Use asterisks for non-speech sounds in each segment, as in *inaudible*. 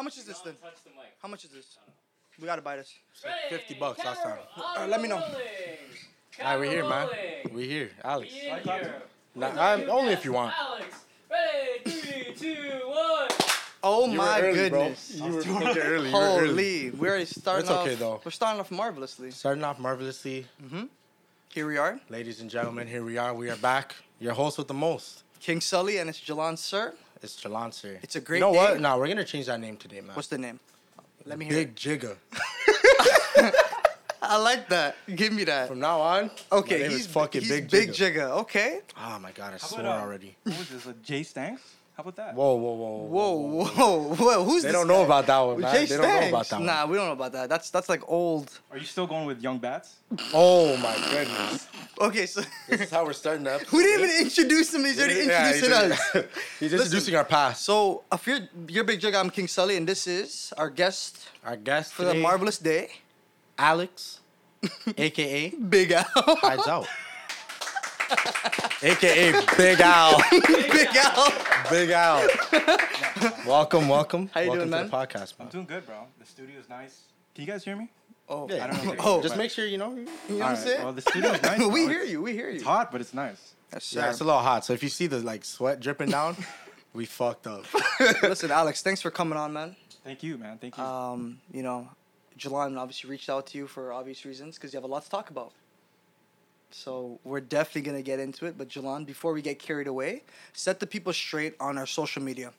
How much is this then? Touch the mic. How much is this? We gotta buy this. Ready, 50 bucks last time. Alright, let me know. rolling. Alright, we're here, man. Rolling. We here, Alex. Here. Nah, I'm- only if you want. Alex. Ready, three, two, one. Oh You were my early, bro. goodness. You were *laughs* fucking early. You were early. Holy, we're already starting It's okay, off. though. We're starting off marvelously. Starting off marvelously, mm-hmm. Here we are, ladies and gentlemen. Here we are. We are back. Your host with the most. King Sully, and it's Gilleon Sir. It's Gilleon sir. It's a great You know what? name. Nah, we're gonna change that name today, man. What's the name? Let me hear. Big Jigga. it. *laughs* I like that. Give me that. From now on, Okay, my name he's is fucking he's Big Big Jigga. Jigga. Okay. Oh my god, I How swore about, uh, already. What was this? A Jay Stanks? How about that? Whoa, whoa, whoa, Whoa, whoa, whoa! Who's this? They this don't know about that one, man. Jay they don't know about that one. Nah, we don't know about that. That's that's like old. Are you still going with Young Bats? Oh my goodness. Okay, so this is how we're starting the *laughs* episode. we didn't even introduce him. He's already Yeah, introducing he's, us. *laughs* he's introducing our past. So, if you're you're Big Jigga, I'm King Sully, and this is our guest Our guest for the marvelous day, Alex, *laughs* aka Big Al. Hides Out, aka Big Al. *laughs* Big Al. Big Al. welcome, welcome. How you welcome doing, to the podcast, man. I'm doing good, bro. The studio's nice. Can you guys hear me? Oh, Yeah, I don't know. Oh, just but- make sure you know. you know what I'm Alright, saying? Well, the studio's *laughs* nice. we bro. hear you. We hear you. It's hot, but it's nice. Yes, Yeah, sir. it's a little hot. So if you see the like sweat dripping down, *laughs* we fucked up. Listen, Alex, thanks for coming on, man. Thank you, man. Thank you. Um, you know, Gilleon obviously reached out to you for obvious reasons because you have a lot to talk about. So we're definitely gonna get into it. But Gilleon, before we get carried away, set the people straight on our social media.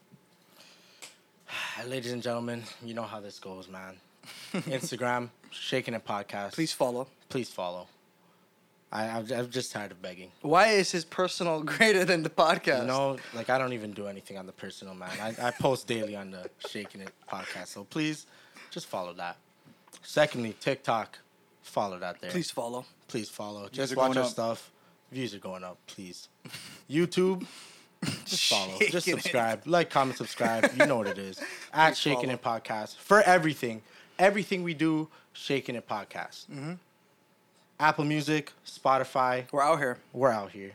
*sighs* Ladies and gentlemen, you know how this goes, man. *laughs* Instagram, Shakin' It Podcast. Please follow. please follow. I, I'm, I'm just tired of begging. Why is his personal *laughs* greater than the podcast? You know, like I don't even do anything on the personal, man. I, I post daily on the Shakin' It podcast, so please, just follow that. Secondly, TikTok, follow that there. please follow. Please follow. Views Just watch our up. stuff. Views are going up, please. YouTube, *laughs* just follow. Just Shaking It. subscribe. Like, comment, subscribe. You know what it is. *laughs* At Please Shaking follow. It Podcast. For everything. Everything we do, Shakin' It Podcast. Mm-hmm. Apple Music, Spotify. We're out here. We're out here.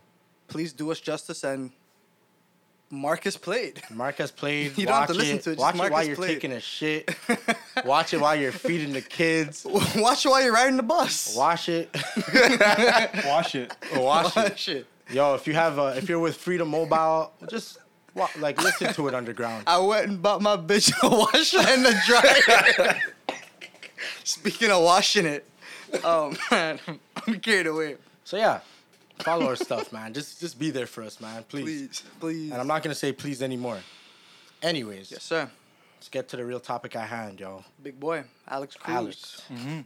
Please do us justice and Marcus played. Marcus played. *laughs* You don't have to watch listen to it, Watch Mark it while you're played. taking a shit. *laughs* Watch it while you're feeding the kids. *laughs* Watch it while you're riding the bus. Wash it. Wash it. Wash it. Watch it. Yo, if you have, uh, if you're with Freedom Mobile, just wa- like listen to it underground. I went and bought my bitch a washer and a dryer. Speaking of washing it, oh man, I'm carried away. So yeah, follow our stuff, man. Just just be there for us, man, please. Please, please. And I'm not gonna say please anymore. Anyways, Yes, sir. let's get to the real topic at hand, y'all. Big boy, Alex Cruz. Alex, hmm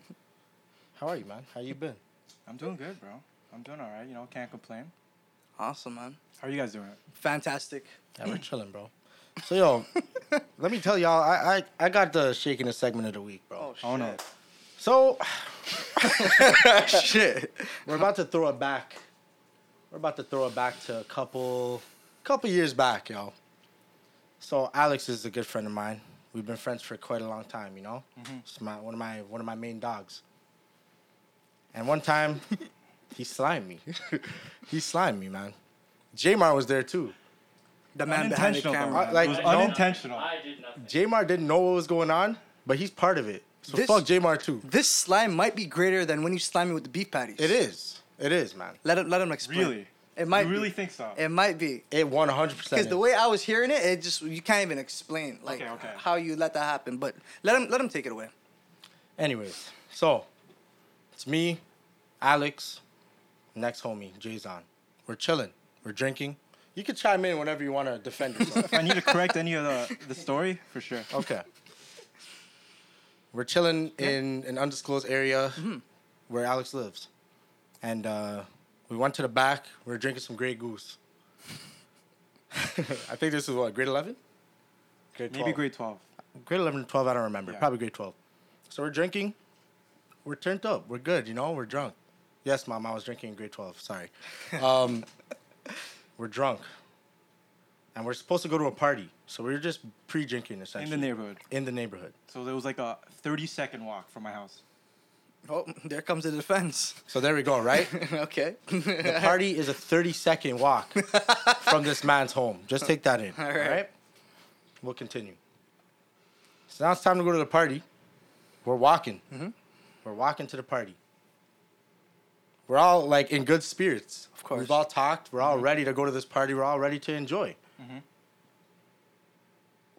how are you, man? How you been? I'm doing good, bro. I'm doing all right. You know, can't complain. Awesome, man. How are you guys doing? Fantastic. Yeah, we're *laughs* chilling, bro. So yo, let me tell y'all, I I, I got the shaking the segment of the week, bro. Oh no. So *laughs* shit. we're about to throw it back. We're about to throw it back to a couple couple years back, yo. So Alex is a good friend of mine. We've been friends for quite a long time, you know. Mm-hmm. It's my one of my one of my main dogs. And one time, *laughs* he slimed me. he slimed me, man. Jamar was there too. The man behind the camera. man. Like, it was no- unintentional. I did nothing. Jamar didn't know what was going on, but he's part of it. So This- fuck Jamar too. This slime might be greater than when you slime me with the beef patties. It is. It is, man. Let him let him explain. Really? It might You really be. think so? It might be. It 100. percent Because the way I was hearing it, it just you can't even explain like Okay, okay. how you let that happen. But let him let him take it away. Anyways, so it's me, Alex, next homie, Jason. We're chilling. We're drinking. You can chime in whenever you want to defend yourself. if *laughs* I need to correct any of the the story, for sure. okay. We're chilling in an undisclosed area mm-hmm. where Alex lives. And uh, we went to the back. We were drinking some Grey Goose. *laughs* I think this is what, grade 11? Grade Maybe 12. grade 12. grade 11 or 12, I don't remember. Yeah. Probably grade 12. So we're drinking. We're turned up. We're good, you know? We're drunk. Yes, mom, I was drinking in grade 12. Sorry. *laughs* Um, we're drunk. And we're supposed to go to a party. So we were just pre drinking essentially In the neighborhood. In the neighborhood. So there was like a 30 second walk from my house. Oh, there comes the defense. So there we go, right? *laughs* okay. the party is a 30 second walk from this man's home. Just take that in. All All right. right. We'll continue. So now it's time to go to the party. We're walking. Mm-hmm. We're walking to the party. We're all like in good spirits. Of course. We've all talked. We're all mm-hmm. ready to go to this party. We're all ready to enjoy. Mm-hmm.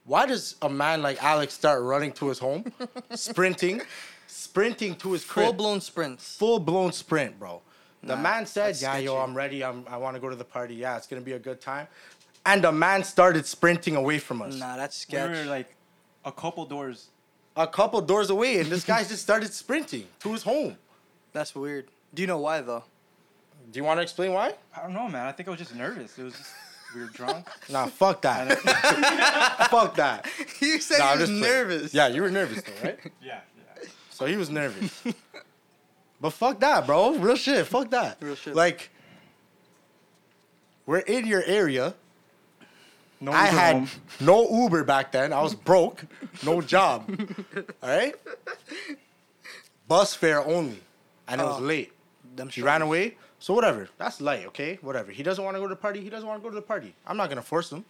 Why does a man like Alex start running to his home, *laughs* sprinting, sprinting to his crib? Full blown sprints. full blown sprint, bro. The Nah, man said, that's "Yeah, yo. I'm ready. I'm, I want to go to the party. Yeah, it's gonna be a good time." And the man started sprinting away from us, Nah, that's We were like a couple doors. a couple doors away, and this guy just started sprinting to his home. That's weird. Do you know why though? Do you want to explain why? I don't know, man. I think I was just nervous. It was just we were drunk. *laughs* Nah, fuck that. *laughs* fuck that. *laughs* you said Nah, I'm he was playing. nervous. Yeah, you were nervous though, right? yeah, yeah. So he was nervous. but fuck that, bro. Real shit. Fuck that. Real shit. Like, we're in your area. No I Uber had home. no Uber back then. I was broke, no job. *laughs* All right? Bus fare only. And it was Oh. late. Them She ran away. So whatever. That's light, okay? Whatever. He doesn't want to go to the party. He doesn't want to go to the party. I'm not gonna force him.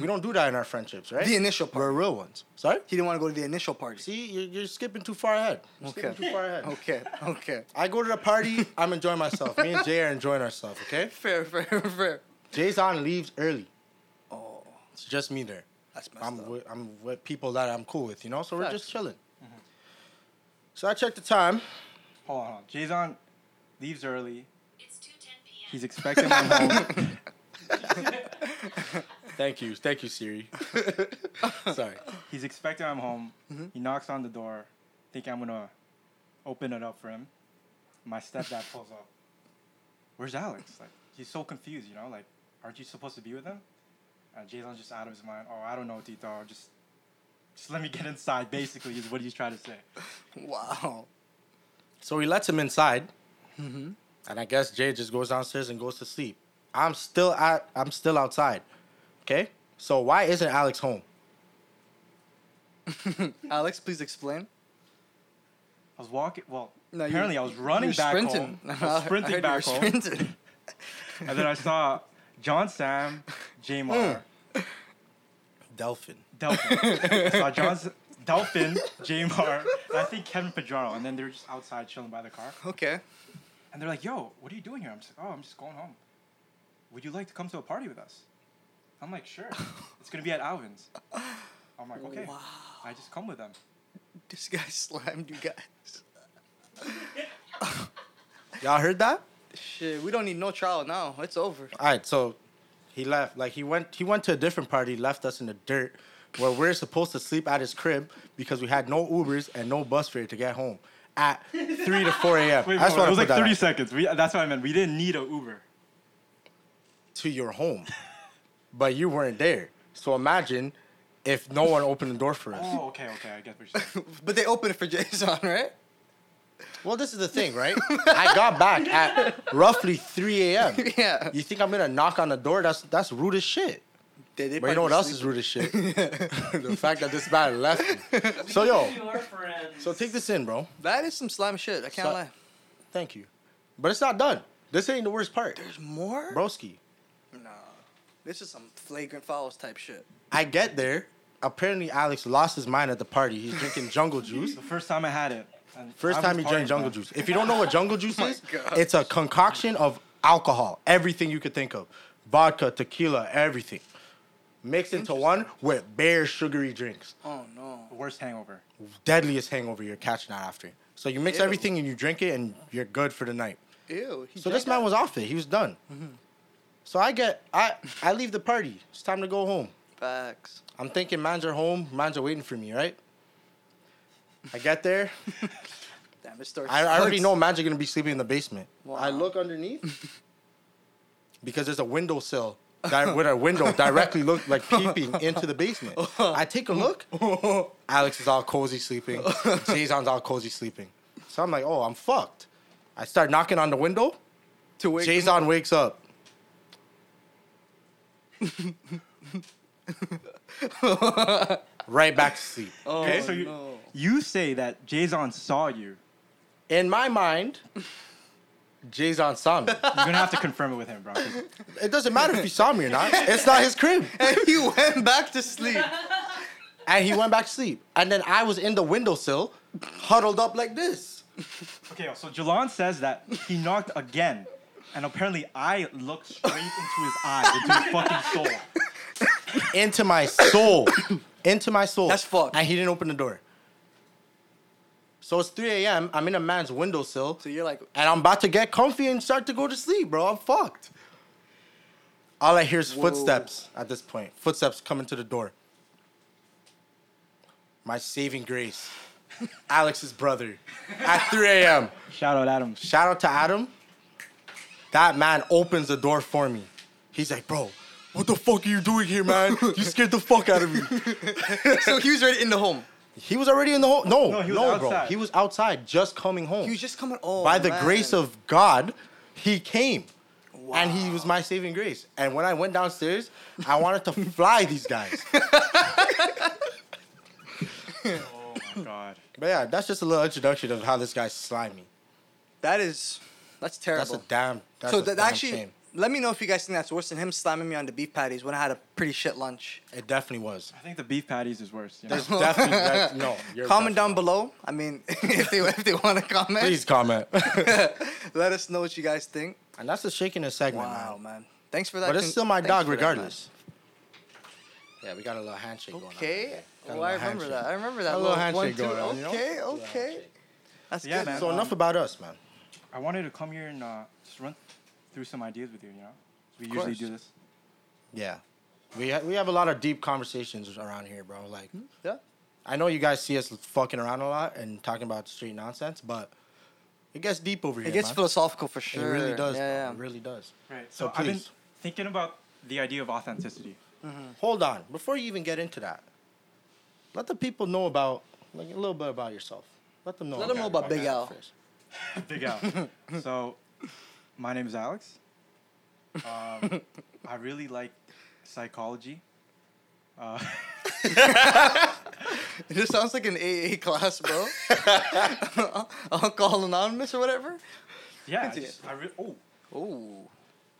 We don't do that in our friendships, right? The initial part. We're real ones. Sorry? He didn't want to go to the initial party. See, you're, you're skipping too far ahead. You're Okay. skipping too far ahead. Okay. Okay. I go to the party. I'm enjoying myself. Me and Jay are enjoying ourselves. Okay. *laughs* Fair. Fair. Fair. Jason leaves early. Oh, It's just me there. that's messed I'm up. with, I'm with people that I'm cool with, you know. So we're Facts. just chilling. Mm-hmm. So I checked the time. Hold on, hold on. Jason leaves early. It's 2:10 p.m. He's expecting my *laughs* home. *laughs* Thank you, thank you, Siri. *laughs* Sorry. He's expecting I'm home. Mm-hmm. He knocks on the door, thinking I'm gonna open it up for him. My stepdad pulls up. Where's Alex? Like he's so confused, you know. Like, aren't you supposed to be with him? And Jason's just out of his mind. Oh, I don't know, Tito. Just, just let me get inside. Basically, is what he's trying to say. Wow. So he lets him inside, Mm-hmm. and I guess Jay just goes downstairs and goes to sleep. I'm still at. I'm still outside. Okay. So why isn't Alex home? *laughs* Alex, please explain. I was walking. Well, No, you- apparently I was running back sprinting. home. *laughs* I was I sprinting heard you back were home, sprinting. *laughs* and then I saw John Sam, Jamar. Hmm. Delphin. Delphin. I saw John S- Delphin, Jamar, and I think Kevin Pedrano, and then they're just outside chilling by the car. Okay. And they're like, "Yo, what are you doing here?" I'm just like, "Oh, I'm just going home. Would you like to come to a party with us?" I'm like, "Sure. it's gonna be at Alvin's." I'm like, "Okay." Wow. I just come with them. This guy slammed you guys. *laughs* Y'all heard that? Shit, we don't need no trial now. It's over. All right, so he left. Like he went. He went to a different party. Left us in the dirt, where we're supposed to sleep at his crib because we had no Ubers and no bus fare to get home at three to four a.m. *laughs* Wait, I just it was like 30 out. seconds. We, that's what I meant. We didn't need a Uber. to your home, but you weren't there. So imagine if no one opened the door for us. Oh, okay, okay. I get what you're saying. *laughs* But they opened it for Jason, *laughs* right? Well, this is the thing, right? *laughs* I got back at roughly 3 a.m. yeah. You think I'm gonna knock on the door? That's that's rude as shit. They, they But you know what else is rude as shit? the fact that this man left me. So yo, You are friends. so take this in, bro. That is some slime shit. I can't So- lie. Thank you. But it's not done. This ain't the worst part. There's more? Broski. Nah. This is some flagrant fouls type shit. I get there. Apparently Alex lost his mind at the party. He's drinking jungle *laughs* juice. The first time I had it. and First I time was he drank partying, jungle man. juice. If you don't know what jungle juice *laughs* oh is, God. it's a concoction of alcohol, everything you could think of, vodka, tequila, everything, mixed into one with bare sugary drinks. Oh no. Worst hangover. Deadliest hangover you're catching that after. So you mix Ew. everything and you drink it and you're good for the night. Ew. he So this drank man was off it. He was done. Mm-hmm. So I get I I leave the party. It's time to go home. Facts. I'm thinking mans are home, mans are waiting for me, right? I get there. *laughs* Damn, it starts. I, I already know mans are gonna be sleeping in the basement. I look underneath *laughs* because there's a windowsill di- with a window directly look like peeping *laughs* into the basement. I take a look. Alex is all cozy sleeping. Jason's all cozy sleeping. So I'm like, oh, I'm fucked. I start knocking on the window. To wake Jason wakes up. *laughs* right back to sleep. Oh, Okay, so you, no. you say that Jason saw you. In my mind, Jason saw me. You're gonna have to confirm it with him, bro. 'cause It doesn't matter if he saw me or not. It's not his crib. *laughs* And he went back to sleep. and he went back to sleep. And then I was in the windowsill, huddled up like this. Okay, so Gilleon says that he knocked again, and apparently I looked straight into his eyes, into his fucking soul. Into my *coughs* soul. into my soul. That's fucked. And he didn't open the door. So it's 3 a.m. I'm in a man's windowsill. So you're like, and I'm about to get comfy and start to go to sleep, bro. I'm fucked. All I hear is Whoa. footsteps at this point. Footsteps coming to the door. My saving grace. *laughs* Alex's brother. At 3 a.m. Shout out Adam. Shout out to Adam. That man opens the door for me. He's like, bro, what the fuck are you doing here, man? You scared the fuck out of me. *laughs* so he was already in the home. He was already in the home. No, No, no, he was bro. He was outside, just coming home. He was just coming. Oh, By the man. grace of God, he came. And he was my saving grace. And when I went downstairs, I wanted to *laughs* fly these guys. *laughs* Oh my god. But yeah, that's just a little introduction of how this guy's slimy. that is, that's terrible. That's a damn. That's so a that damn actually, shame. let me know if you guys think that's worse than him slamming me on the beef patties when I had a pretty shit lunch. It definitely was. I think the beef patties is worse. You know? There's definitely *laughs* that, no. You're comment down below. I mean, *laughs* if they if they want to comment, Please comment. *laughs* let us know what you guys think. and that's the shaking the segment, Wow, man. man. Thanks for that. But it's con- still my thanks dog, for that, regardless. yeah, we got a little handshake man. going on. Okay. Got a Oh, I remember handshake. that. I remember that a little, little one handshake two. going on. Okay, okay. That's Yeah, good. man. So Um, enough about us, man. I wanted to come here and uh, just run through some ideas with you. You know, we Of usually course. do this. Yeah, we ha- we have a lot of deep conversations around here, bro. Like, Yeah. I know you guys see us fucking around a lot and talking about street nonsense, but it gets deep over here. It gets man. philosophical for sure. It really does. Yeah, bro. yeah. It really does. Right. So So, I've been please. thinking about the idea of authenticity. Hold on, before you even get into that, let the people know about like a little bit about yourself. Let them know. Let them know about Big Al. first. *laughs* Big Al. so, my name is Alex. Um, *laughs* I really like psychology. Uh, *laughs* It just sounds like an AA class, bro. Alcohol Anonymous or whatever. yeah. I, just, I re- oh, Oh,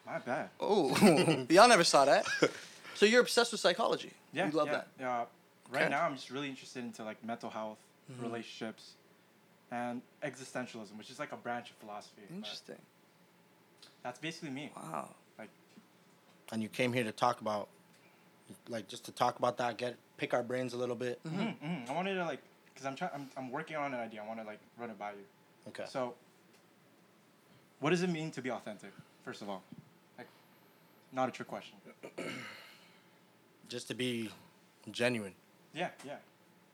my bad. oh. Y'all never saw that. So you're obsessed with psychology. Yeah. You love yeah, that. Yeah. Right Okay. now, I'm just really interested into like mental health, Mm-hmm. relationships, and existentialism, which is like a branch of philosophy. Interesting. That's basically me. Wow. Like, And you came here to talk about, like, just to talk about that, get pick our brains a little bit. Mm-hmm. mhm, mhm. I wanted to like, cause I'm trying, I'm, I'm working on an idea. I want to like run it by you. Okay. So, what does it mean to be authentic? First of all, like, not a trick question. *clears throat* Just to be genuine, Yeah, yeah.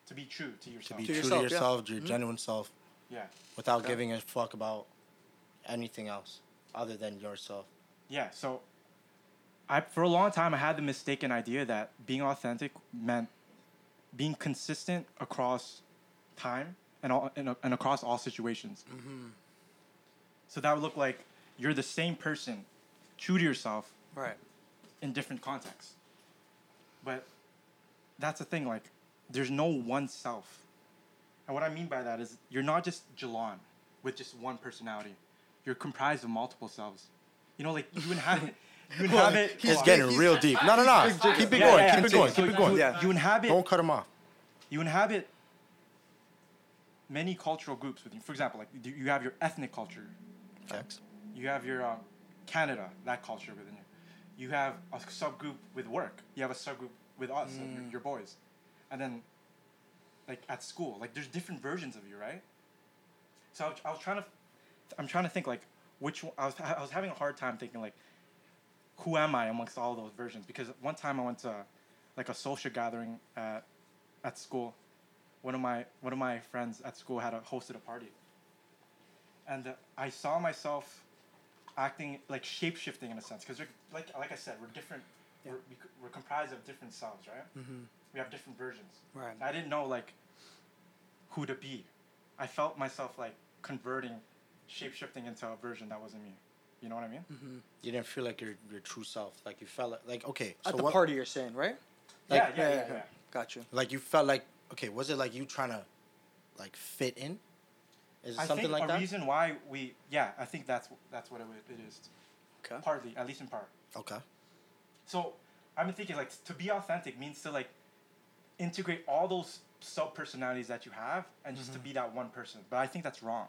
To be true to yourself. to yourself. be To true yourself, to yeah. yourself, your Mhm. genuine self, yeah, without Okay. giving a fuck about anything else other than yourself. yeah. So, I for a long time I had the mistaken idea that being authentic meant being consistent across time and all and, and across all situations. Mm-hmm. So that would look like you're the same person, true to yourself, Right. in different contexts. But that's the thing, like, there's no one self. And what I mean by that is you're not just Gilleon with just one personality. You're comprised of multiple selves. You know, like you inhabit you inhabit It's He's getting he's- real deep. No, no, no. Keep it going. keep it going. Keep it going. You, Yeah. you inhabit Don't cut him off. you inhabit many cultural groups with you. For example, like you you have your ethnic culture, Facts. you have your um, Canada, that culture within you. You have a subgroup with work. You have a subgroup with us, of your, your boys, and then like at school, like there's different versions of you, right? So I was, I was trying to, I'm trying to think like which one. I was I was having a hard time thinking like, who am I amongst all those versions? Because one time I went to like a social gathering at at school. One of my one of my friends at school had a, hosted a party, and uh, I saw myself acting like shape shifting in a sense because like like I said we're different we're, we, we're comprised of different selves right Mm-hmm. We have different versions Right. I didn't know like who to be I felt myself like converting shape shifting into a version that wasn't me you know what I mean Mm-hmm. You didn't feel like your your true self. Like you felt like, like okay. At so the what, party, you're saying, right? Like- yeah, yeah, yeah, yeah, Got you. Like you felt like okay. Was it like you trying to like fit in? Is it I something think like a that? reason why we yeah I think that's that's what it, it is Okay. partly at least in part Okay. So I've been thinking like to be authentic means to like integrate all those sub personalities that you have and just Mm-hmm. to be that one person. But I think that's wrong.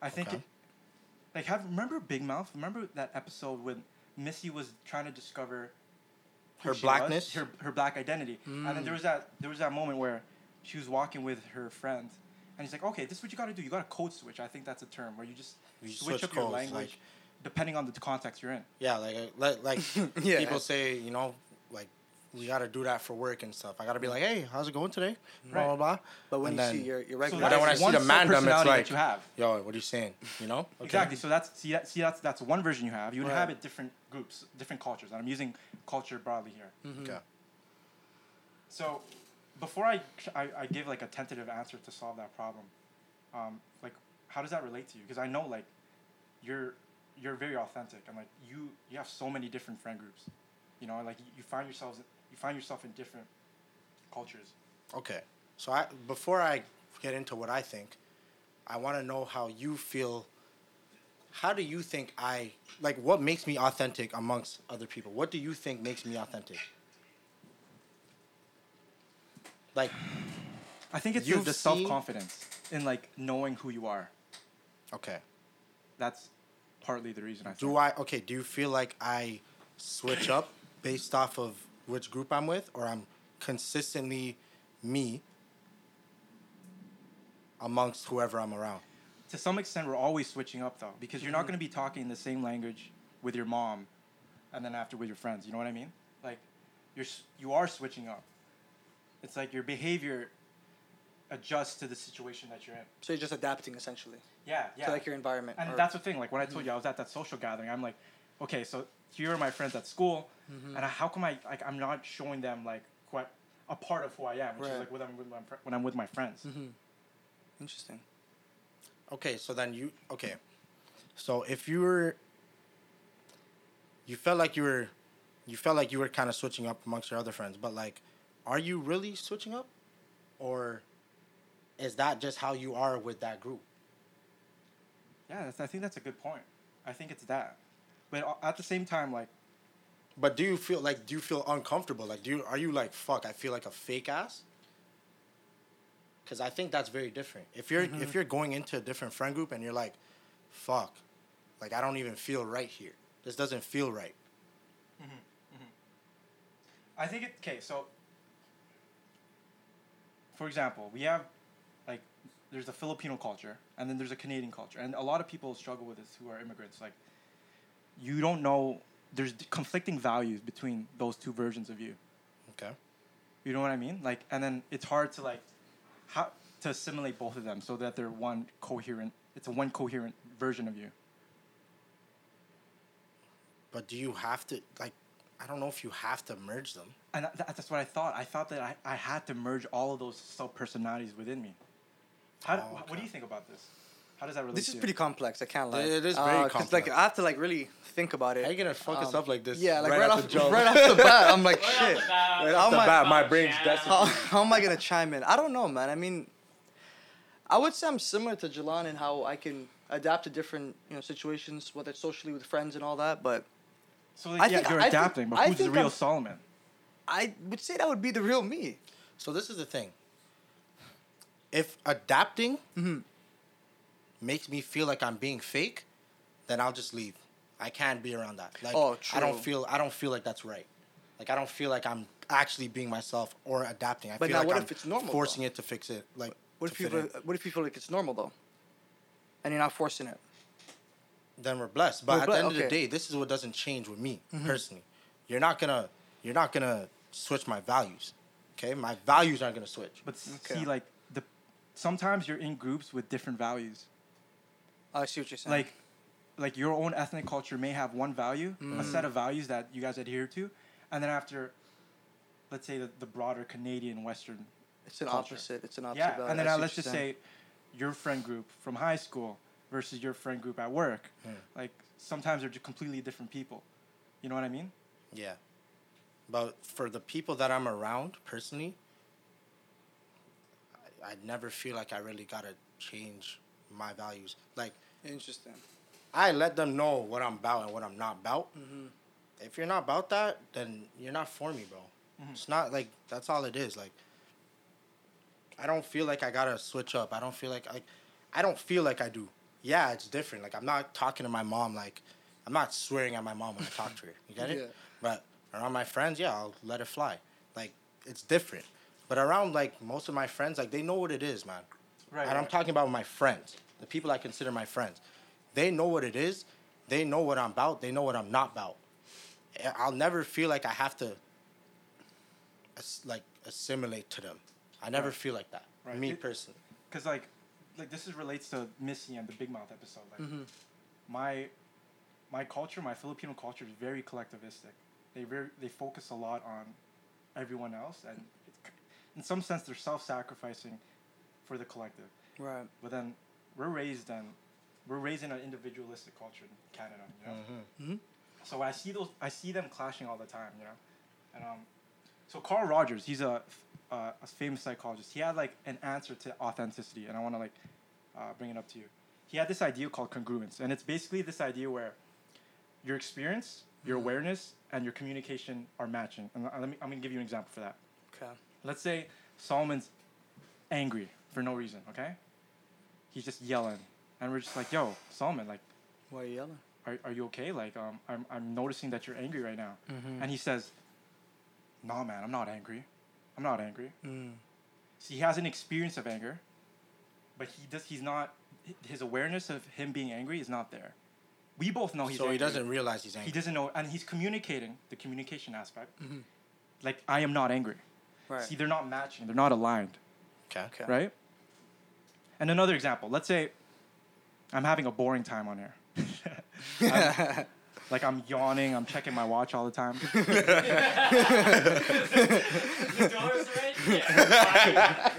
I think Okay. it, like have remember Big Mouth? Remember that episode when Missy was trying to discover Her she was? blackness? her her black identity, and then there was that there was that moment where she was walking with her friend, and he's like, "Okay, this is what you got to do. You got to code switch. I think that's a term where you just You switch, switch up your language like- depending on the context you're in." Yeah, like like, like *laughs* Yeah. people say, you know, like we gotta do that for work and stuff. I gotta be like, hey, how's it going today? Blah Right. blah blah. But when And you then- see your your So regular, But then when I that's see the mandem, it's sub-personality like, that you have. yo, what are you saying? You know? Okay. Exactly. So that's see that see that's that's one version you have. You Right. inhabit different groups, different cultures, and I'm using culture broadly here. Okay. So, before I, I I give like a tentative answer to solve that problem, um, like how does that relate to you? Because I know like you're you're very authentic and like you you have so many different friend groups, you know, like you, you find yourselves you find yourself in different cultures. Okay. So I before I get into what I think, I want to know how you feel. How do you think I like? What makes me authentic amongst other people? What do you think makes me authentic? Like, I think it's the, the self confidence in like knowing who you are. okay, That's partly the reason I think. do I okay? Do you feel like I switch up based off of which group I'm with, or I'm consistently me amongst whoever I'm around? to some extent we're always switching up though because you're not Mm-hmm. going to be talking the same language with your mom and then after with your friends you know what i mean like you're you are switching up it's like your behavior adjusts to the situation that you're in so you're just adapting essentially yeah yeah to like your environment. and or- that's the thing like when i told you i was at that social gathering i'm like okay so here are my friends at school Mm-hmm. and I, how come i like i'm not showing them like quite a part of who i am which Right. is like when i'm with my, when I'm with my friends Mhm. Interesting. Okay, so then you okay. So if you were you felt like you were you felt like you were kind of switching up amongst your other friends, but like are you really switching up or is that just how you are with that group? yeah that's, i think that's a good point i think it's that but at the same time like But do you feel like do you feel uncomfortable? Like do you are you like fuck, I feel like a fake ass? Cuz I think that's very different. If you're if mm-hmm. you're going into a different friend group and you're like fuck, like I don't even feel right here. This doesn't feel right. Mm-hmm. Mm-hmm. I think it okay. So, for example, we have like there's a Filipino culture, and then there's a Canadian culture, and a lot of people struggle with this who are immigrants. Like, you don't know. There's conflicting values between those two versions of you. Okay. You know what I mean? Like, and then it's hard to like how to assimilate both of them so that they're one coherent. It's a one coherent version of you. But do you have to like? I don't know if you have to merge them. And that, that's what I thought. I thought that I, I had to merge all of those sub personalities within me. How, Oh, What do you think about this? How does that relate This to is you? pretty complex. I can't lie. It is very Uh, 'cause, Like. I have to like really think about it. How you gonna fuck us Um, up like this? Yeah, like right, right, off off, the jump? right off the bat, I'm like Right off shit. the bat. Right off how the am I- bat, my brain's yeah. How, how am I gonna chime in? I don't know, man. I mean, I would say I'm similar to Gilleon in how I can adapt to different you know situations, whether it's socially with friends and all that. But So I yeah, think- you're I think- adapting, but who's the think real I'm- Solomon? I would say that would be the real me. So this is the thing. If adapting Mhm. Makes me feel like I'm being fake, then I'll just leave. I can't be around that. Like Oh, I don't feel I don't feel like that's right. Like I don't feel like I'm actually being myself or adapting. I But feel now like what I'm if it's normal, forcing though? it to fix it. Like What if you fit feel, in. what if you feel like it's normal though, and you're not forcing it? then we're blessed. But We're at ble- the end of the day, this is what doesn't change with me mm-hmm. personally. You're not gonna you're not gonna switch my values. Okay, my values aren't gonna switch. But Okay. see, like the sometimes you're in groups with different values. I see what you're saying. Like, like your own ethnic culture may have one value, a set of values that you guys adhere to, and then after, let's say the, the broader Canadian Western it's an culture. opposite. It's an opposite. Yeah, value. and then I uh, let's just saying. say your friend group from high school versus your friend group at work. Like sometimes they're just completely different people. You know what I mean? Yeah. But for the people that I'm around personally, I, I never feel like I really gotta change my values. Like interesting. I let them know what I'm about and what I'm not about. Mm-hmm. If you're not about that, then you're not for me, bro. It's not like that's all it is. Like I don't feel like I gotta switch up. I don't feel like I I don't feel like I do. Yeah, it's different. Like I'm not talking to my mom like I'm not swearing at my mom when I talk to her. You get it? *laughs* Yeah. But around my friends, yeah, I'll let it fly. Like it's different. But around like most of my friends, like they know what it is, man. Right. and I'm talking about my friends, the people I consider my friends. They know what it is. They know what I'm about. They know what I'm not about. I'll never feel like I have to, like assimilate to them. I never Right. feel like that. Right. Me It- personally. Cause like, like this is relates to Missy and the Big Mouth episode. Like, Mm-hmm. my, my culture, my Filipino culture is very collectivistic. They very they focus a lot on everyone else, and it, in some sense they're self-sacrificing for the collective. Right. But then we're raised and we're raised in an individualistic culture in Canada. You know. Mm-hmm. Mhm. So I see those, I see them clashing all the time, you know, and um, so Carl Rogers, he's a, uh, a famous psychologist. He had like an answer to authenticity, and I want to like uh, bring it up to you. He had this idea called congruence, and it's basically this idea where your experience, your awareness, and your communication are matching. And uh, let me, I'm gonna give you an example for that. Okay. Let's say Solomon's angry for no reason, okay? He's just yelling, and we're just like, "Yo, Solomon, like." Why are you yelling? are, are you okay? Like, um, I'm, I'm noticing that you're angry right now. Mm-hmm. And he says, Nah, man, I'm not angry. I'm not angry. Mm. See, he has an experience of anger, but he does. He's not. His awareness of him being angry is not there. We both know he's. Angry. So he doesn't realize he's angry. He doesn't know, and he's communicating the communication aspect. Mhm. Like, I am not angry. Right. See, they're not matching. They're not aligned, Okay. Okay. right? And another example. Let's say I'm having a boring time on here. *laughs* I'm- like I'm yawning. I'm checking my watch all the time. the door's right? Yeah.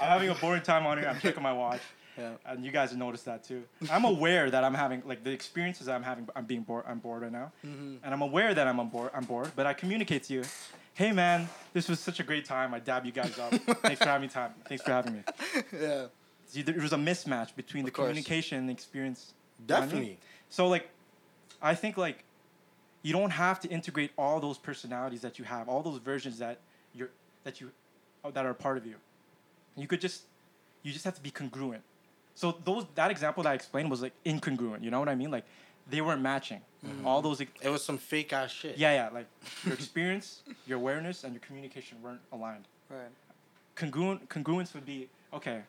I'm having a boring time on here. I'm checking my watch, Yeah. and you guys have noticed that too. I'm aware that I'm having like the experiences I'm having. I'm being bored. I'm bored right now, Mm-hmm. and I'm aware that I'm on board. I'm bored, but I communicate to you, "Hey man, this was such a great time. I dab you guys up. *laughs* Thanks for having me. Time. Thanks for having me." yeah. See, there was a mismatch between the course. communication and the experience. You know I mean? Definitely. So like, I think like, you don't have to integrate all those personalities that you have, all those versions that you're that you oh, that are part of you. You could just, you just have to be congruent. So those that example that I explained was like incongruent. You know what I mean? Like, they weren't matching. Mm-hmm. All those. ex- It was some fake ass shit. Yeah, yeah. Like your experience, your awareness, and your communication weren't aligned. Right. Congruent congruence would be okay.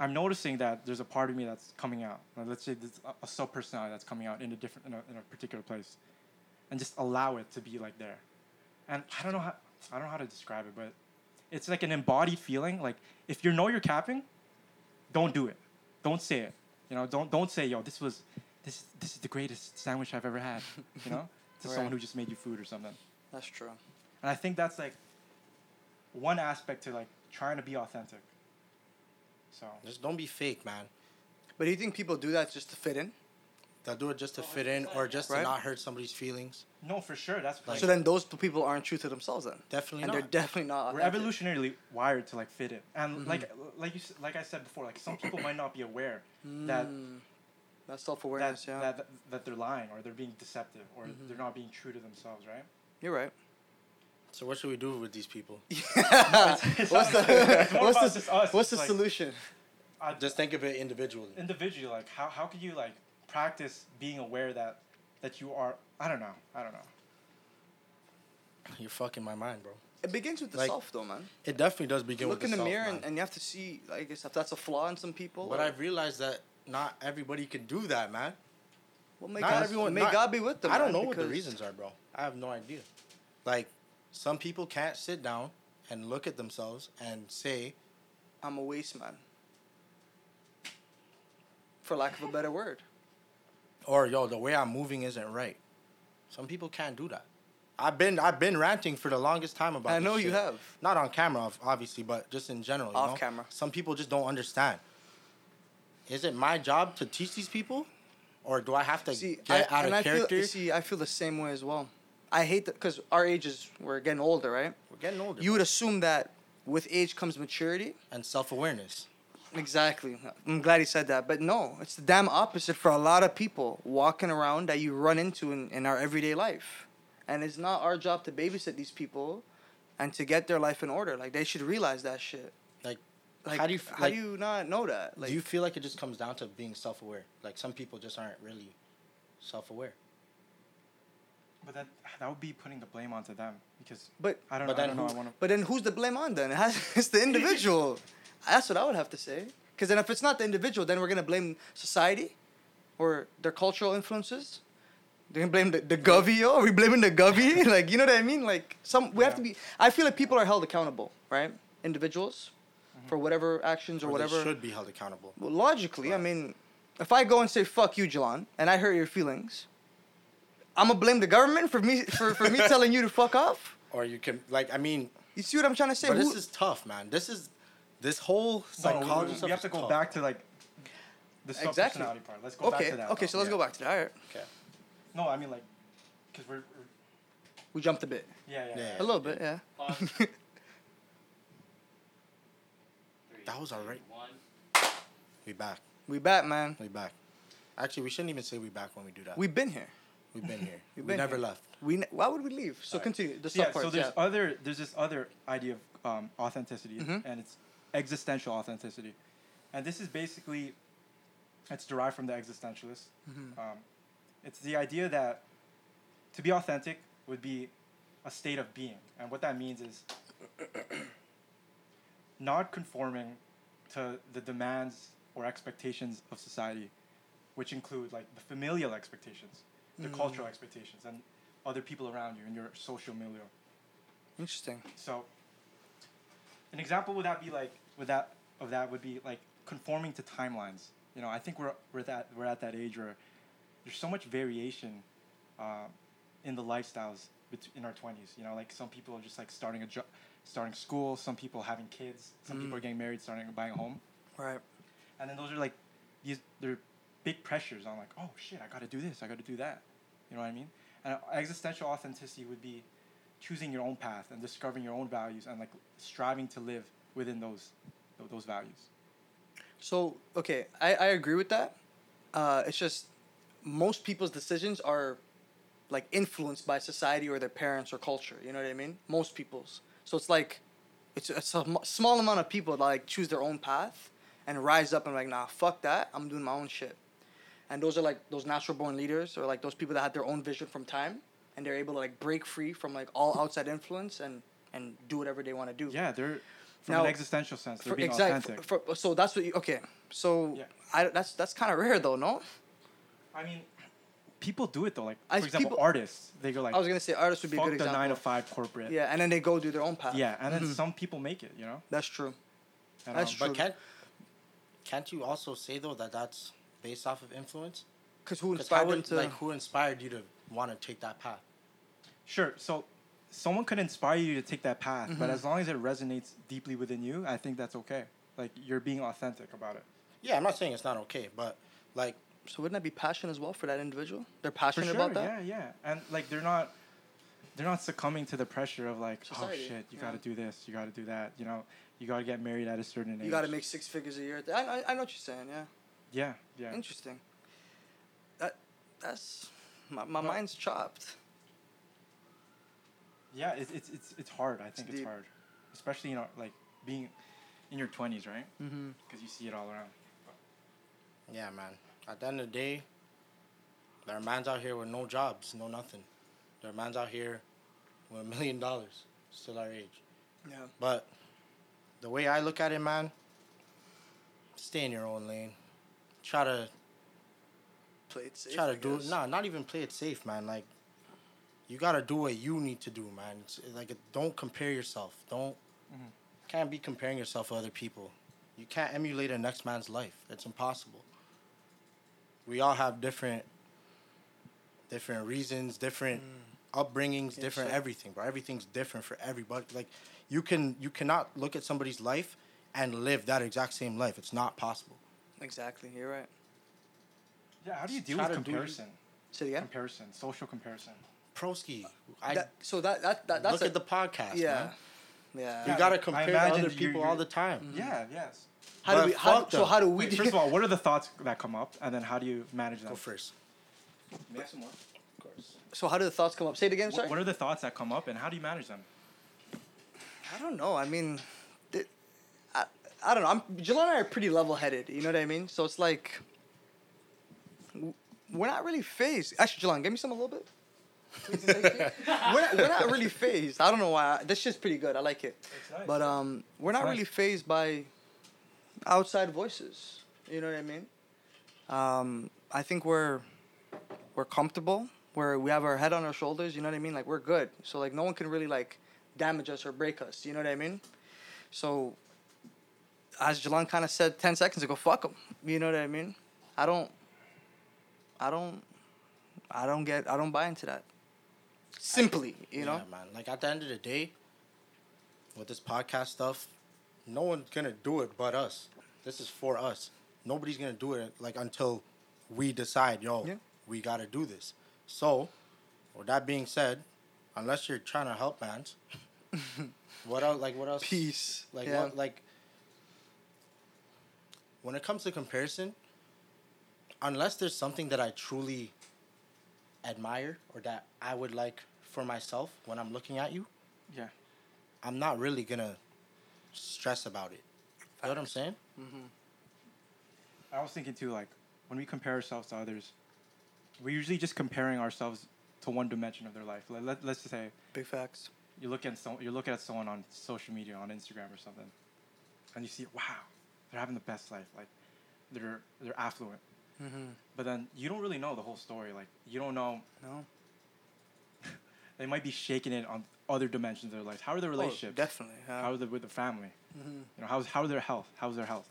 I'm noticing that there's a part of me that's coming out. Like, let's say there's a, a sub personality that's coming out in a different in a, in a particular place, and just allow it to be like there. And I don't know how I don't know how to describe it, but it's like an embodied feeling. Like if you know you're capping, don't do it. Don't say it. You know, don't don't say yo this was this this is the greatest sandwich I've ever had. You know, *laughs* to someone who just made you food or something. That's true. And I think that's like one aspect to like trying to be authentic. So Just don't be fake, man. But do you think people do that just to fit in? They'll do it just to fit in or just Right. to not hurt somebody's feelings. no, for sure, that's like so then those two people aren't true to themselves then. Definitely and not. they're definitely not. we're authentic. evolutionarily wired to like fit in, and Mhm. like like you like I said before, like some people might not be aware that That's self that, awareness, yeah. that that they're lying or they're being deceptive or Mhm. they're not being true to themselves, right? You're right. So what should we do with these people? *laughs* *laughs* what's the what's the us. what's the like, solution? I, Just think of it individually. individually, like how how could you like practice being aware that that you are? I don't know. I don't know. You're fucking my mind, bro. It begins with the Like, self, though, man. It definitely does begin Look with in the mirror and, and you have to see, I guess, if that's a flaw in some people. But or- I've realized that not everybody can do that, man. well, may not God, everyone- May not- God be with them. I don't man, know what the reasons are, bro. I have no idea. Like, some people can't sit down and look at themselves and say, I'm a waste man. For lack of a better word. or yo, the way I'm moving isn't right. Some people can't do that. I've been I've been ranting for the longest time about. I know you shit. have. Not on camera, obviously, but just in general. you Off know? camera. Some people just don't understand. Is it my job to teach these people, or do I have to See, get I, out of I character? feel, see, I feel the same way as well. I hate that because our ages, we're getting older, right? We're getting older. You would assume that with age comes maturity. and self awareness. Exactly. I'm glad he said that. But no, it's the damn opposite for a lot of people walking around that you run into in, in our everyday life. and it's not our job to babysit these people, and to get their life in order. Like they should realize that shit. Like, Like how do you f- how like, do you not know that? Like do you feel like it just comes down to being self-aware? Like some people just aren't really self-aware. But that that would be putting the blame onto them because but I don't But know. I then don't know. who- I want to. but then who's the blame on then? *laughs* It has, it's the *laughs* individual. That's what I would have to say. Because then if it's not the individual, then we're gonna blame society, or their cultural influences. They're gonna blame the, the govy, yo. Are we blaming the govy? *laughs* like, you know what I mean? Like, some we have to be. I feel like people are held accountable, right? Individuals, for whatever actions or, Or whatever. they should be held accountable. Well, logically, I mean, if I go and say "fuck you, Gilleon," and I hurt your feelings, I'm gonna blame the government for me for, for me *laughs* telling you to fuck off. Or you can like I mean, You see what I'm trying to say? but Who- this is tough, man. This is this whole No, psychology we, we have to go tough. back to like the Exactly. sub-personality part. Let's go back to that. okay. though. So let's Yeah. go back to that. All right, Okay. No, I mean like, cause we're, we're we jumped a bit, yeah, yeah, Yeah. yeah. a little bit, yeah. Pause. Uh, *laughs* Three, That was alright. One. We back. we back, man. We back. Actually, we shouldn't even say we back when we do that. We've been here. We've been here. *laughs* We've we been never here. left. We ne- why would we leave? So Alright. continue the So, yeah, sub parts. so there's yeah. other there's this other idea of um, authenticity, Mhm. and it's existential authenticity, and this is basically it's derived from the existentialist. Mhm. Um, it's the idea that to be authentic would be a state of being, and what that means is not conforming to the demands or expectations of society, which include like the familial expectations, the Mm. cultural expectations, and other people around you in your social milieu. Interesting. So, an example would that be like would that of that would be like conforming to timelines. You know, I think we're we're that we're at that age where there's so much variation uh, in the lifestyles in our twenties. You know, like some people are just like starting a job, starting school. Some people having kids. Some people Mm. are getting married, starting buying a home. Right. And then those are like these they're big pressures on like oh shit I got to do this I got to do that. You know what I mean? And existential authenticity would be choosing your own path and discovering your own values and like striving to live within those those values. So okay, I, I agree with that. Uh, it's just most people's decisions are like influenced by society or their parents or culture. You know what I mean? Most people's. So it's like it's a small amount of people that like choose their own path and rise up and like nah fuck that I'm doing my own shit. And those are like those natural born leaders or like those people that had their own vision from time and they're able to like break free from like all outside influence and and do whatever they want to do. Yeah, they're from Now, an existential sense they're For, being exact- authentic. for- for- so that's what you okay. So Yeah. I that's that's kind of rare though, no? I mean, people do it though. Like I- for example, people- artists they go like I was gonna say artists would be a fuck good the example. nine to five corporate. Yeah, and then they go do their own path. Yeah, and then Mhm. some people make it. You know. That's true. And, That's um, true. But can't can't you also say though that that's based off of influence? Cause who 'Cause inspired how would- to? like who inspired you to want to take that path? Sure. So someone could inspire you to take that path, but Mhm. as long as it resonates deeply within you, I think that's okay. Like you're being authentic about it. Yeah, I'm not saying it's not okay, but like so wouldn't that be passion as well for that individual? They're passionate sure. about that. Yeah, yeah. And like they're not they're not succumbing to the pressure of like, Society, oh shit, you yeah. got to do this, you got to do that. You know, you got to get married at a certain age. You got to make six figures a year. I, I I know what you're saying. Yeah. Yeah, yeah. Interesting. That that's my my But- mind's chopped. Yeah, it's it's it's, it's hard. I think it's, deep. hard, especially you know like being in your twenties, right? Mm-hmm. Because you see it all around. yeah, man. At the end of the day, there are mans out here with no jobs, no nothing. There are mans out here with a million dollars, still our age. Yeah. But the way I look at it, man, stay in your own lane. Try to Play it safe. try to do nah, not even play it safe, man. Like you gotta do what you need to do, man. It's, like don't compare yourself. Don't Mhm. can't be comparing yourself to other people. You can't emulate a next man's life. It's impossible. We all have different different reasons, different mm. upbringings, Yeah, different sure. everything, bro. Everything's different for everybody. Like you can you cannot look at somebody's life and live that exact same life. It's not possible. Exactly. You're right. Yeah, how do you deal Try with to do- comparison? Say it again. Comparison, social comparison. Proski, I That, so that that, that that's look a, at the podcast, yeah. man. Yeah. You Yeah, gotta compare to imagine other you- people you're- all the time. Mm-hmm. Yeah, yes. How do we? How, fuck so how do we? Wait, first of all, *laughs* what are the thoughts that come up, and then how do you manage them? Go first. Make some more. Of course. So how do the thoughts come up? Say it again. What, Sorry. what are the thoughts that come up, and how do you manage them? I don't know. I mean, th- I, I don't know. I'm Jill and I are pretty level-headed. You know what I mean? So it's like w- we're not really phased. Actually, Gilleon, give me some a little bit. Please *laughs* and we're, not, we're not really phased. I don't know why. This shit's pretty good. I like it. It's nice. But um, we're not Nice. really phased by outside voices. You know what I mean? Um, I think we're we're comfortable. Where we have our head on our shoulders. You know what I mean? Like we're good. So like no one can really like damage us or break us. You know what I mean? So as Gilleon kind of said ten seconds ago, fuck them. You know what I mean? I don't. I don't. I don't get. I don't buy into that. Simply, you know. Yeah, man. Like at the end of the day, with this podcast stuff, no one's gonna do it but us. This is for us. Nobody's gonna do it like until we decide, yo, Yeah. we gotta do this. So, with that being said, unless you're trying to help mans, *laughs* what else? Like what else? Peace. Like Yeah. what? Like when it comes to comparison, unless there's something that I truly admire or that I would like for myself when I'm looking at you, Yeah. I'm not really gonna stress about it. You know what I'm saying? I was thinking too, like when we compare ourselves to others, we're usually just comparing ourselves to one dimension of their life. Let, let, let's just say Big facts. you look at some, you look at someone on social media, on Instagram or something, and you see, wow, they're having the best life. Like they're they're affluent. Mm-hmm. But then you don't really know the whole story. Like you don't know No. *laughs* they might be shaking it on other dimensions of their life. How are their relationships? Oh, relationships? definitely. Yeah. How are they with the family? Mhm. You know, how's how their health? How's their health?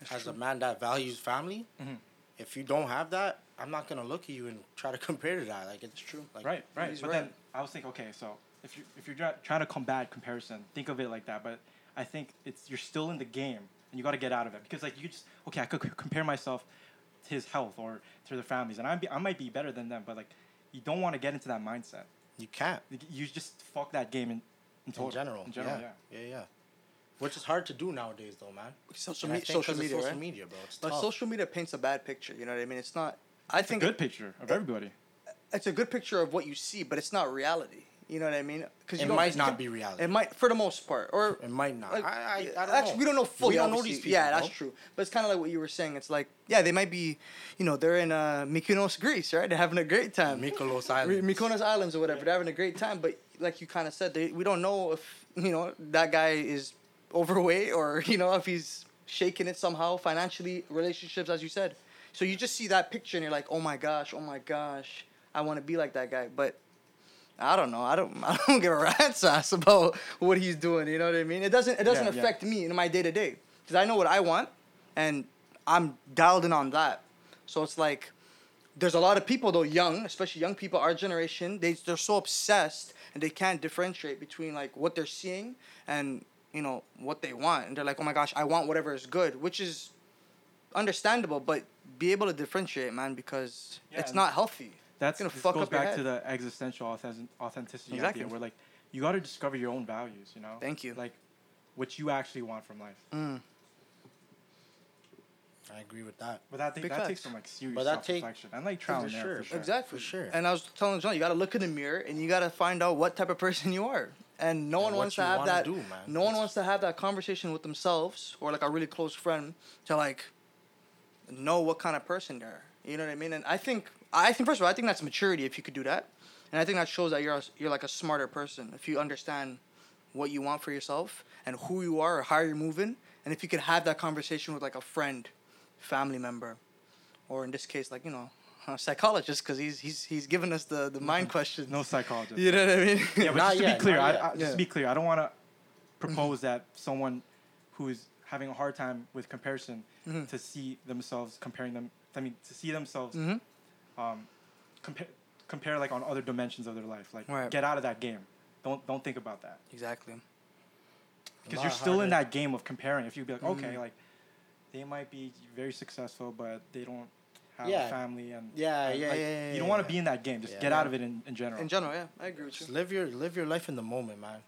That's As true. a man that values family, Mhm. if you don't have that, I'm not gonna look at you and try to *laughs* compare to that. Like it's true. Like, right, right. But right. then I was thinking, okay, so if you if you're trying to combat comparison, think of it like that. But I think it's you're still in the game, and you got to get out of it because like you just okay, I could compare myself to his health or to their families, and I be, I might be better than them, but like you don't want to get into that mindset. You can't. You, you just fuck that game in in, total, in general. In general, yeah. yeah. yeah, yeah. Which is hard to do nowadays, though, man. social, me- think social 'cause of media, social right? media, bro. It's But tough. social media paints a bad picture. You know what I mean? It's not. I It's a think good picture of everybody. it's a good picture of what you see, but it's not reality. You know what I mean? Because It might not be reality. It might, for the most part, or It might not. like, I, I, I don't actually, know. we don't know fully. We don't know these people. Yeah, that's true. But it's kind of like what you were saying. It's like, yeah, they might be, you know, they're in uh, Mykonos, Greece, right? They're having a great time. Mykonos Islands. Mykonos Islands or whatever. They're having a great time, but like you kind of said, they, we don't know if you know that guy is overweight or *laughs* you know if he's shaking it somehow financially, relationships, as you said. So you just see that picture and you're like, oh my gosh, oh my gosh, I want to be like that guy, but. I don't know. I don't. *laughs* I don't give a rat's ass about what he's doing. You know what I mean? It doesn't. It doesn't Yeah, yeah. affect me in my day to day because I know what I want, and I'm dialed in on that. So it's like, there's a lot of people though, young, especially young people, our generation, they they're so obsessed and they can't differentiate between like what they're seeing and you know what they want, and they're like, oh my gosh, I want whatever is good, which is understandable, but be able to differentiate, man, because Yeah, it's not healthy. That's gonna fuck goes up back to the existential authentic- authenticity Exactly. idea, where like you got to discover your own values. You know. Thank you. Like, what you actually want from life. Mm. I agree with that. But that, Big that takes facts. some like serious But that self-reflection and like trial For and error sure, for sure. Exactly. For sure. And I was telling John, you got to look in the mirror and you got to find out what type of person you are. And no And one wants to have that. do, man. No one wants to have that conversation with themselves or like a really close friend to like know what kind of person they're. You know what I mean? And I think I think first of all, I think that's maturity if you could do that, and I think that shows that you're a, you're like a smarter person if you understand what you want for yourself and who you are or how you're moving, and if you could have that conversation with like a friend, family member, or in this case, like you know, a psychologist because he's he's he's giving us the the mind *laughs* questions. No psychologist. You know what I mean? *laughs* Yeah, but Not just to yet, be clear, I. I, just Yeah. to be clear, I don't want to *laughs* propose that someone who is having a hard time with comparison Mhm. to see themselves comparing them. I mean, to see themselves Mhm. Um, compare compare like on other dimensions of their life. Like, Right. get out of that game. Don't don't think about that Exactly. because you're still in that game of comparing. If you be like, okay, Mhm. like they might be very successful, but they don't have Yeah. a family and Yeah, and, yeah, like, yeah, yeah, You don't yeah, want to yeah. be in that game. Just Yeah. get out of it in, in general. In general, yeah, I agree with Just you. live your live your life in the moment, man.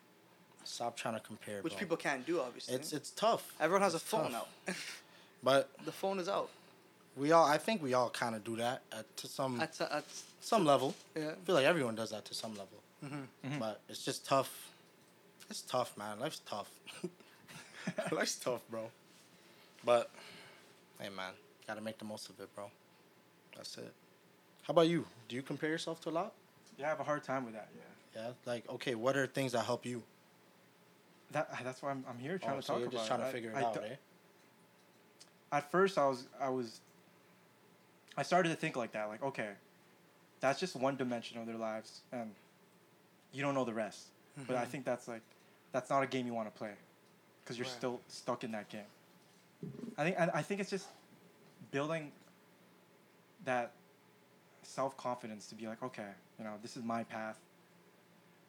Stop trying to compare. Which bro. people can't do, obviously. It's it's tough. Everyone has a phone tough. now. *laughs* But the phone is out. We all, I think we all kind of do that at, to some That's that's some level. yeah. I feel like everyone does that to some level. Mm-hmm. But it's just tough. It's tough, man. Life's tough. *laughs* Life's tough, bro. But hey, man, gotta make the most of it, bro. That's it. How about you? Do you compare yourself to a lot? Yeah, I have a hard time with that. Yeah. Yeah. Like, okay, what are things that help you? That that's why I'm, I'm here trying Oh, to so talk you're about. just trying it. to I- figure it I out, do- eh? At first, I was I was. I started to think like that, like okay, that's just one dimension of their lives, and you don't know the rest. But I think that's like, that's not a game you want to play, because you're Right. still stuck in that game. I think and I think it's just building that self confidence to be like, okay, you know, this is my path.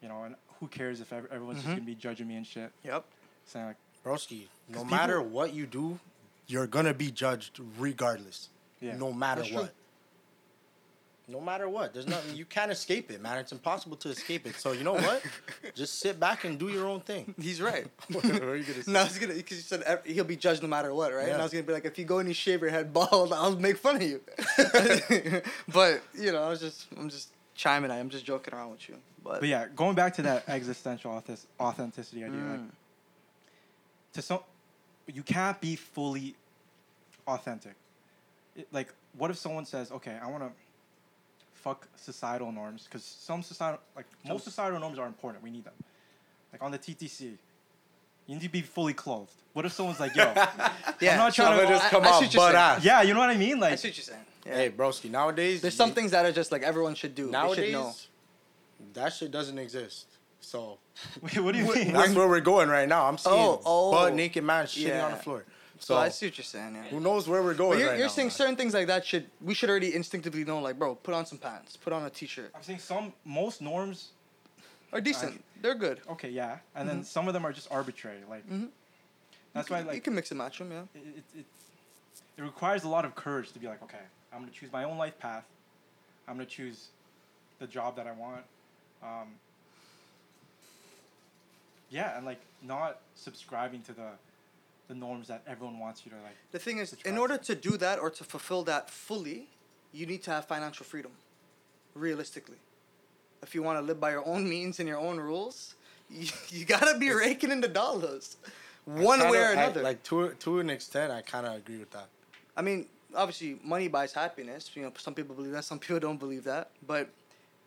You know, and who cares if ev- everyone's Mhm. just gonna be judging me and shit, Yep. saying like, Broski, no 'Cause matter what you do, you're gonna be judged regardless. Yeah, No matter That's true. what. No matter what. There's nothing you can't escape it, man. It's impossible to escape it. So you know what? *laughs* Just sit back and do your own thing. He's right. *laughs* what are you gonna *laughs* say? No, I was gonna because you said ev- he'll be judged no matter what, right? And Yeah. I was gonna be like, if you go and you shave your head bald, I'll make fun of you. but you know, I was just, I'm just chiming. in. I'm just joking around with you. But, But yeah, going back to that existential authenticity idea, like Mm. to some, you can't be fully authentic. It, like, what if someone says, "Okay, I want to fuck societal norms," because some societal, like most societal norms are important. We need them. Like on the TTC, you need to be fully clothed. What if someone's like, "Yo, *laughs* yeah, I'm not so trying to just come I out what you're butt saying. ass. yeah," you know what I mean? I Like, see what you're saying. Yeah. Hey, broski, nowadays There's you- some things that are just like everyone should do. they should nowadays know. that shit doesn't exist. So *laughs* wait, what do you mean? that's where we're going right now. I'm seeing Oh, oh. butt naked man shitting on the floor. So So I see what you're saying. Yeah. who knows where we're going But you're, right you're now, saying man. certain things like that should we should already instinctively know, like, bro, put on some pants, put on a t-shirt. I'm saying some most norms Are decent. They're good. okay, yeah, and then some of them are just arbitrary. Like Mhm. that's you why can, you can mix and match them, yeah. it, it, it it requires a lot of courage to be like, okay, I'm gonna choose my own life path. I'm gonna choose the job that I want. Um, yeah, and like not subscribing to the the norms that everyone wants you to like. The thing is, in order to do that or to fulfill that fully, you need to have financial freedom. Realistically, if you want to live by your own means and your own rules, *laughs* you, you gotta be raking in the dollars, one Kinda- way or I- another. like to to an extent, I kind of agree with that. I mean, obviously, money buys happiness. You know, some people believe that, some people don't believe that. But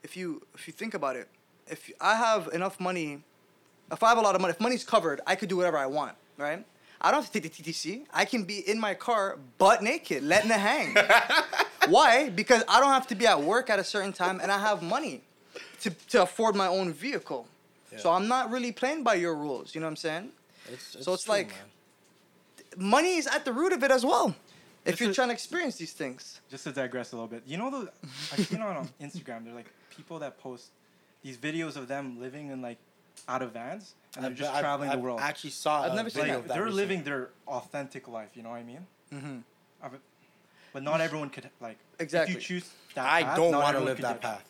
if you if you think about it, if I have enough money, if I have a lot of money, if money's covered, I could do whatever I want, right? I don't have to take the TTC. I can be in my car, butt naked, letting it hang. *laughs* Why? Because I don't have to be at work at a certain time, and I have money to to afford my own vehicle. So I'm not really playing by your rules. You know what I'm saying? It's, So it's true, like- man. Money is at the root of it as well. If This you're is- trying to experience these things. Just to digress a little bit, you know the I've seen on *laughs* Instagram. They're like people that post these videos of them living in like out of vans and they're I've- just I've- traveling I've the world. I actually saw. I've a never seen video that they're recently. living their authentic life. You know what I mean? Mm-hmm. Of it- But not everyone could like. Exactly. If you choose that I path, don't want to everyone live could that path.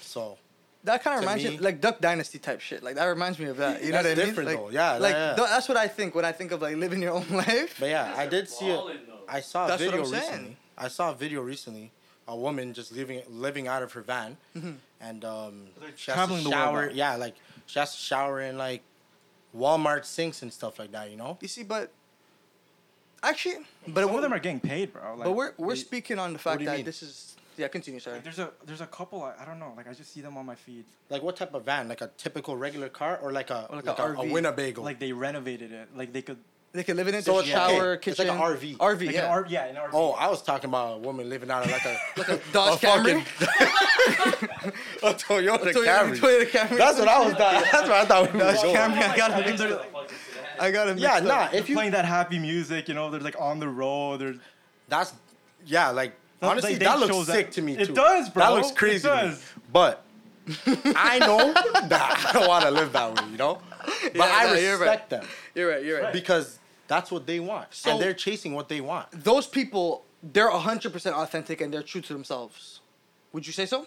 So That kind of reminds me, me- like Duck Dynasty type shit. Like that reminds me of that. You know what I mean? different like, though. Yeah, Like yeah. th- that's what I think when I think of like living your own *laughs* life. But yeah, I did see it. I saw a That's what video I'm saying. recently. I saw a video recently. A woman just living living out of her van, Mm-hmm. and um, she has traveling to the world shower. Yeah, like she has to shower in like Walmart sinks and stuff like that. You know. You see, but actually, but Some of them are getting paid, bro. Like, but we're we're they- speaking on the fact that mean? this is yeah. Continue, sorry. like, there's a there's a couple. I, I don't know. Like I just see them on my feed. Like what type of van? Like a typical regular car or like a Or like like, a a, a Winnebago? Like they renovated it. Like they could. They can live in it. So there's it's- okay, shower, it's kitchen, like a RV. RV, Like yeah. an R, yeah, an RV. oh, I was talking about a woman living out of like a like a *laughs* Dodge Camry. *laughs* a Toyota Toyota- Camry. Toyota Camry. That's what I was. That's what I thought we were Dodge going. Camry. I got I him mixed up. I got him. Yeah, nah. If you playing that happy music, you know, they're like on the road. They're That's yeah, like honestly, they- they that looks shows that- sick to me it too. does, bro. That looks crazy. to does. But *laughs* I know that I don't want to live that way, you know. But Yeah, I no, you're right. respect them You're right. You're right. because that's what they want, So- and they're chasing what they want. Those people, they're hundred percent authentic and they're true to themselves. Would you say so?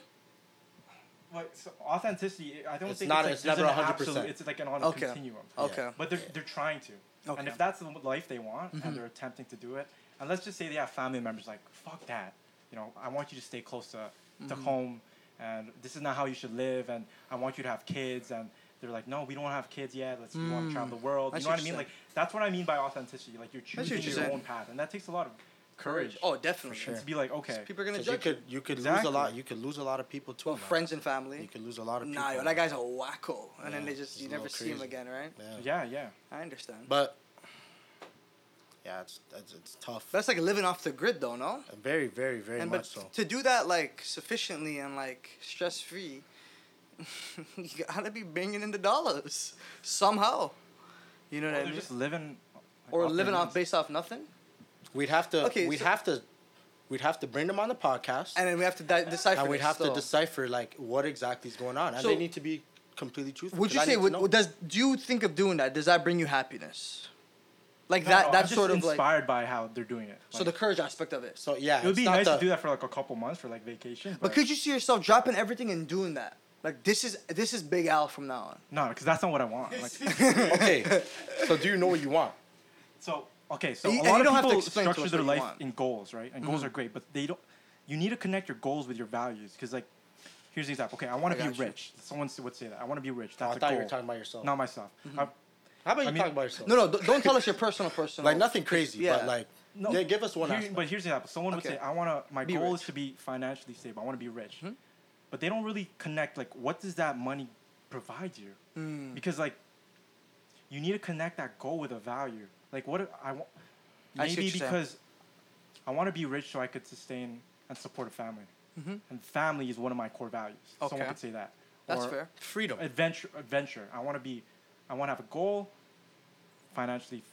like so authenticity. I don't It's think not- It's, it's like, never there's an 100%. absolute- It's like an on a Okay. continuum. Okay. But they're they're trying to. Okay. And if that's the life they want and they're attempting to do it, and let's just say they have family members like, fuck that. You know, I want you to stay close to, to Mhm. home and this is not how you should live and I want you to have kids and they're like, no, we don't have kids yet. Let's we want to travel Mm. the world. I You see know what what I mean? Like that's what I mean by authenticity. Like you're choosing your own path, and that takes a lot of courage. Oh, definitely. sure. To be like, okay, People are gonna 'Cause you judge could you could lose a lot. You could lose a lot of people too. Well, friends and family. You could lose a lot of people. Nah, yo, that guy's a wacko, and then they just you never see him again, right? Yeah. yeah, yeah. I understand. But yeah, it's it's, it's tough. That's like living off the grid, though, no? very, very, very and much but so. to do that like sufficiently and like stress free, *laughs* you gotta be bringing in the dollars somehow. You know Or what I they're mean? just living. like, or off their living off means. based off nothing, We'd have to. Okay, we'd so- have to. We'd have to bring them on the podcast, and then we have to di- decipher. and we'd it have to still. decipher like what exactly is going on, and So- they need to be completely truthful. Would 'cause you I say need to would, know. does do you think of doing that? Does that bring you happiness? Like No, that no, I'm that's just sort of like inspired by how they're doing it. so Like, the courage aspect of it. So yeah, it would it's be not nice the, to do that for like a couple months for like vacation. But could you see yourself dropping everything and doing that? Like this is this is Big Al from now on. No, because that's not what I want. Like, *laughs* okay. So do you know what you want? so okay, so You- a and lot you of don't have to people explain to structure us their what you life want. in goals, right? And goals Mhm. are great, but they don't. You need to connect your goals with your values, because like, here's the example. Okay, I want I to be got you. rich. Someone would say that. I want to be rich. Oh, That's I a thought goal. you were talking about yourself. Not myself. Mm-hmm. I- How about you I mean- talk about yourself? No, no, don't- don't tell us your personal personal. Like nothing crazy, Yeah. but like No, yeah, give us one. Here- aspect. but here's the example. Someone would Okay. say, "I want to. My Be goal rich. is to be financially stable. I want to be rich." But they don't really connect. Like, what does that money provide you? Mm. Because like, you need to connect that goal with a value. Like, what I want? I see what Maybe you're saying. because I want to be rich so I could sustain and support a family. Mhm. And family is one of my core values. okay. Someone Okay. could say that. That's Or fair. freedom. Adventure, adventure. I want to be. I want to have a goal. Financially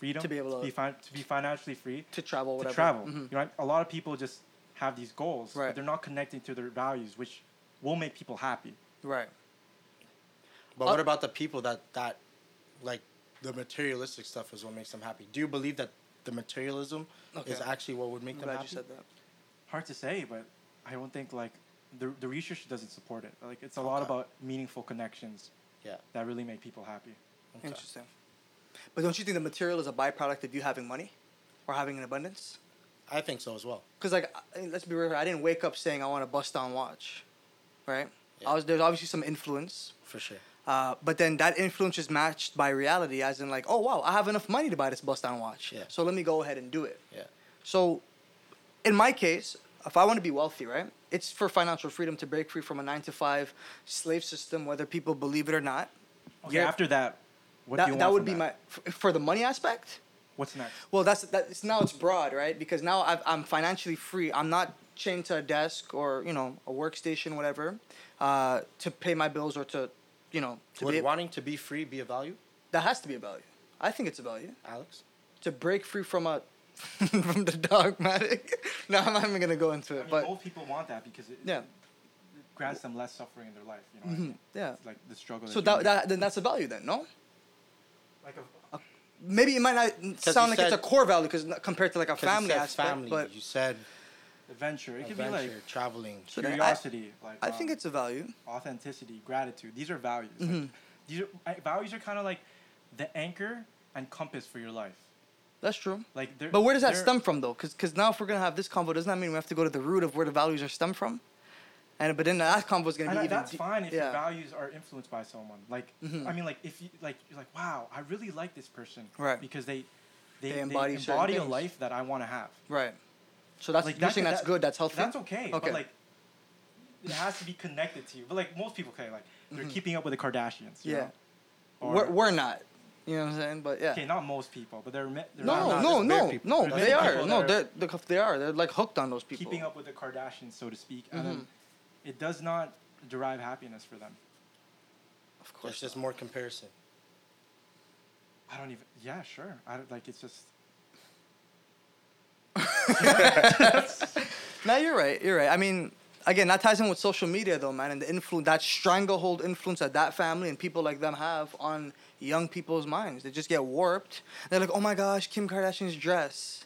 freedom To be able to- be fi- to be financially free To travel, whatever. to travel. Mhm. You know, a lot of people just have these goals, Right. but they're not connecting to their values, which will make people happy. Right. But Uh, what about the people that that like the materialistic stuff is what makes them happy? Do you believe that the materialism is actually what would make I'm them glad happy? you said that. Hard to say, but I don't think like the the research doesn't support it. Like it's a lot about meaningful connections Yeah. that really make people happy. Okay. Interesting. But don't you think the material is a byproduct of you having money, or having an abundance? I think so as well. Because like, I- let's be real, I didn't wake up saying I want a bust down watch, right? Yeah. I was there's obviously some influence, For sure. uh, but then that influence is matched by reality, as in like, oh wow, I have enough money to buy this bust down watch, Yeah. so let me go ahead and do it. Yeah. So, in my case, if I want to be wealthy, right, it's for financial freedom to break free from a nine to five slave system, whether people believe it or not. Okay, Yeah. after that, what that do you that want would from be that? my f- for the money aspect. What's next? Well, that's that. It's, now it's broad, right? Because now I've, I'm financially free. I'm not chained to a desk or you know a workstation, whatever, uh, to pay my bills or to, you know, to Would be, wanting to be free be a value, that has to be a value. I think it's a value Alex? to break free from a *laughs* from the dogmatic. *laughs* no, I'm not even gonna go into I it, mean, but old people want that because it, yeah, it grants them less suffering in their life. You know, what I mean? yeah. It's like the struggle. So you that, that then that's a value then, no? like a, Maybe it might not sound you like it's a core value because compared to like a you family said aspect, family. but you said adventure. It could adventure, be like traveling. So then I- curiosity. like I think um, it's a value. authenticity, gratitude. These are values. Like, Mhm. these are, I- values are kind of like the anchor and compass for your life. That's true. Like, But where does that stem from though? Because now if we're gonna have this convo, doesn't that mean we have to go to the root of where the values are stem from? And but then that convo is gonna And be I- even. that's deep- fine if yeah. your values are influenced by someone. Like, Mhm. I mean, like if you like, you're like, wow, I really like this person, Right. Because they they, They they embody embody, a things. life that I want to have. Right. So that's Like, you're that saying that's that- good. That's healthy. That's okay, Okay. but like, it has to be connected to you. But like most people, okay, like they're Mhm. keeping up with the Kardashians. you Yeah. know? Or- we're, we're not. You know what I'm saying? But yeah. okay, not most people, but they're, mi- they're no, not no, no, there's bare no, no. They are. No, they're, they're they are. They're like hooked on those people. keeping up with the Kardashians, so to speak, and Mhm. then it does not derive happiness for them. Of course. It's just more comparison. I don't even. Yeah, sure. I don't, like it's just. *laughs* No, you're right. You're right. I mean, again, that ties in with social media, though, man, and the influence, that stranglehold influence that that family and people like them have on young people's minds. They just get warped. They're like, oh my gosh, Kim Kardashian's dress.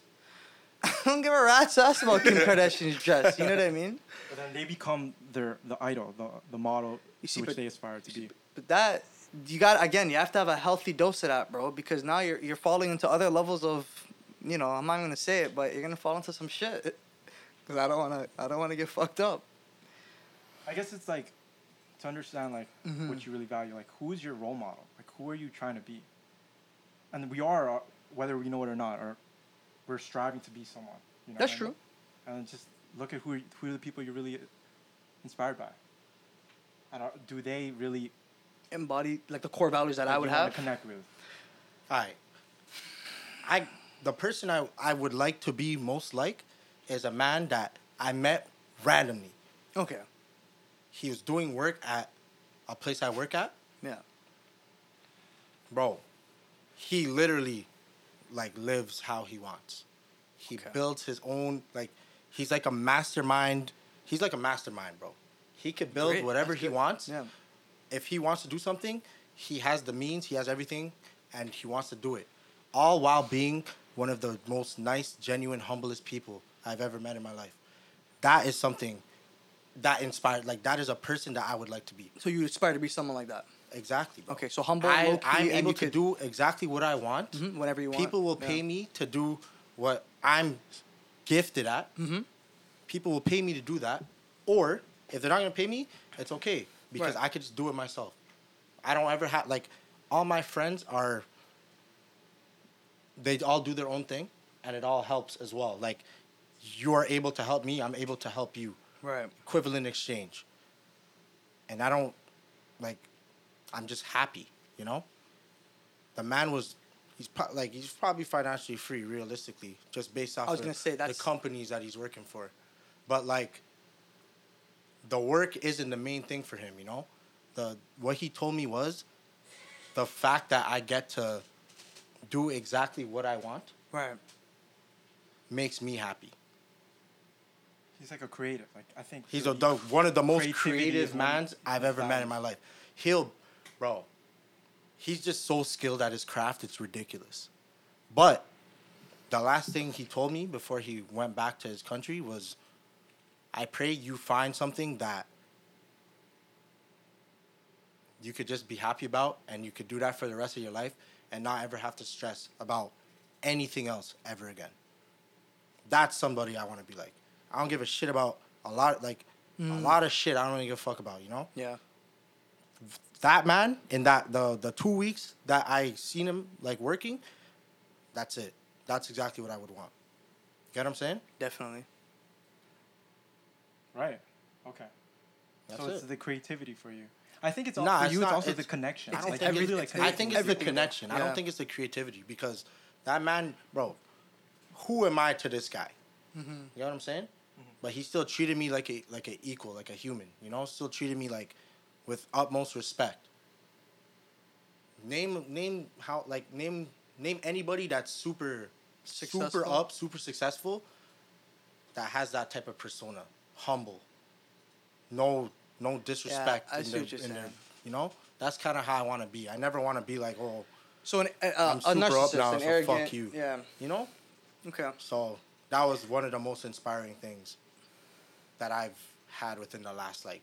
I *laughs* don't give a rat's ass about Kim *laughs* Kardashian's dress. You know what I mean? But then they become their the idol, the the model You see, to which but- they aspire to be. But that you got again. You have to have a healthy dose of that, bro, because now you're you're falling into other levels of, you know, I'm not gonna say it, but you're gonna fall into some shit. *laughs* Cause I don't wanna, I don't wanna get fucked up. I guess it's like to understand like Mhm. what you really value. Like who is your role model? Like who are you trying to be? And we are, uh, whether we know it or not, or we're striving to be someone. You know That's what I mean? true. And just look at who who are the people you're really inspired by. And are, do they really Embody like the core values that I you would wanna have. connect with? All right. I the person I, I would like to be most like is a man that I met randomly. Okay. He was doing work at a place I work at. Yeah. Bro, he literally like lives how he wants. He Okay. builds his own like he's like a mastermind. He's like a mastermind, bro. He could build Great, whatever that's he good. wants. Yeah. if he wants to do something, he has the means, he has everything, and he wants to do it. All while being one of the most nice, genuine, humblest people I've ever met in my life. That is something that inspired, like, that is a person that I would like to be. So you aspire to be someone like that. Exactly. bro. Okay, so humble, I, and able you to could- do exactly what I want. Mhm, whenever you want. People will Yeah. pay me to do what I'm gifted at. Mhm. People will pay me to do that. Or if they're not gonna pay me, it's okay because Right. I could just do it myself. I don't ever have like all my friends are. They all do their own thing, and it all helps as well. Like you are able to help me, I'm able to help you. Right. Equivalent exchange. And I don't like. I'm just happy, you know. The man was, he's pro- like he's probably financially free, realistically, just based off I was gonna say, the companies that he's working for. But like, the work isn't the main thing for him, you know. The what he told me was, the fact that I get to do exactly what I want Right. makes me happy. He's like a creative. Like I think He's a, the, one of the most creative mans I've ever met in my life. He'll, bro, he's just so skilled at his craft, it's ridiculous. But the last thing he told me before he went back to his country was, I pray you find something that you could just be happy about and you could do that for the rest of your life and not ever have to stress about anything else ever again. That's somebody I want to be like. I don't give a shit about a lot like a mm. lot of shit I don't really give a fuck about, you know? Yeah. That man in that the the 2 weeks that I seen him like working, that's it. That's exactly what I would want. Get what I'm saying? Definitely. right. Okay. That's so it's it. the creativity for you. I think it's all Nah, for it's you. not- it's also it's- the connection. I don't like think you it's, really like I think it's the everything, bro. connection. I don't think it's the creativity because that man, bro, who am I to this guy? Mm-hmm. You know what I'm saying? But he still treated me like a like a equal, like a human. You know, still treated me like with utmost respect. Name name how like name name anybody that's super super up, super successful that has that type of persona. Humble. No no disrespect I in their, in their you know? That's kind of how I want to be. I never want to be like, oh, So an, uh, I'm a super up now, so arrogant. fuck you. Yeah. you know? Okay. So that was one of the most inspiring things that I've had within the last like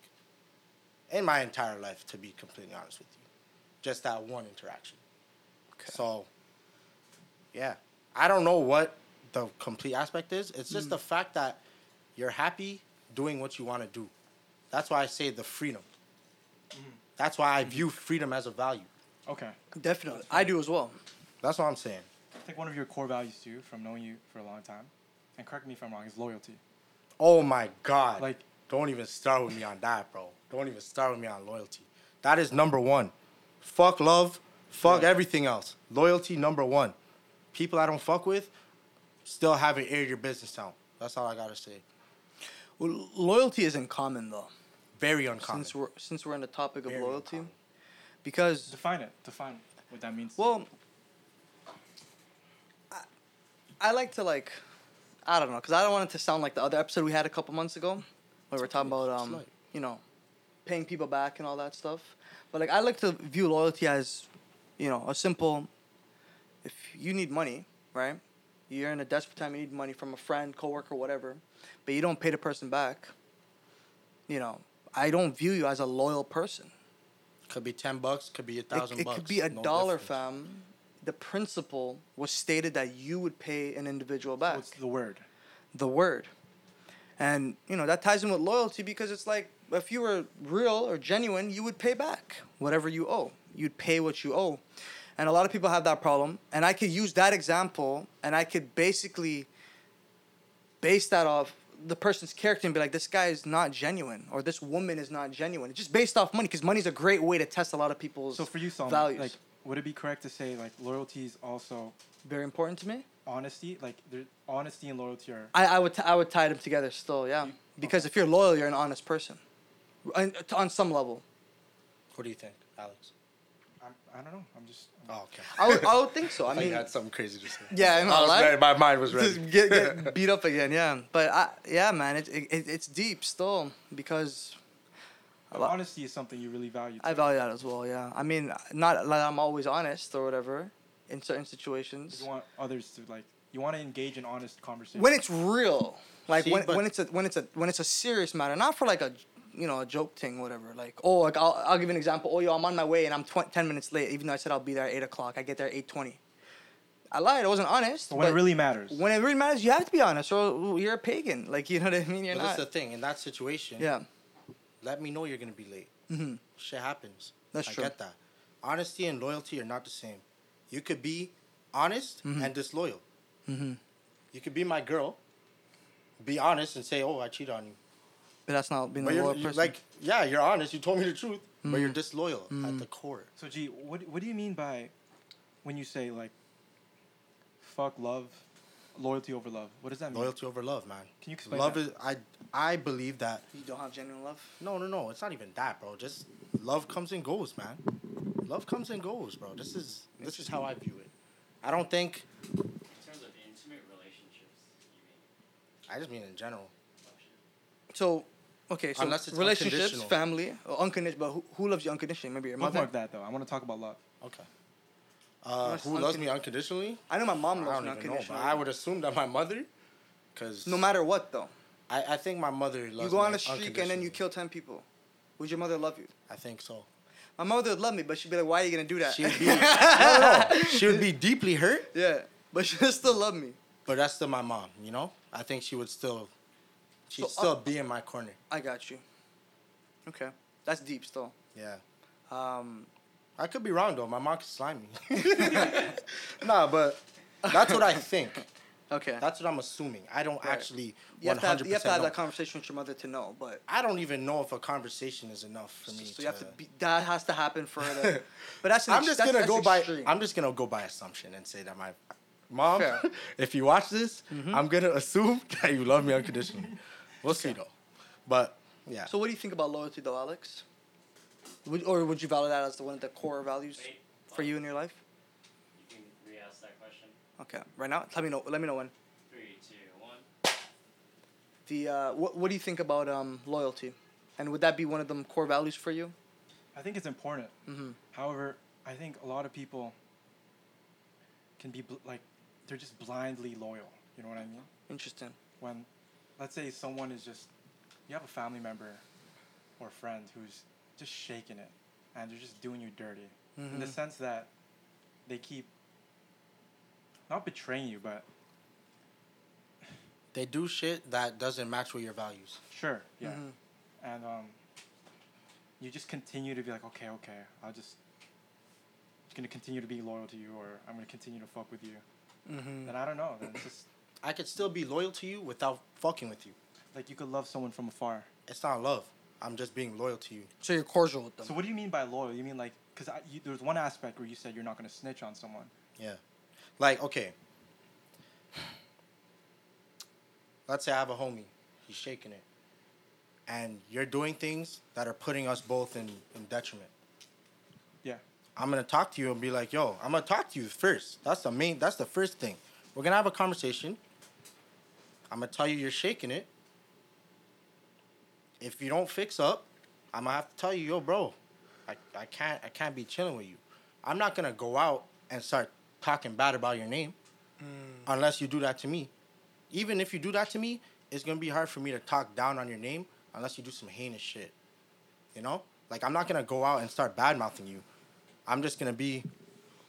in my entire life, to be completely honest with you. Just that one interaction. Okay. So yeah. I don't know what the complete aspect is. It's Mm. just the fact that you're happy doing what you want to do. That's why I say the freedom. Mm-hmm. That's why I view freedom as a value. okay. Definitely. I do as well. That's what I'm saying. I think one of your core values too, from knowing you for a long time, and correct me if I'm wrong, is loyalty. Oh my God. Like Don't even start with me on that, bro. Don't even start with me on loyalty. That is number one. Fuck love. Fuck Yeah. everything else. Loyalty number one. People I don't fuck with, still haven't aired your business out. That's all I gotta say. Well, loyalty isn't common though. Very uncommon. Since we're since we're on the topic of Very loyalty, uncommon. because define it. Define what that means. well, I, I like to like, I don't know, because I don't want it to sound like the other episode we had a couple months ago, where we're talking about um, you know, paying people back and all that stuff. But like, I like to view loyalty as, you know, a simple. If you need money, right? You're in a desperate time. You need money from a friend, coworker, whatever, but you don't pay the person back. You know, I don't view you as a loyal person. Could be ten bucks. Could be a It, thousand it bucks. could be a no dollar, difference. fam. The principle was stated that you would pay an individual back. What's the word? the word. And you know that ties in with loyalty because it's like if you were real or genuine, you would pay back whatever you owe. You'd pay what you owe. And a lot of people have that problem. And I could use that example and I could basically base that off the person's character and be like, this guy is not genuine or this woman is not genuine. It's just based off money because money's a great way to test a lot of people's So for you, Solomon, values. like, would it be correct to say like loyalty is also Very important to me. honesty? Like, there, honesty and loyalty are. I, I would t- I would tie them together still, yeah. Because if you're loyal, you're an honest person, on, on some level. What do you think, Alex? I'm, I don't know. I'm just. Oh, okay. I would, I would think so. *laughs* I I mean, had something crazy to say. yeah, I'm I not was ready. My mind was ready. Just get, get *laughs* beat up again, yeah. But I, yeah, man, it, it, it it's deep still because a lot- honesty is something you really value. I value that as well. Yeah, I mean, not like I'm always honest or whatever in certain situations. You want others to like. You want to engage in honest conversation. when it's real like See, when, when it's a when it's a when it's a serious matter not for like a you know a joke thing whatever like oh like I'll, I'll give you an example oh yo i'm on my way and i'm tw- 10 minutes late even though i said i'll be there at 8 o'clock i get there at 8.20 i lied i wasn't honest But when it really matters. when it really matters you have to be honest or you're a pagan like you know what i mean you're But not that's the thing. In that situation, yeah let me know you're gonna be late. hmm Shit happens. That's I true. get that. Honesty and loyalty are not the same. You could be honest Mhm. and disloyal. hmm You could be my girl, be honest and say, "Oh, I cheated on you." But that's not being But a you're loyal person like, yeah, you're honest. You told me the truth, but you're Mhm. disloyal at Mhm. the core. So, G, what what do you mean by when you say like fuck love, loyalty over love? What does that mean? Loyalty over love, man. Can you explain love that? is I I believe that you don't have genuine love no no no it's not even that bro just love comes and goes man love comes and goes bro this is this is how I view it I don't think In terms of intimate relationships, you mean? I just mean in general so okay so Unless it's relationships unconditional. family or unconditional but who, who loves you unconditionally maybe your mother Bookmark that though. I want to talk about love. okay uh, Unless who loves uncon- me unconditionally i know my mom I loves don't me even know but unconditionally I would assume that my mother because no matter what though I, I think my mother loves You go me on a streak and then you unconditionally. kill ten people. Would your mother love you? I think so My mother would love me, but she'd be like, "Why are you gonna do that?" she would be no, *laughs* no, no. she would be deeply hurt yeah, but *laughs* she'll still love me. but that's still my mom you know I think she would still she'd So, uh, still be in my corner I got you. Okay, that's deep still. yeah Um, I could be wrong though. My mom could slime me. *laughs* *laughs* nah, but that's what I think. okay. That's what I'm assuming. I don't Right. actually you have, to have, you have to have that conversation with your mother to know, but I don't even know if a conversation is enough for me. so you have to be. That has to happen for the. *laughs* But that's. An I'm ex- just that's, gonna that's go by. I'm just gonna go by assumption and say that my mom. Fair. if you watch this, Mhm. I'm gonna assume that you love me unconditionally. We'll see Okay. though. But yeah, So what do you think about loyalty, though, Alex? Would, or would you value that as the one of the core values Wait, for you in your life? You can re-ask that question. Okay, right now. Let me know. Let me know when. Three, two, one. The uh, what What do you think about um loyalty, and would that be one of them core values for you? I think it's important. Mm-hmm. However, I think a lot of people can be bl- like they're just blindly loyal. You know what I mean? Interesting. When, let's say someone is just, you have a family member or friend who's just shaking it, and they're just doing you dirty, in the Mhm. sense that they keep not betraying you, but they do shit that doesn't match with your values. sure, yeah, Mhm. and um, you just continue to be like, okay, okay, I'll just. just Gonna continue to be loyal to you, or I'm gonna continue to fuck with you. Mm-hmm. Then I don't know. Then it's just I could still be loyal to you without fucking with you. like you could love someone from afar. It's not love. I'm just being loyal to you. So you're cordial with them. So what do you mean by loyal? You mean like because there's one aspect where you said you're not gonna snitch on someone. Yeah. Like, okay. *sighs* Let's say I have a homie. He's shaking it. And you're doing things that are putting us both in, in detriment. Yeah. I'm gonna talk to you and be like, yo, I'm gonna talk to you first. That's the main that's the first thing. We're gonna have a conversation. I'm gonna tell you you're shaking it. If you don't fix up, I'm gonna have to tell you, yo, bro, I, I can't I can't be chilling with you. I'm not gonna go out and start talking bad about your name mm. unless you do that to me. Even if you do that to me, it's gonna be hard for me to talk down on your name unless you do some heinous shit. You know? Like I'm not gonna go out and start bad mouthing you. I'm just gonna be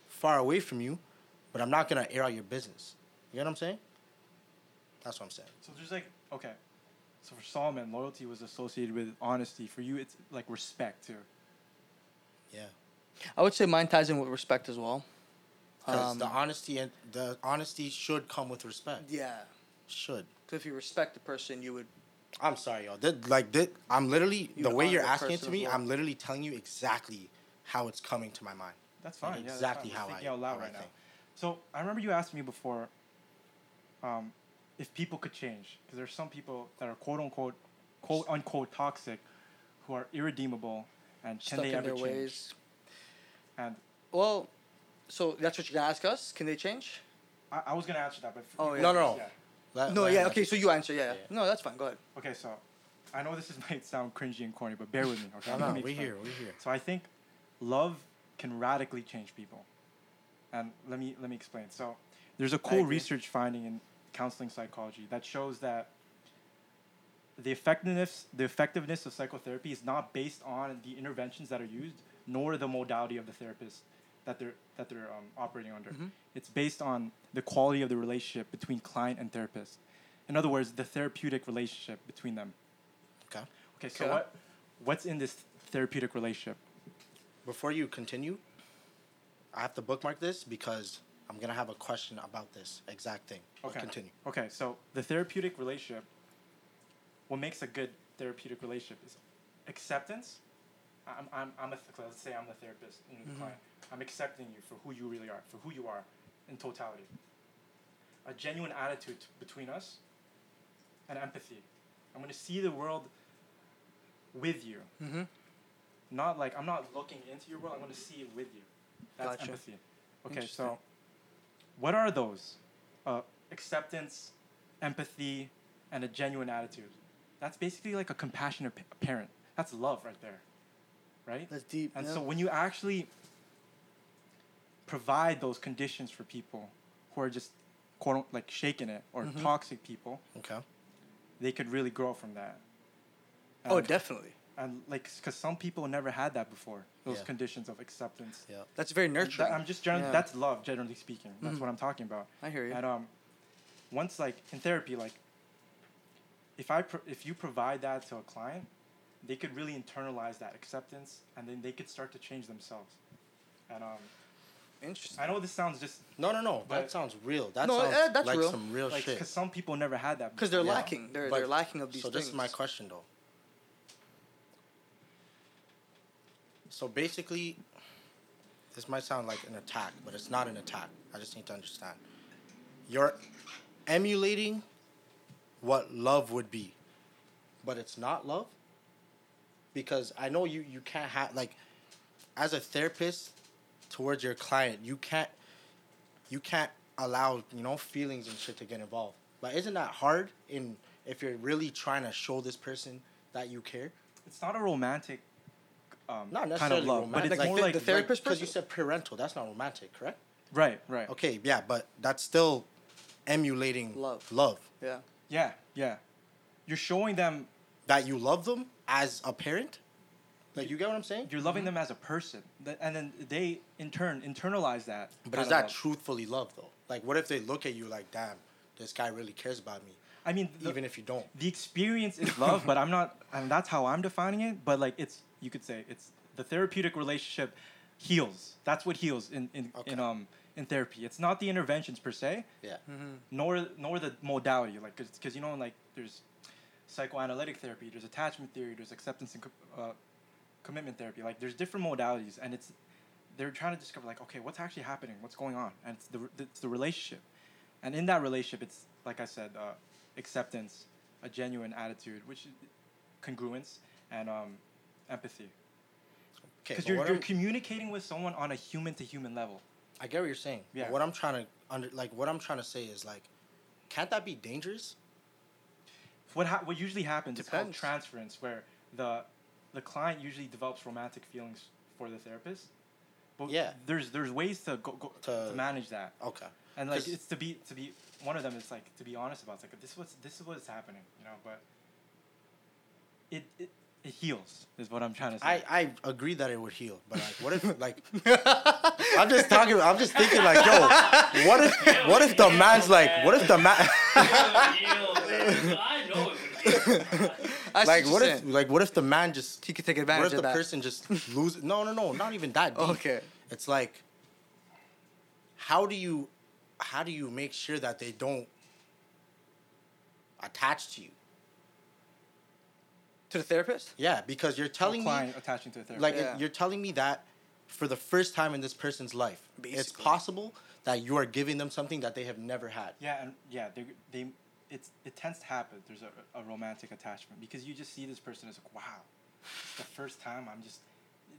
far away from you, but I'm not gonna air out your business. You know what I'm saying? That's what I'm saying. So there's like okay, so for Solomon, loyalty was associated with honesty. For you, it's like respect too. Yeah. I would say mine ties in with respect as well. Because Um, the honesty and the honesty should come with respect. Yeah. Should. Because if you respect the person, you would. I'm sorry, y'all. That, like that, I'm literally You the way you're the asking it to me. well. I'm literally telling you exactly how it's coming to my mind. That's Like, fine. yeah, that's exactly fine. how Just I- thinking out loud how I right now. think. So I remember you asked me before. Um, if people could change, because there's some people that are quote unquote, quote unquote toxic, who are irredeemable, and can stuck they in ever their change? ways. And Well, so that's what you're gonna ask us? Can they change? I, I was gonna answer that, but Oh, yeah. No, no, no. yeah. Let- No, let yeah. Okay, so you answer. Yeah. Yeah. No, that's fine. Go ahead. Okay, so I know this is, *laughs* might sound cringy and corny, but bear with me. Okay, No, no, we explain. here, we here. So I think love can radically change people. And let me let me explain. So there's a cool research finding in counseling psychology that shows that the effectiveness the effectiveness of psychotherapy is not based on the interventions that are used nor the modality of the therapist that they're that they're um, operating under. Mhm. It's based on the quality of the relationship between client and therapist. In other words, the therapeutic relationship between them. Okay. Okay, so Okay. what what's in this therapeutic relationship? Before you continue, I have to bookmark this because I'm gonna have a question about this exact thing. But Okay. Continue. Okay, so the therapeutic relationship, what makes a good therapeutic relationship is acceptance. I'm, I'm, I'm a, th- let's say I'm the therapist, know, the Mhm. client. I'm accepting you for who you really are, for who you are in totality. A genuine attitude t- between us and empathy. I'm going to see the world with you. Mm-hmm. Not like I'm not looking into your world, I'm going to see it with you. That's Gotcha. empathy. Okay, so what are those? Uh, acceptance, empathy, and a genuine attitude. That's basically like a compassionate pa- parent. That's love right there. Right? That's deep. And yeah. so when you actually provide those conditions for people who are just quote like shaking it or Mhm. toxic people, Okay. they could really grow from that. oh, definitely. And like, because some people never had that before, those Yeah. conditions of acceptance. Yeah. That's very nurturing. that- I'm just generally, Yeah. that's love, generally speaking. That's Mhm. what I'm talking about. I hear you. And um, once like in therapy, like if I pro- if you provide that to a client, they could really internalize that acceptance, and then they could start to change themselves. And um, Interesting. I know this sounds just No, no, no. But- that sounds real. That No, sounds eh, that's like real. some real like shit. because some people never had that. Because they're. Yeah. lacking. They're But- they're lacking of these so things. this is my question though. So basically, this might sound like an attack, but it's not an attack. I just need to understand. You're emulating what love would be, but it's not love. Because I know you you can't have like, as a therapist, towards your client, you can't you can't allow you know feelings and shit to get involved. But isn't that hard in if you're really trying to show this person that you care? It's not a romantic. Um, Not kind necessarily of love, romantic. but it's Like more the- like the therapist because you said parental. That's not romantic, correct? right, right. Okay, yeah, but that's still emulating Love. Love yeah. Yeah, yeah. You're showing them. that you love them as a parent. Like you get what I'm saying? You're loving them as a person, and then they in turn internalize that. But kind is that love. truthfully love though? Like, what if they look at you like, damn, this guy really cares about me, I mean, the, even if you don't? the experience is love, but I'm not, and that's how I'm defining it. But like, it's you could say it's the therapeutic relationship heals. That's what heals in in, in um in therapy. It's not the interventions per se, Yeah. Mm-hmm. nor nor the modality. Like, cause, 'cause, you know, like there's psychoanalytic therapy, there's attachment theory, there's acceptance and co- uh, commitment therapy. Like, there's different modalities, and it's they're trying to discover like, okay, what's actually happening? What's going on? And it's the it's the relationship, and in that relationship, it's like I said, uh, acceptance, a genuine attitude, which congruence and um, empathy. Okay, Because you're, you're I'm- communicating with someone on a human to human level. I get what you're saying. Yeah. What I'm trying to under like what I'm trying to say is like, can't that be dangerous? What ha- what usually happens is called Depends. transference, where the the client usually develops romantic feelings for the therapist. But Yeah. there's there's ways to go, go To- to, manage that, Okay. and like it's to be to be one of them is like to be honest about. It's like this was this is what's happening, you know. But it, it it heals. Is what I'm trying to say. I, I agree that it would heal, but like, what if *laughs* like I'm just talking. I'm just thinking like, yo, what if what if the man's like, what if the man *laughs* I know it would be. I see like what what if like what if the man just he could take advantage what if the of that? person just loses? No, no, no, not even that. Deep. Okay. It's like, how do you, how do you make sure that they don't attach to you? To the therapist? Yeah, because you're telling me client attaching to a therapist. like Yeah. you're telling me that for the first time in this person's life, it's possible that you are giving them something that they have never had. Yeah, and yeah, they they it's it tends to happen. There's a, a romantic attachment because you just see this person as like, wow, it's the first time I'm just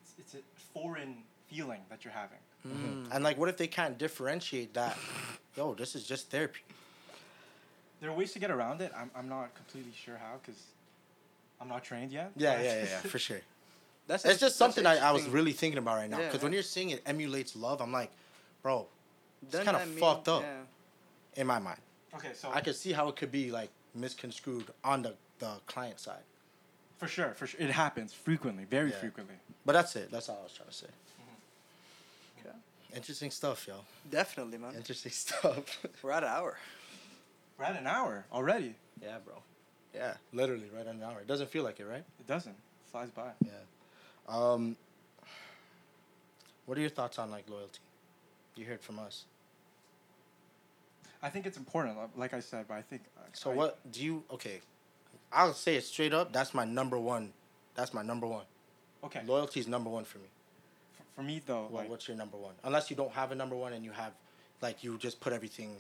it's it's a foreign feeling that you're having. Mm. And like, what if they can't differentiate that? *laughs* Yo, this is just therapy. There are ways to get around it. I'm I'm not completely sure how because I'm not trained yet. Yeah, yeah, yeah, yeah, for sure. *laughs* That's It's just something I, I was really thinking about right now. Yeah, Because when you're seeing it emulates love, I'm like, bro, it's kind that of mean- fucked up yeah. in my mind. Okay, so I could see how it could be like misconstrued on the, the client side. for sure, for sure, it happens frequently, very Yeah. frequently. But that's it. That's all I was trying to say. Mm-hmm. Okay. Interesting stuff, yo. Definitely, man. Interesting *laughs* stuff. We're at an hour. We're at an hour already. yeah, bro. Yeah, literally right on an hour. It doesn't feel like it, right? It doesn't. It flies by. Yeah. Um, what are your thoughts on like loyalty? You heard from us. I think it's important, like I said, but I think. uh, So I- what do you? Okay, I'll say it straight up. That's my number one. That's my number one. Okay. Loyalty is number one for me. f- For me though, Well, like, what's your number one? Unless you don't have a number one and you have, like, you just put everything.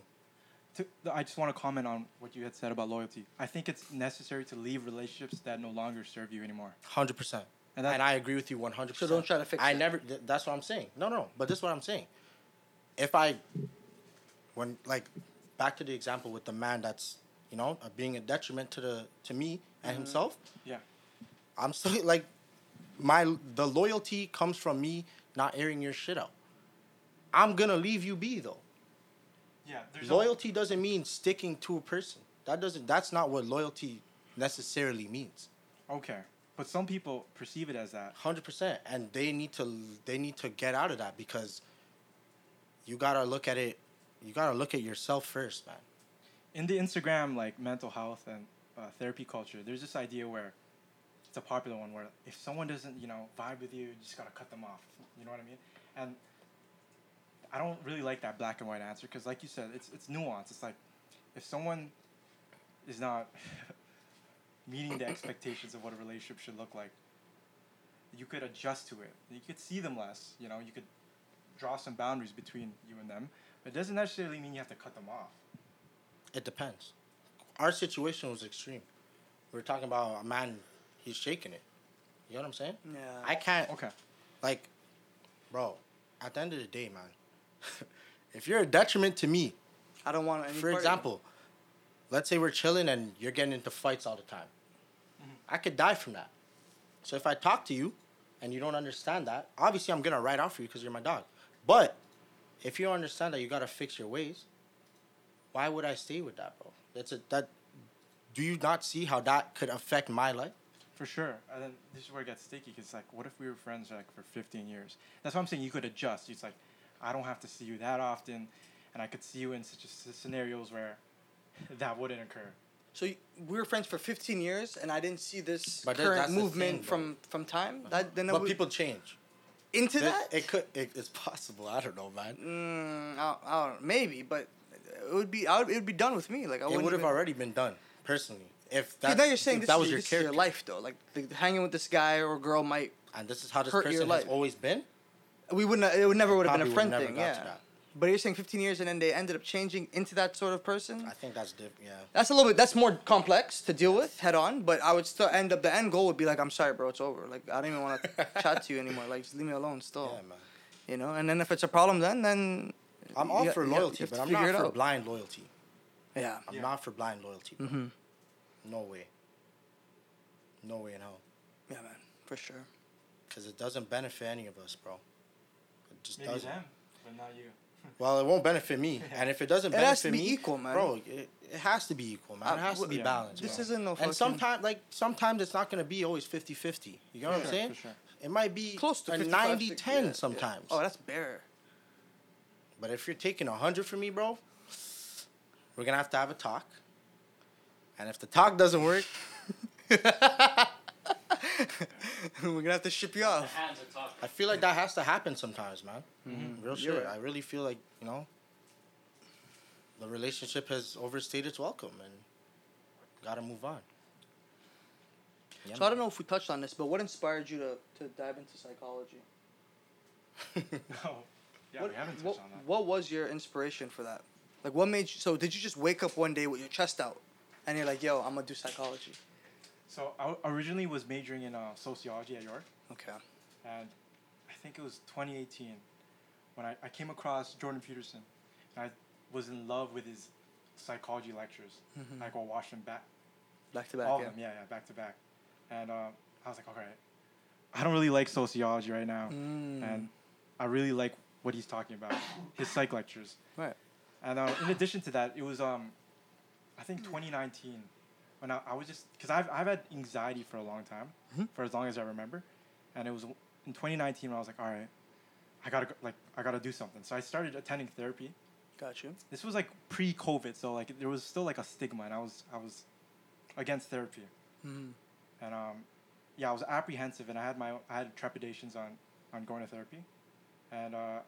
To, I just want to comment on what you had said about loyalty. I think it's necessary to leave relationships that no longer serve you anymore. Hundred percent. And And, I agree with you one hundred So percent. don't try to fix I it. never. th- That's what I'm saying. No, no. But this is what I'm saying. If I, when like, back to the example with the man that's, you know, uh, being a detriment to the to me and Mm-hmm. himself. Yeah. I'm still *laughs* like, my the loyalty comes from me not airing your shit out. I'm gonna leave you be though. Yeah. Loyalty doesn't mean sticking to a person. That doesn't. That's not what loyalty necessarily means. okay, but some people perceive it as that. Hundred percent, and they need to they need to get out of that because you gotta look at it. You gotta look at yourself first, man. In the Instagram like mental health and uh, therapy culture, there's this idea where it's a popular one where if someone doesn't you know vibe with you, you just gotta cut them off. You know what I mean? And I don't really like that black and white answer because, like you said, it's it's nuanced. It's like if someone is not *laughs* meeting the expectations of what a relationship should look like, you could adjust to it. You could see them less. You know, you could draw some boundaries between you and them, but it doesn't necessarily mean you have to cut them off. It depends. Our situation was extreme. We are talking about a man. He's shaking it. You know what I'm saying? Yeah. I can't. Okay. Like, bro. At the end of the day, man. *laughs* if you're a detriment to me, I don't want any for part of it. example, let's say we're chilling and you're getting into fights all the time. Mm-hmm. I could die from that. So if I talk to you and you don't understand that, obviously I'm gonna write out for you because you're my dog. But if you don't understand that you gotta fix your ways, why would I stay with that, bro? That's a that. Do you not see how that could affect my life? For sure. And then this is where it gets sticky because, like, what if we were friends like for 15 years? That's what I'm saying you could adjust. It's like, I don't have to see you that often, and I could see you in such a s- scenarios where *laughs* that wouldn't occur. So y- we were friends for 15 years, and I didn't see this But current that's movement thing, from from time. That then But would- people change. into It, that. it could. It, it's possible. I don't know, man. Mm, I, I don't know, maybe, but it would be. I would, it would be done with me. Like I It wouldn't have even- already been done personally. If Yeah, that, now you're saying this, that is, was your, your this is your life though. Like the, hanging with this guy or girl might. and this is how this your person has life. always been. We wouldn't. It would never would have been a friend thing. Yeah. But you're saying 15 years and then they ended up changing into that sort of person. I think that's different. Yeah. That's a little bit. That's more complex to deal with head on. But I would still end up. The end goal would be like, I'm sorry, bro. It's over. Like I don't even want to *laughs* chat to you anymore. Like just leave me alone. Still. Yeah, man. You know. And then if it's a problem, then then. I'm all for you got- loyalty, you have but I'm not for out. blind loyalty. Yeah. I'm Yeah. not for blind loyalty. Mhm. No way. No way in hell. Yeah, man. For sure. Because it doesn't benefit any of us, bro. It just Maybe doesn't. them, but not you. *laughs* Well, it won't benefit me, and if it doesn't It has benefit to be me, equal, man. bro, it, it has to be equal, man. Uh, it has to be yeah. balanced. This bro. isn't no and sometimes like sometimes it's not gonna be always 50-50. You know what I'm saying? for sure. It might be Close to a 55, 90 60, 10 yeah, yeah. sometimes. Oh, that's bare. But if you're taking 100 from me, bro, we're going to have to have a talk. And if the talk doesn't work, *laughs* *laughs* *laughs* We're gonna have to ship you off. hands are talking. I feel like that has to happen sometimes, man. Real Mm-hmm. You're shit. right. I really feel like, you know, the relationship has overstayed its welcome and got to move on. Yeah, So I don't know if we touched on this, but what inspired you to, to dive into psychology? *laughs* No. Yeah, what, we haven't touched what, on that. what was your inspiration for that? Like, what made you? So, did you just wake up one day with your chest out, and you're like, "Yo, I'm gonna do psychology"? So I originally was majoring in uh, sociology at York, Okay. and I think it was 2018 when I, I came across Jordan Peterson, and I was in love with his psychology lectures. Mhm. I go watch them back, Back to back. all yeah. of them, yeah, yeah, back to back, and uh, I was like, all right, I don't really like sociology right now, Mm. and I really like what he's talking about, *coughs* his psych lectures. Right. And uh, in addition to that, it was um, I think 2019 when I, I was just because I've I've had anxiety for a long time, Mhm. for as long as I remember, and it was in 2019 when I was like, all right, I gotta go, like I gotta do something. So I started attending therapy. Got you. This was like pre-COVID, so like there was still like a stigma, and I was I was against therapy, Mm. and um, yeah, I was apprehensive, and I had my I had trepidations on on going to therapy, and uh,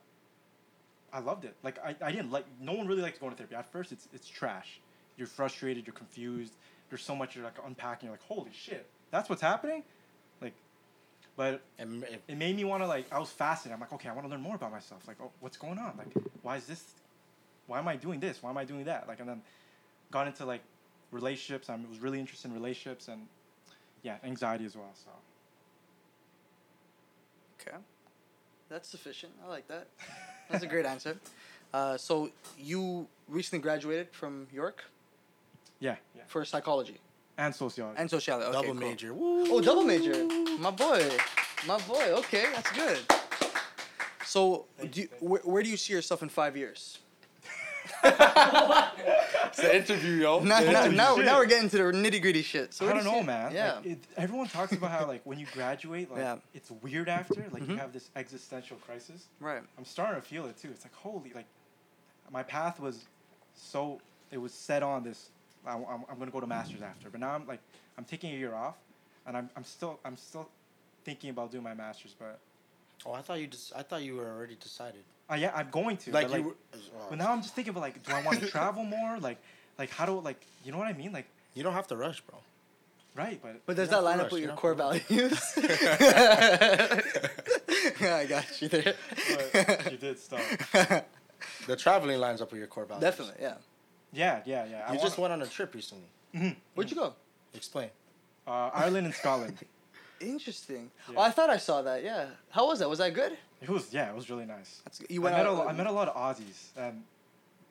I loved it. Like I, I didn't like no one really likes going to therapy. At first, it's it's trash. You're frustrated. You're confused. There's so much you're like unpacking. You're like, holy shit, that's what's happening. Like, but And it- it made me want to like. I was fascinated. I'm like, okay, I want to learn more about myself. Like, oh, what's going on? Like, why is this? Why am I doing this? Why am I doing that? Like, and then got into like relationships. I was really interested in relationships and yeah, anxiety as well. So Okay. That's sufficient. I like that. That's a great answer. Uh, so you recently graduated from York yeah, yeah, for psychology and sociology. and sociology. Okay, double cool. major. Woo. Oh, double major. My boy. My boy. Okay, that's good. So, do you, where, where do you see yourself in five years? It's an interview, yo. Now, now, interview. now, shit. now we're getting to the nitty gritty shit. So I don't do know, see- man. Yeah. Like, it, everyone talks about how like when you graduate, like Yeah. it's weird after. Like you Mhm. have this existential crisis. right. I'm starting to feel it too. It's like holy, like my path was so it was set on this. I, am I'm gonna go to masters after, but now I'm like I'm taking a year off, and I'm I'm still I'm still thinking about doing my masters, but Oh, I thought you just. I thought you were already decided. uh, yeah, I'm going to. Like but, you. like, were, oh, but now I'm just thinking about like, do I want to *laughs* travel more? Like, like how do like you know what I mean? Like, you don't have to rush, bro. right? But But does that line up with your core values? values? *laughs* *laughs* I got you there. but you did stop. The traveling lines up with your core values. Definitely, yeah. Yeah, yeah, yeah. I You just wanna- went on a trip recently. Mhm. Where'd you go? Explain. uh, Ireland and Scotland. *laughs* Interesting. Yeah. Oh, I thought I saw that. Yeah. How was that? Was that good? It was yeah, it was really nice. That's you I went met, a, out. I met a lot of Aussies, and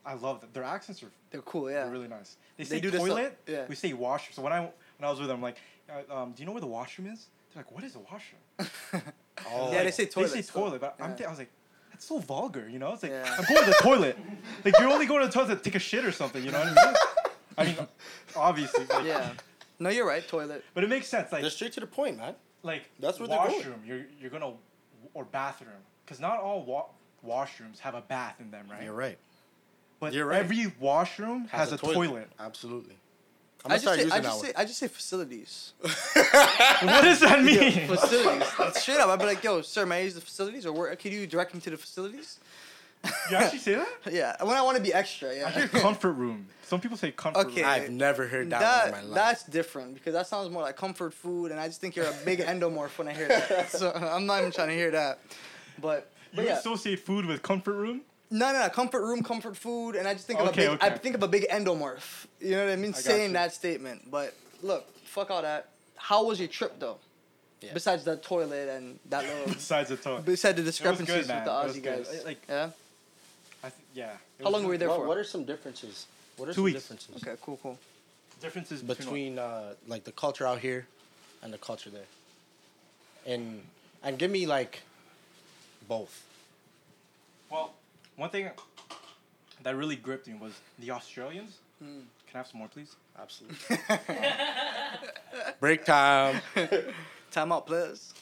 I love them. Their accents are They're cool. Yeah. They're really nice. They They say do this a- toilet. yeah. We say washroom. So when I when I was with them, I'm like, uh, um, do you know where the washroom is? They're like, what is a washroom? *laughs* Oh, yeah, they say toilet. they say still. toilet, but I'm Yeah. I was like, that's so vulgar, you know? It's like Yeah. I'm going to the toilet. Like you're only going to the toilet to take a shit or something, you know what I mean? I mean, obviously, like, Yeah. No, you're right. Toilet. but it makes sense. Like They're straight to the point, man. like That's where they're going. washroom. You're you're gonna or bathroom because not all wa- washrooms have a bath in them, right? You're right. But You're right. every washroom has, a, toilet. Absolutely. I'm I gonna just start say, using I that just one. say, I just say facilities. *laughs* what does that mean? facilities. Straight up. I'd be like, yo, sir, may I use the facilities, or where? Can you direct me to the facilities? you actually say that? *laughs* Yeah. When I want to be extra. I Yeah. hear comfort room. Some people say comfort Okay. room. I've never heard that, That, in my life. that's different because that sounds more like comfort food, and I just think you're a big *laughs* endomorph when I hear that. So I'm not even trying to hear that. But, but You yeah, associate food with comfort room? No, no, no, comfort room, comfort food, and I just think of Okay, a big, okay. I think of a big endomorph. You know what I mean? got Saying you. that statement. But look, fuck all that. How was your trip though? Yeah. Besides the toilet and that little, *laughs* Besides the toilet. besides the good, discrepancies man. with the It Aussie good. guys. Like- yeah. I th- yeah. How long were you there what, for? what are some differences? What are Two some weeks. differences Okay, cool, cool. Differences between, between uh, like the culture out here and the culture there? And and give me like both. Well, one thing that really gripped me was the Australians Hmm. Can I have some more, please? Absolutely. *laughs* Break time. *laughs* Time out, please.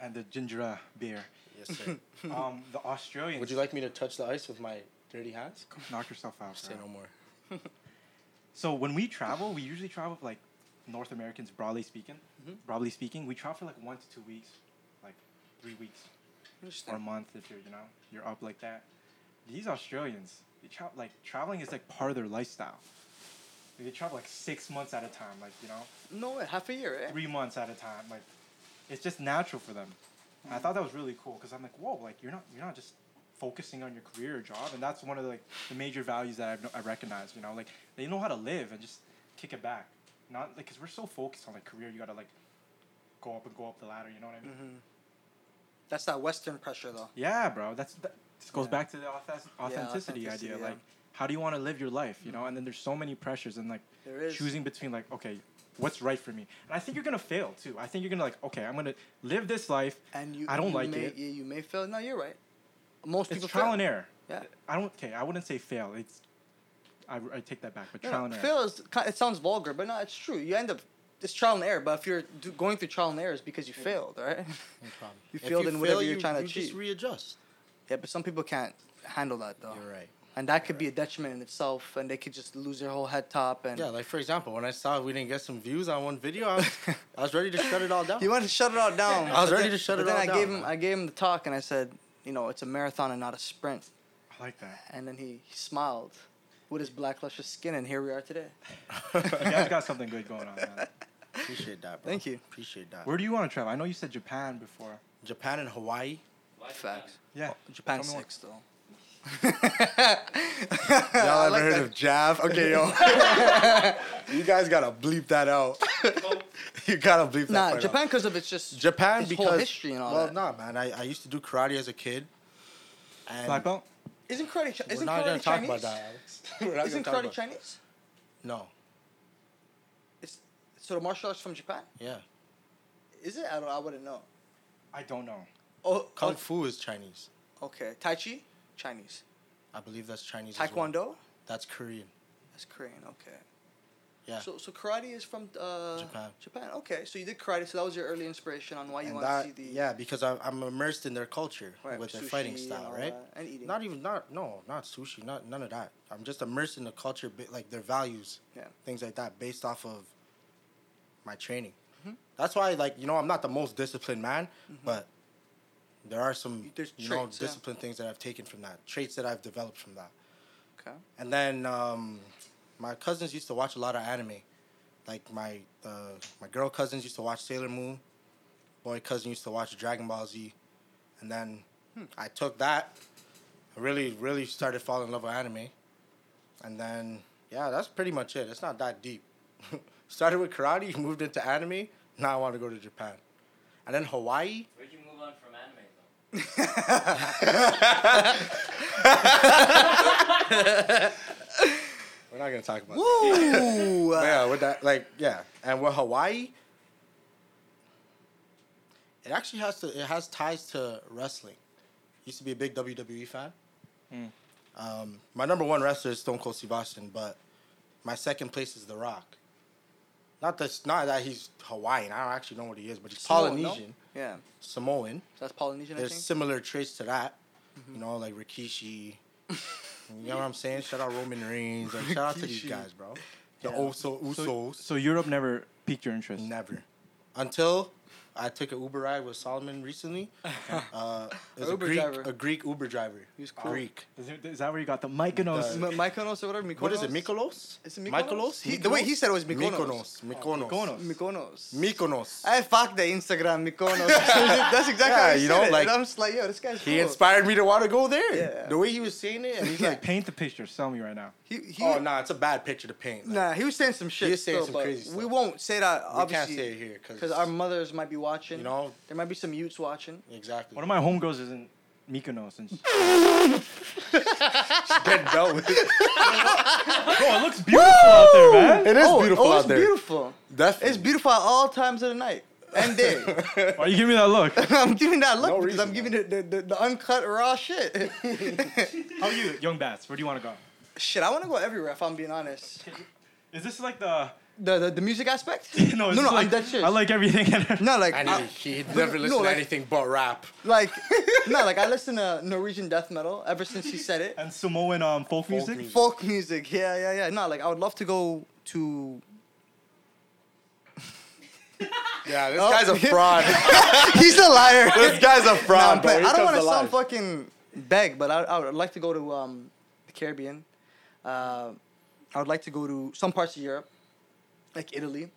And the ginger ale beer. Yes, sir. *laughs* Um, the Australians. Would you like me to touch the ice with my dirty hands? knock yourself out? Say no more. So when we travel, we usually travel like North Americans, broadly speaking. Mhm. Broadly speaking, we travel for like one to two weeks, like three weeks or a month if you're you know you're up like that. These Australians, they tra- like traveling is like part of their lifestyle. They travel like six months at a time, like you know, No half a year, eh? three months at a time. Like it's just natural for them. And I thought that was really cool because I'm like, whoa, like you're not you're not just focusing on your career or job, and that's one of the, like the major values that I've, I recognize. You know, like they know how to live and just kick it back. Not like because we're so focused on like career, you gotta like go up and go up the ladder. You know what I mean? hmm That's that Western pressure, though. Yeah, bro. That's that this goes Yeah. back to the authentic- authenticity, authenticity, idea. yeah. Like, how do you want to live your life? You know, mm-hmm. and then there's so many pressures and like choosing between like okay what's right for me and i think you're gonna fail too i think you're gonna like okay i'm gonna live this life And you, I don't you like may, it. You, you may fail. No, you're right. Most it's people trial fail. and error Yeah. i don't okay i wouldn't say fail it's i, I take that back but No, trial no, and error fail is it sounds vulgar, but no, it's true. You end up it's trial and error. But if you're do, going through trial and error, it's because you failed, right? No *laughs* problem. You failed in whatever you're you- trying to you achieve. Just readjust. yeah, but some people can't handle that though, You're right. and that could be a detriment in itself, and they could just lose their whole head top. And Yeah, like for example, when I saw we didn't get some views on one video, I was, *laughs* I was ready to shut it all down. You wanted to shut it all down. I was ready then- to shut it but it then all I down, gave him. I gave him the talk, and I said, you know, it's a marathon and not a sprint. i like that And then he, he smiled with his black luscious skin, and here we are today. *laughs* you guys got something good going on man. Appreciate that, bro. Thank you. Appreciate that. where do you want to travel i know you said japan before Japan and Hawaii. Facts. yeah oh, Japan Tell me six though. Y'all *laughs* ever like heard that. of Jav? Okay, yo. *laughs* you guys gotta bleep that out. you gotta bleep that Nah, part Japan because of its just Japan its because whole history and all well, that. Well, nah, man. I, I used to do karate as a kid. And black belt Isn't karate? Chi- we're Isn't not karate gonna talk Chinese? about that, Alex. *laughs* We're not Isn't gonna talk karate about- Chinese? No. It's so the martial arts from Japan. Yeah. Is it? I don't. I wouldn't know. i don't know Oh, oh. Kung oh, Fu is Chinese. okay. Tai Chi, Chinese. I believe that's Chinese. as well. Taekwondo, That's Korean. that's Korean. Okay. Yeah. So so karate is from uh, Japan. Japan. Okay. So you did karate. So that was your early inspiration on why you and want to see the yeah, because I'm, I'm immersed in their culture right, with their fighting and style, all right? that, and eating. Not even not no, not sushi, not none of that. I'm just immersed in the culture, like their values, Yeah. things like that, based off of my training. Mhm. That's why, like you know, I'm not the most disciplined man, but there are some There's you know traits, yeah. discipline things that I've taken from that, traits that I've developed from that. okay. And then um, my cousins used to watch a lot of anime. Like my uh, my girl cousins used to watch Sailor Moon. Boy cousin used to watch Dragon Ball Z. And then I took that. I really, really started falling in love with anime. And then yeah, that's pretty much it. It's not that deep. *laughs* started with karate, *laughs* moved into anime. Now I want to go to Japan. And then Hawaii. Where'd you move on from anime though? *laughs* We're not gonna talk about that. Woo! *laughs* But yeah, with that, like, yeah, and with Hawaii, it actually has to. It has ties to wrestling. Used to be a big WWE fan. Mm. Um, my number one wrestler is Stone Cold Steve Austin, but my second place is The Rock. Not that, not that he's Hawaiian. I don't actually know what he is, but he's Samoan, no? Polynesian, Yeah. Samoan. So that's Polynesian, I There's think. similar traits to that. You know, like Rikishi. *laughs* you know what I'm saying? Shout out Roman Reigns. Like, shout out to these guys, bro. The Yeah. Oso, so, Usos. so europe never piqued your interest Never. Until I took an Uber ride with Solomon recently. *laughs* Uh, it was a Uber Greek, driver. a Greek Uber driver. He was cool. Greek. is, it, is that where you got the mykonos The- M- Mykonos or whatever. Mykonos? What is it? Mykonos? Is it Mykonos? Mykonos? He, the way he said it was Mykonos. Mykonos. Mykonos. Mykonos. Mykonos. Mykonos. I fuck the Instagram Mykonos. *laughs* That's exactly Yeah, how he you said know, it. like- and I'm just like, yo, this guy's He inspired me to want to go there. Yeah. The way he was saying it, and he's like, paint the picture sell me right now He, he, "Oh, nah, it's a bad picture to paint." Like, Nah, he was saying some shit. is saying still, some but crazy We won't say that, we can't say it here Because our mothers might be watching. you know, There might be some youths watching. exactly. one of my homegirls is in mykonos and Get done with it. Bro, it looks beautiful out there, man. It is oh, beautiful oh, out it's beautiful. Definitely. It's beautiful at all times of the night and day. *laughs* Why you giving me that look? *laughs* I'm giving that look No because I'm giving it the, the, the uncut raw shit. *laughs* How are you, young bats? Where do you want to go? Shit, I want to go everywhere. If I'm being honest. Is this like the? The the, the music aspect? *laughs* no, is no, this no. I'm like, dead serious. I like everything. No, like I I- knew he never listened to like- anything but rap. like *laughs* no, like I listen to Norwegian death metal ever since he said it. and Samoan um folk, music. music. Folk music, yeah, yeah, yeah. No, like I would love to go to. *laughs* Yeah, this Oh. guy's a fraud. He's a liar. this guy's a Nah, I'm fraud, bro. I don't want to the sound fucking beg, but I, I would like to go to um, the Caribbean. Uh, I would like to go to some parts of Europe, like Italy,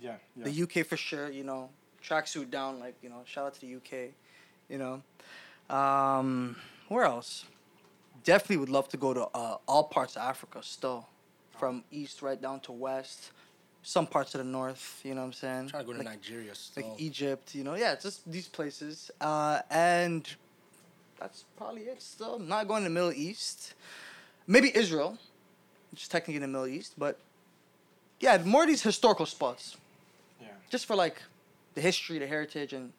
Yeah, yeah. the UK for sure. You know, tracksuit down. Like you know, shout out to the UK. You know, um, where else? Definitely would love to go to uh, all parts of Africa still, from east right down to west. Some parts of the north. You know what I'm saying? I'm trying to go to Like- Nigeria still. like Egypt, you know, yeah, just these places. Uh, and that's probably it. Still, not going to the Middle East. Maybe Israel, which is technically in the Middle East, but yeah, more of these historical spots, yeah. just for like the history, the heritage, and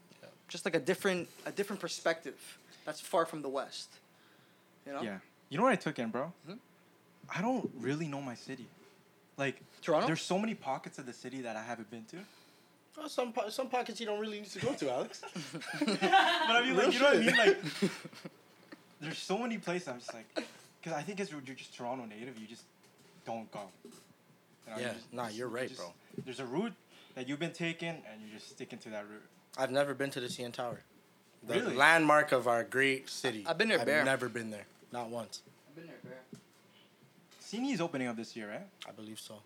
just like a different a different perspective that's far from the West. You know, Yeah. You know what I took in, bro? Hmm? I don't really know my city. Like Toronto? There's so many pockets of the city that I haven't been to. Oh, some po- some pockets you don't really need to go to, Alex. *laughs* But I mean, like, Real you know what I mean? Like, *laughs* there's so many places I'm just like, because I think as you're just Toronto native, you just don't go. You know, you Yeah, just- nah, you you're right, just- bro. There's a route that you've been taking, and you're just sticking to that route. I've never been to the CN Tower. The Really? landmark of our great city. I've been there I've bare. never been there. Not once. I've been there, Bear. CNE is opening up this year, right? I believe so.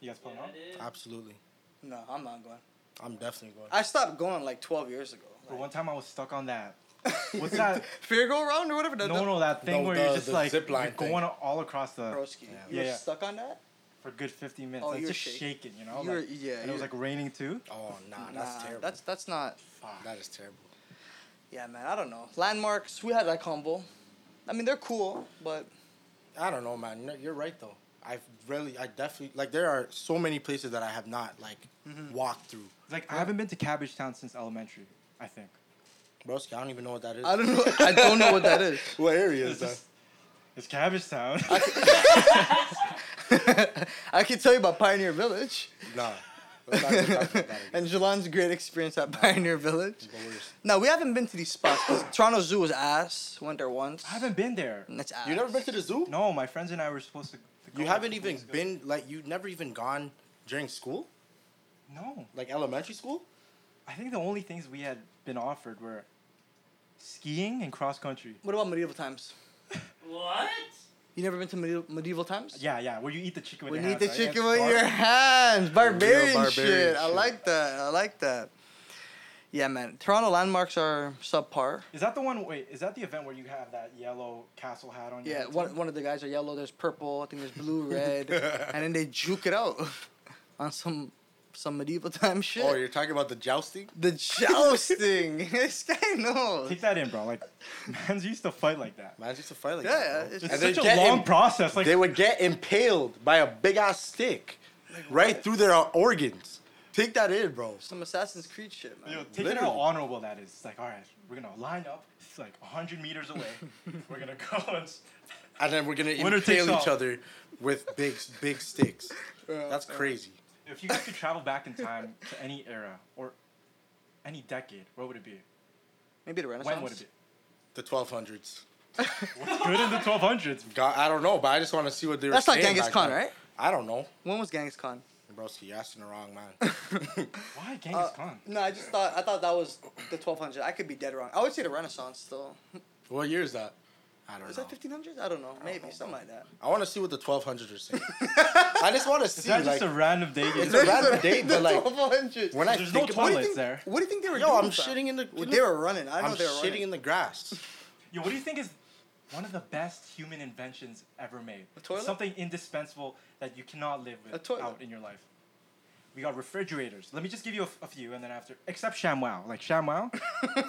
You guys pulling Yeah, up? Absolutely. No, I'm not going. I'm definitely going. I stopped going like 12 years ago. But one time I was stuck on that. *laughs* What's that? Fair go around or whatever. The, No, no, that thing No, where the- you're just like you're thing. going all across the Broski. Yeah. You Yeah, were yeah. stuck on that? For a good 15 minutes. Oh, Like, you were just shaking. shaking, you know? You were- like, yeah, And it was like raining too. Oh, nah, that's Nah, terrible. That's that's not. that is terrible. Yeah, man. I don't know. Landmarks. We had that combo. I mean, they're cool, but I don't know, man. You're right though. I've really, I definitely like. There are so many places that I have not like Mm-hmm. walked through. Like, I haven't been to Cabbage Town since elementary, I think. Broski, I don't even know what that is. I don't know. I don't know what that is. *laughs* what area It's, just, it's Cabbage Town. *laughs* *laughs* *laughs* I can tell you about Pioneer Village Nah. Let's not even talk about that again. *laughs* and Jalan's great experience at Pioneer Village. But we're- No, we haven't been to these spots. Toronto Zoo was ass. Went there once. I haven't been there. And it's ass. You never been to the zoo? No, my friends and I were supposed to. to go You haven't even been like you never even gone during school, No, like elementary school. I think the only things we had been offered were skiing and cross country. What about medieval times? *laughs* What? You never been to medieval, medieval times? Yeah, yeah, where you eat the chicken with We your need hands. the right? chicken It's with bar- your hands. Barbarian, barbarian shit. I like that. I like that. Yeah, man. Toronto landmarks are subpar. Is that the one? Wait, is that the event where you have that yellow castle hat on? your Yeah, one, one of the guys are yellow. There's purple. I think there's blue, red, *laughs* and then they juke it out *laughs* on some some medieval *laughs* time shit. Oh, you're talking about the jousting? the jousting. *laughs* this guy knows. Take that in, bro. Like, *laughs* man's used to fight like that. Man used to fight like Yeah, that. yeah, it's- It's And such a long im- process. Like, they would get impaled by a big ass stick right through their uh, organs. Take that in, bro. Some Assassin's Creed shit, man. Yo, take it how honorable that is. It's like, all right, we're gonna line up. It's like hundred meters away. we're gonna go and. And then we're gonna Winner takes impale each all. other with big, big sticks. That's crazy. If you guys could travel back in time to any era or any decade, what would it be? Maybe the Renaissance. When would it be? The 1200s. What's good in the 1200s? God, I don't know, but I just want to see what they were That's not saying Genghis back Khan, then. right? I don't know. When was Genghis Khan? Broski, you're asking the wrong man. *laughs* Why Genghis Uh, Khan? no, I just thought I thought that was the 1200s. I could be dead wrong. I would say the Renaissance though. what year is that? I don't know. Is know. that 1500s? I don't know. Maybe something like that. I want to see what the 1200s are saying. *laughs* I just want to see, that like, just a random date? It's a *laughs* random date, but, like, 1200s. when I There's no think about what do you toilets think? there. What do you think they were doing? Yo, doing? I'm fam? shitting in the. Well, they were running. I know I'm they were shitting running. in the grass. *laughs* Yo, what do you think is one of the best human inventions ever made? A toilet? Something indispensable that you cannot live A toilet. without in your life. We got refrigerators. Let me just give you a, f- a few, and then after, except ShamWow. Like ShamWow, you,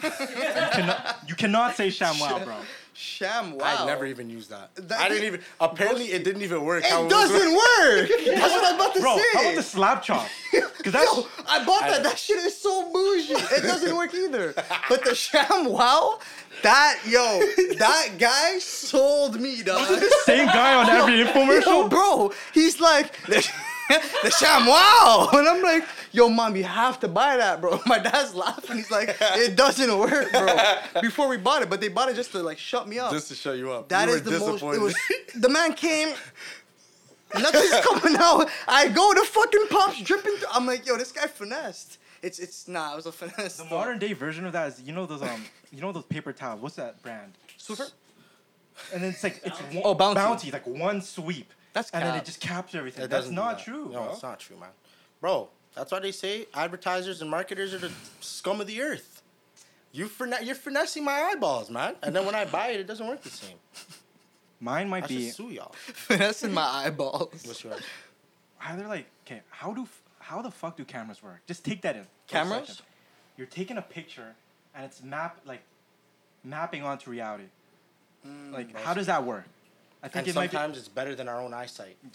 cannot, you cannot say ShamWow, bro. Sham. Wow. I never even used that. That I didn't even. Apparently, it didn't even work. how It was- doesn't work. *laughs* That's what I'm about to Bro, say. how about the slap chop? *laughs* Because that's Yo, I bought that. That shit is so bougie. It doesn't work either. *laughs* But the sham wow, that yo, that guy sold me, dog. the same guy on every Yo, infomercial. bro, he's like the, the sham wow, and I'm like, yo, mom, you have to buy that, bro. *laughs* My dad's laughing. He's like, it doesn't work, bro. *laughs* Before we bought it, but they bought it just to like shut me up. Just to show you up. That you is were the most. It was *laughs* the man came. Nothing's coming out. I go the fucking pops dripping. Through. I'm like, yo, this guy finessed. It's it's nah, it was a finesse. The modern day version of that is you know those um you know those paper towels. What's that brand? Swiffer? And then it's like it's one, Oh, Bounty. bounty like one sweep. That's and then it just captures everything. It That's doesn't do that. true. No, bro. it's not true, man. Bro, that's why they say advertisers and marketers are the scum of the earth. You finesse, you're finessing my eyeballs, man. And then when I buy it, it doesn't work the same. Mine might I be should sue y'all. finesse in my eyeballs. What's yours? Ah, either like okay, how do how the fuck do cameras work? Just take that in. for a Cameras? second. You're taking a picture and it's map like mapping onto reality. Mm, like how does that work? I think And it might be. sometimes it's better than our own eyesight. *laughs*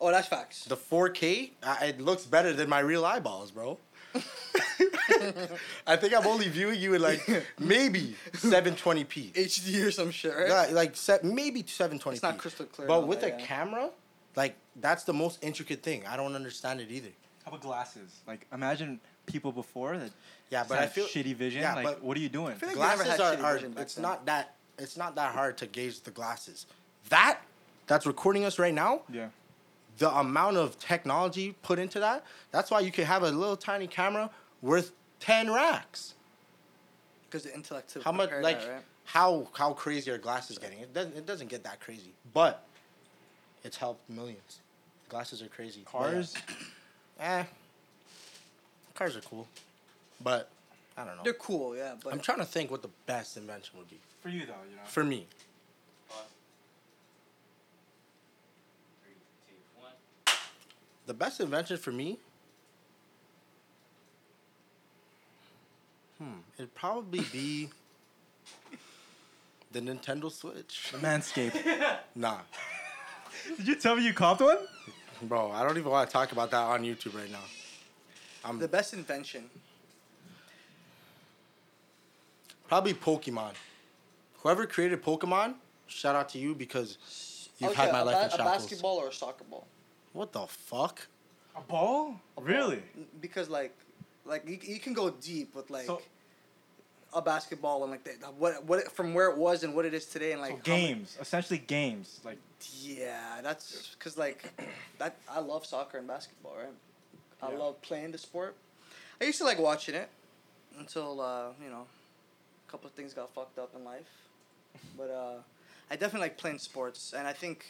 Oh, that's facts. The 4K, uh, it looks better than my real eyeballs, bro. *laughs* *laughs* I think I'm only viewing you in like *laughs* maybe 720p. HD or some shit, right? Yeah, like se- maybe 720p. It's not crystal clear But with that, a yeah. camera, like that's the most intricate thing. I don't understand it either. How about glasses? Like imagine people before that. Yeah, but I had feel shitty vision. Yeah, like but what are you doing? feel like- they never glasses had are, are vision back It's then. not that it's not that hard to gauge the glasses. That that's recording us right now. yeah. The amount of technology put into that. That's why you can have a little tiny camera worth ten racks. Because the intellect to How much like that, right? how how crazy are glasses getting? It doesn't it doesn't get that crazy, but it's helped millions. Glasses are crazy. But, Cars. *clears throat* eh, cars are cool, but I don't know. They're cool, yeah, but I'm trying to think what the best invention would be For you though, you know. for me. Pause. Three, two, one. The best invention for me. Hmm, it'd probably be *laughs* the Nintendo Switch. the Manscaped. *laughs* Nah, Did you tell me you copped one? bro, I don't even want to talk about that on YouTube right now. I'm the best invention. probably Pokemon. Whoever created Pokemon, shout out to you because you've Okay, had my a, life ba- in a basketball or a soccer ball? What the fuck? A ball? Really? Because like, like you, you can go deep with like So- a basketball and like the, what what from where it was and what it is today and like so games, essentially games. Like Yeah, that's because like that. I love soccer and basketball, right? I Yeah. love playing the sport. I used to like watching it until uh, you know, a couple of things got fucked up in life. But uh, I definitely like playing sports, and I think,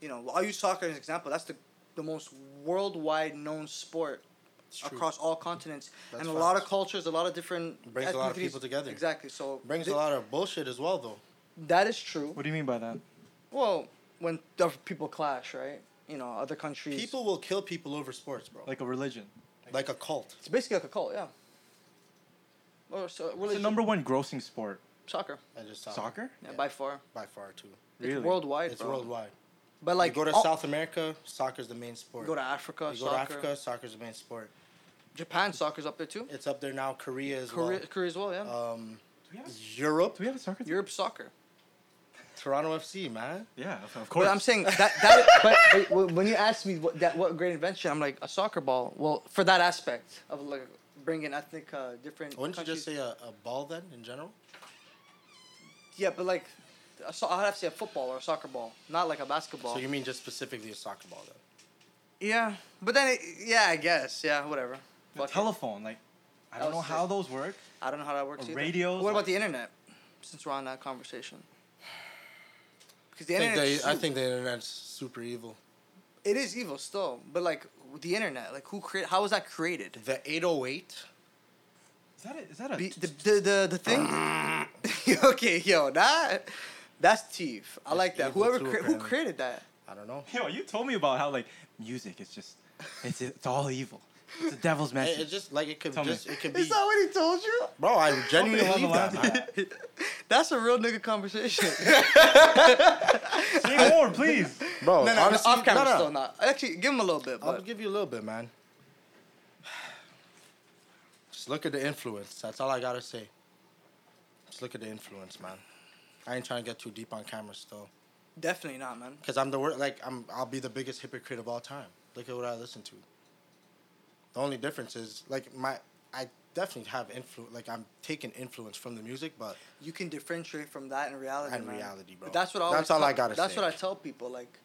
you know, I'll use soccer as an example. That's the the most worldwide known sport across all continents, That's and a lot of cultures, a lot of different Brings a lot of people together. Exactly. So Brings th- a lot of bullshit as well, though. That is true. what do you mean by that? Well, when the people clash, right? You know, other countries. People will kill people over sports, bro. Like, Like a religion. Like a cult. It's basically like a cult, yeah. Or so What's religion, the number one grossing sport? soccer, I just saw. Soccer? yeah, Yeah. by far. by far too. Really? It's worldwide, It's bro. worldwide. But like, you go to all- South America, soccer's the main sport. go to Africa, You go soccer. to Africa, soccer's the main sport. Japan, soccer's up there too. It's up there now. Korea as Korea, Korea as well, yeah. Um, Do we have a, Europe, do we have a soccer team? Europe soccer. Toronto FC, man. Yeah, of- of course. But I'm saying that that. but, but when you ask me what that what great invention, I'm like a soccer ball. Well, for that aspect of like bringing ethnic uh, different. Wouldn't you just say a, a ball then, in general? Yeah, but like, a so- I'd have to say a football or a soccer ball, not like a basketball. So you mean just specifically a soccer ball though? yeah, but then it, yeah, I guess yeah, whatever. the Fuck it. telephone, like, I don't know was how sick. those work. I don't know how that works. Or either. radios, What about like- the internet? Since we're on that conversation. Because the I think, internet, they, I think the internet's super evil. it is evil still, but like the internet, like who create? How was that created? The 808. Is that a, is that a Be, the, the the the thing. *laughs* *laughs* okay, yo, that that's teeth. I like that. evil Whoever too, cre- who apparently. created that? I don't know. Yo, you told me about how like music is just it's it's all evil. It's the devil's *laughs* It, message. it's just like it could Tell me. just it could be. Is that what he told you? Bro, I genuinely Okay, believe on that. the Man. *laughs* That's a real nigga conversation. *laughs* Say more, please. Bro, no, no, honestly, off camera no, no. still not. Actually, give him a little bit, I'll but give you a little bit, man. Just look at the influence. That's all I gotta say. Just look at the influence, man. I ain't trying to get too deep on camera still, definitely not, man. cause I'm the wor- like I'm. I'll be the biggest hypocrite of all time. Look at what I listen to. The only difference is like my. I definitely have influence. Like I'm taking influence from the music, but You can differentiate from that in reality, And man. reality, bro. But that's what I That's all tell, I gotta say. That's say. what I tell people. Like,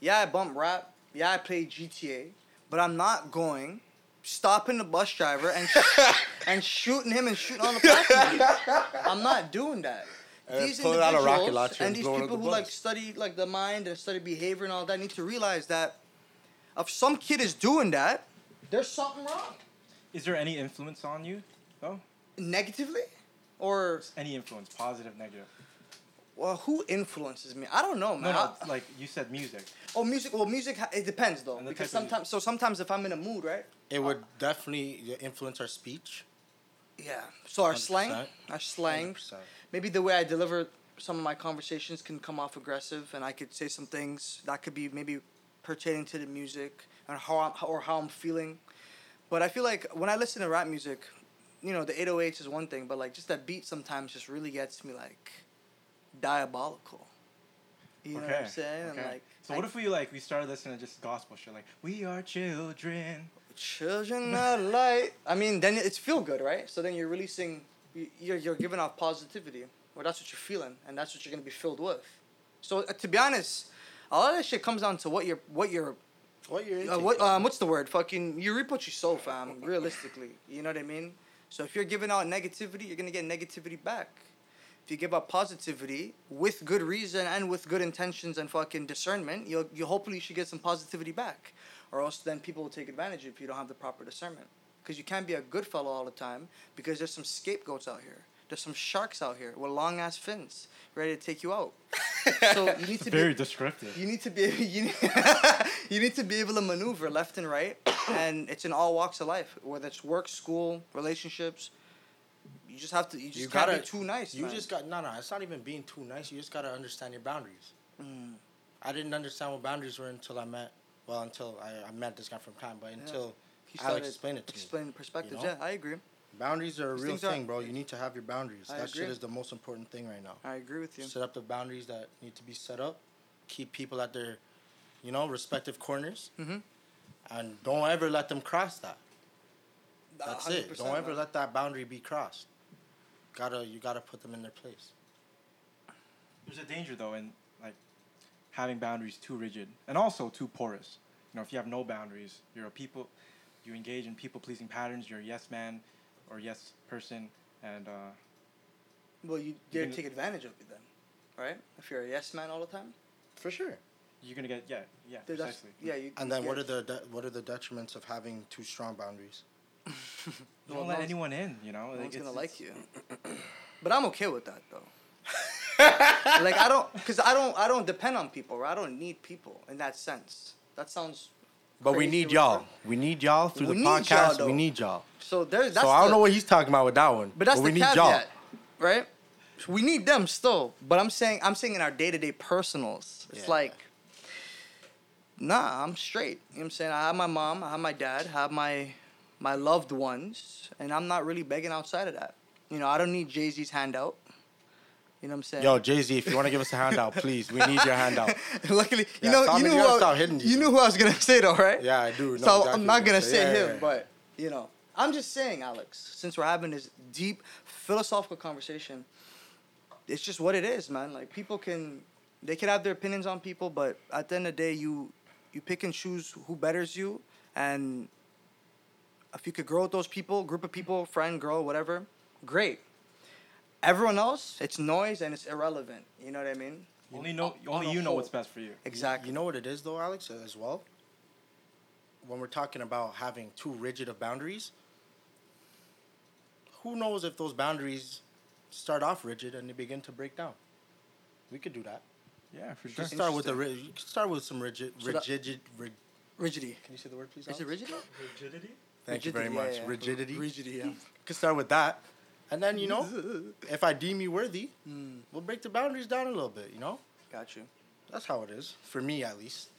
yeah, I bump rap. Yeah, I play GTA, but I'm not going stopping the bus driver and *laughs* and shooting him and shooting on the passenger. I'm not doing that. And These pull out a rocket individuals launcher and and these blow it up people the who like study like the mind and study behavior and all that need to realize that if some kid is doing that, there's something wrong. Is there any influence on you, though? Negatively, or Any influence, positive, negative? well, who influences me? I don't know, man. no. I- Like you said, music. Oh, music. Well, music. It depends though, because type of mu- sometimes. So sometimes if I'm in a mood, right? it would definitely influence our speech. Yeah. So our slang, 100%. our slang, 100%. Maybe the way I deliver some of my conversations can come off aggressive, and I could say some things that could be maybe pertaining to the music and how I'm, or how I'm feeling. But I feel like when I listen to rap music, you know, the 808s is one thing, but like just that beat sometimes just really gets me like diabolical. You know what I'm saying? And like, so I- what if we like we started listening to just gospel shit like we are children. Children of light. I mean, then it's feel good, right? So then you're releasing, you're you're giving off positivity, or that's what you're feeling, and that's what you're gonna be filled with. So uh, to be honest, a lot of that shit comes down to what you're what you're What you're uh, what um what's the word? Fucking you reap what you sow, fam. Realistically, you know what I mean. So if you're giving out negativity, you're gonna get negativity back. If you give out positivity with good reason and with good intentions and fucking discernment, you'll you hopefully should get some positivity back, or else then people will take advantage if you don't have the proper discernment. Because you can't be a good fellow all the time. Because there's some scapegoats out here. There's some sharks out here with long ass fins ready to take you out. so you need to be Very descriptive. you need to be *laughs* you need, you need to be able to maneuver left and right, and it's in all walks of life, whether it's work, school, relationships. You just have to. You just You gotta be too nice. You man. just got no, no. It's not even being too nice. You just gotta understand your boundaries. Mm. I didn't understand what boundaries were until I met. Well, until I, I met this guy from time, but until He Alex started explained it to me. Explain perspectives. know? Yeah, I agree. Boundaries are a These real things are- thing, bro. You need to have your boundaries. I that shit is the most important thing right now. I agree with you. Set up the boundaries that need to be set up. Keep people at their, you know, respective corners, Mm-hmm. and don't ever let them cross that. That's it. Don't ever man. let that boundary be crossed. Gotta you gotta put them in their place. There's a danger though in like having boundaries too rigid and also too porous. You know, if you have no boundaries, you're a people, you engage in people pleasing patterns. You're a yes man or yes person, and uh, Well, you You're dare gonna- take advantage of it then, right? If you're a yes man all the time. For sure. you're gonna get yeah yeah Dude, that's- precisely. yeah. You, And you then what are the de- what are the detriments of having too strong boundaries? *laughs* You Well, don't let no- anyone in. You know, No like, one's it's- gonna like you. But I'm okay with that though. like I don't, cause I don't, I don't depend on people. Right? I don't need people in that sense. That sounds. But we need y'all. We need y'all through We the need y'all, podcast. though. we need y'all. So there's that's. so I don't the- know what he's talking about with that one. But that's we the need caveat, y'all. right? We need them still. But I'm saying, I'm saying in our day to day personals, it's Yeah. like. Nah, I'm straight. You know what I'm saying? I have my mom, I have my dad, I have my my loved ones, and I'm not really begging outside of that. You know, I don't need Jay Z's handout. You know what I'm saying? Yo, Jay Z, if you want to give us a handout, please, we need your handout. *laughs* Luckily, you Yeah, know, you you knew who I, you these knew who I was gonna *laughs* say though, right? Yeah, I do. know so exactly I'm not gonna say. Yeah, him, yeah, but you know, I'm just saying, Alex. Since we're having this deep philosophical conversation, it's just what it is, man. Like people can, they can have their opinions on people, but at the end of the day, you you pick and choose who betters you, and if you could grow with those people, group of people, friend, girl, whatever, great. Everyone else, it's noise and it's irrelevant. You know what I mean? Only know, On only a you know what's best for you. Exactly. You know what it is though, Alex, uh, as well. When we're talking about having too rigid of boundaries, who knows if those boundaries start off rigid and they begin to break down? We could do that. Yeah, for sure. Just start with the ri- you could start with some rigid, So that- rigid. rig- rigidity. can you say the word, please? Is it Alex? rigidity? Rigidity. Thank you very Rigidity, yeah, much. yeah. Rigidity. Rigidity, yeah. You could start with that, And then you know, *laughs* if I deem you worthy, Mm, we'll break the boundaries down a little bit. You know, got you. that's how it is for me at least.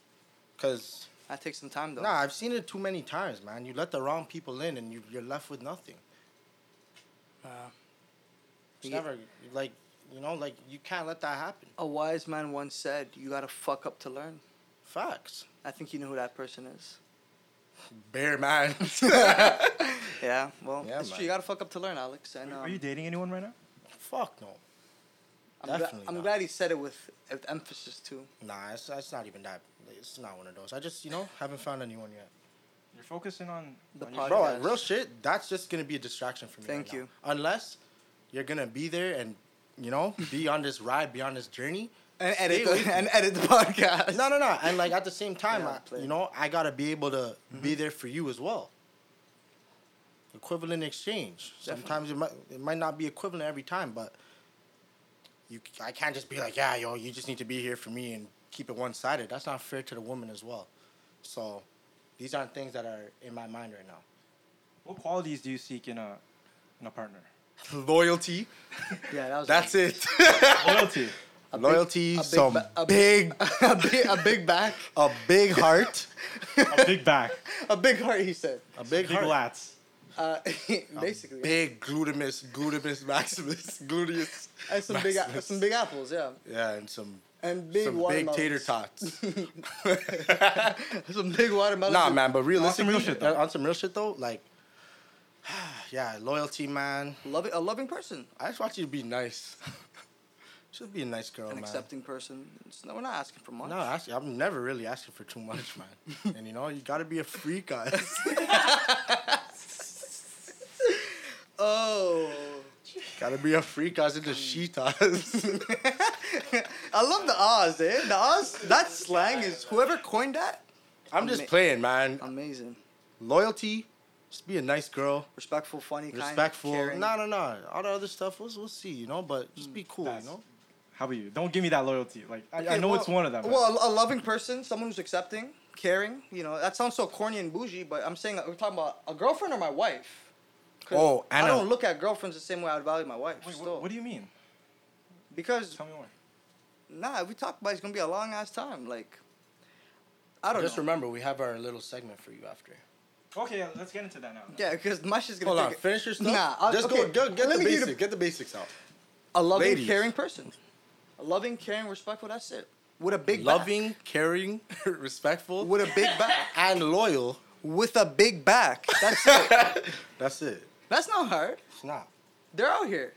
Cause That takes some time though. nah, I've seen it too many times, man. You let the wrong people in, and you, you're left with nothing. Uh, It's Yeah. never like you know, like you can't let that happen. a wise man once said, "You gotta fuck up to learn." Facts. I think you know who that person is. Bear man. *laughs* *laughs* Yeah, well, Yeah, that's true. man. You gotta fuck up to learn, Alex. And um, Are you dating anyone right now? Fuck no. I'm, gla- Definitely I'm not. glad he said it with, with emphasis too. Nah, it's, it's not even that. It's not one of those. I just you know haven't found anyone yet. You're focusing on The on your- podcast. Bro, like, real shit. That's just gonna be a distraction for me. Thank right now. you. Unless you're gonna be there and you know be on this ride, be on this journey. And Stay edit the, from *laughs* and edit the podcast. No, no, no. And like at the same time, Yeah, I, play. you know, I gotta be able to Mm-hmm. be there for you as well. Equivalent exchange. Sometimes it might it might not be equivalent every time, but you I can't just be like, yeah, yo, you just need to be here for me and keep it one sided. That's not fair to the woman as well. So these aren't things that are in my mind right now. What qualities do you seek in a in a partner? *laughs* Loyalty. *laughs* Yeah, that was That's it. *laughs* Loyalty. A big- Loyalty. big some ba- a big, a big, a big back, a big heart. a big back. a big heart. He said, A big, Big heart. lats. Uh, *laughs* basically, Big glutamus, glutamus *laughs* maximus, gluteus. and some big, some big apples, yeah, Yeah, and some and big some big tater tots. *laughs* some big watermelons. nah, man, but realistically, real shit, though. on some real shit though, like, *sighs* yeah, loyalty, man. Loving, a loving person, I just want you to be nice. Should be a nice girl, an man. accepting person. It's, no, we're not asking for much. No, actually, I'm never really asking for too much, man. and you know, you gotta be a freak, guys. Oh, gotta be a freak, guys, in the sheetas. *laughs* I love the Oz, eh? The Oz, that slang is whoever coined that. I'm just Ama- playing, man. Amazing, Loyalty, just be a nice girl. respectful, funny, kind, respectful. caring. No, no, no. All the other stuff, we'll, we'll see, you know. But just be cool, That's- you know. How about you? Don't give me that loyalty. Like I, I Okay, know well- it's one of them. Well, a, a loving person, someone who's accepting, caring. You know, that sounds so corny and bougie, but I'm saying we're talking about a girlfriend or my wife. 'Cause Oh, I don't look at girlfriends the same way I would value my wife. Wait, still. what, what do you mean? because Tell me more. nah, if we talk about it, it's gonna be a long ass time. Like, I don't Just know. remember, we have our little segment for you after. Okay, let's get into that now. yeah, because my shit's gonna Hold on, it- finish your stuff. Nah, I'll- just okay, go, go get the me the- basics. Get the basics out. a loving, Ladies. caring person. A loving, caring, respectful. That's it. With a big Loving, caring, *laughs* respectful, with a big back. and loyal. With a big back. That's it. *laughs* That's it. That's not hard. It's not. They're out here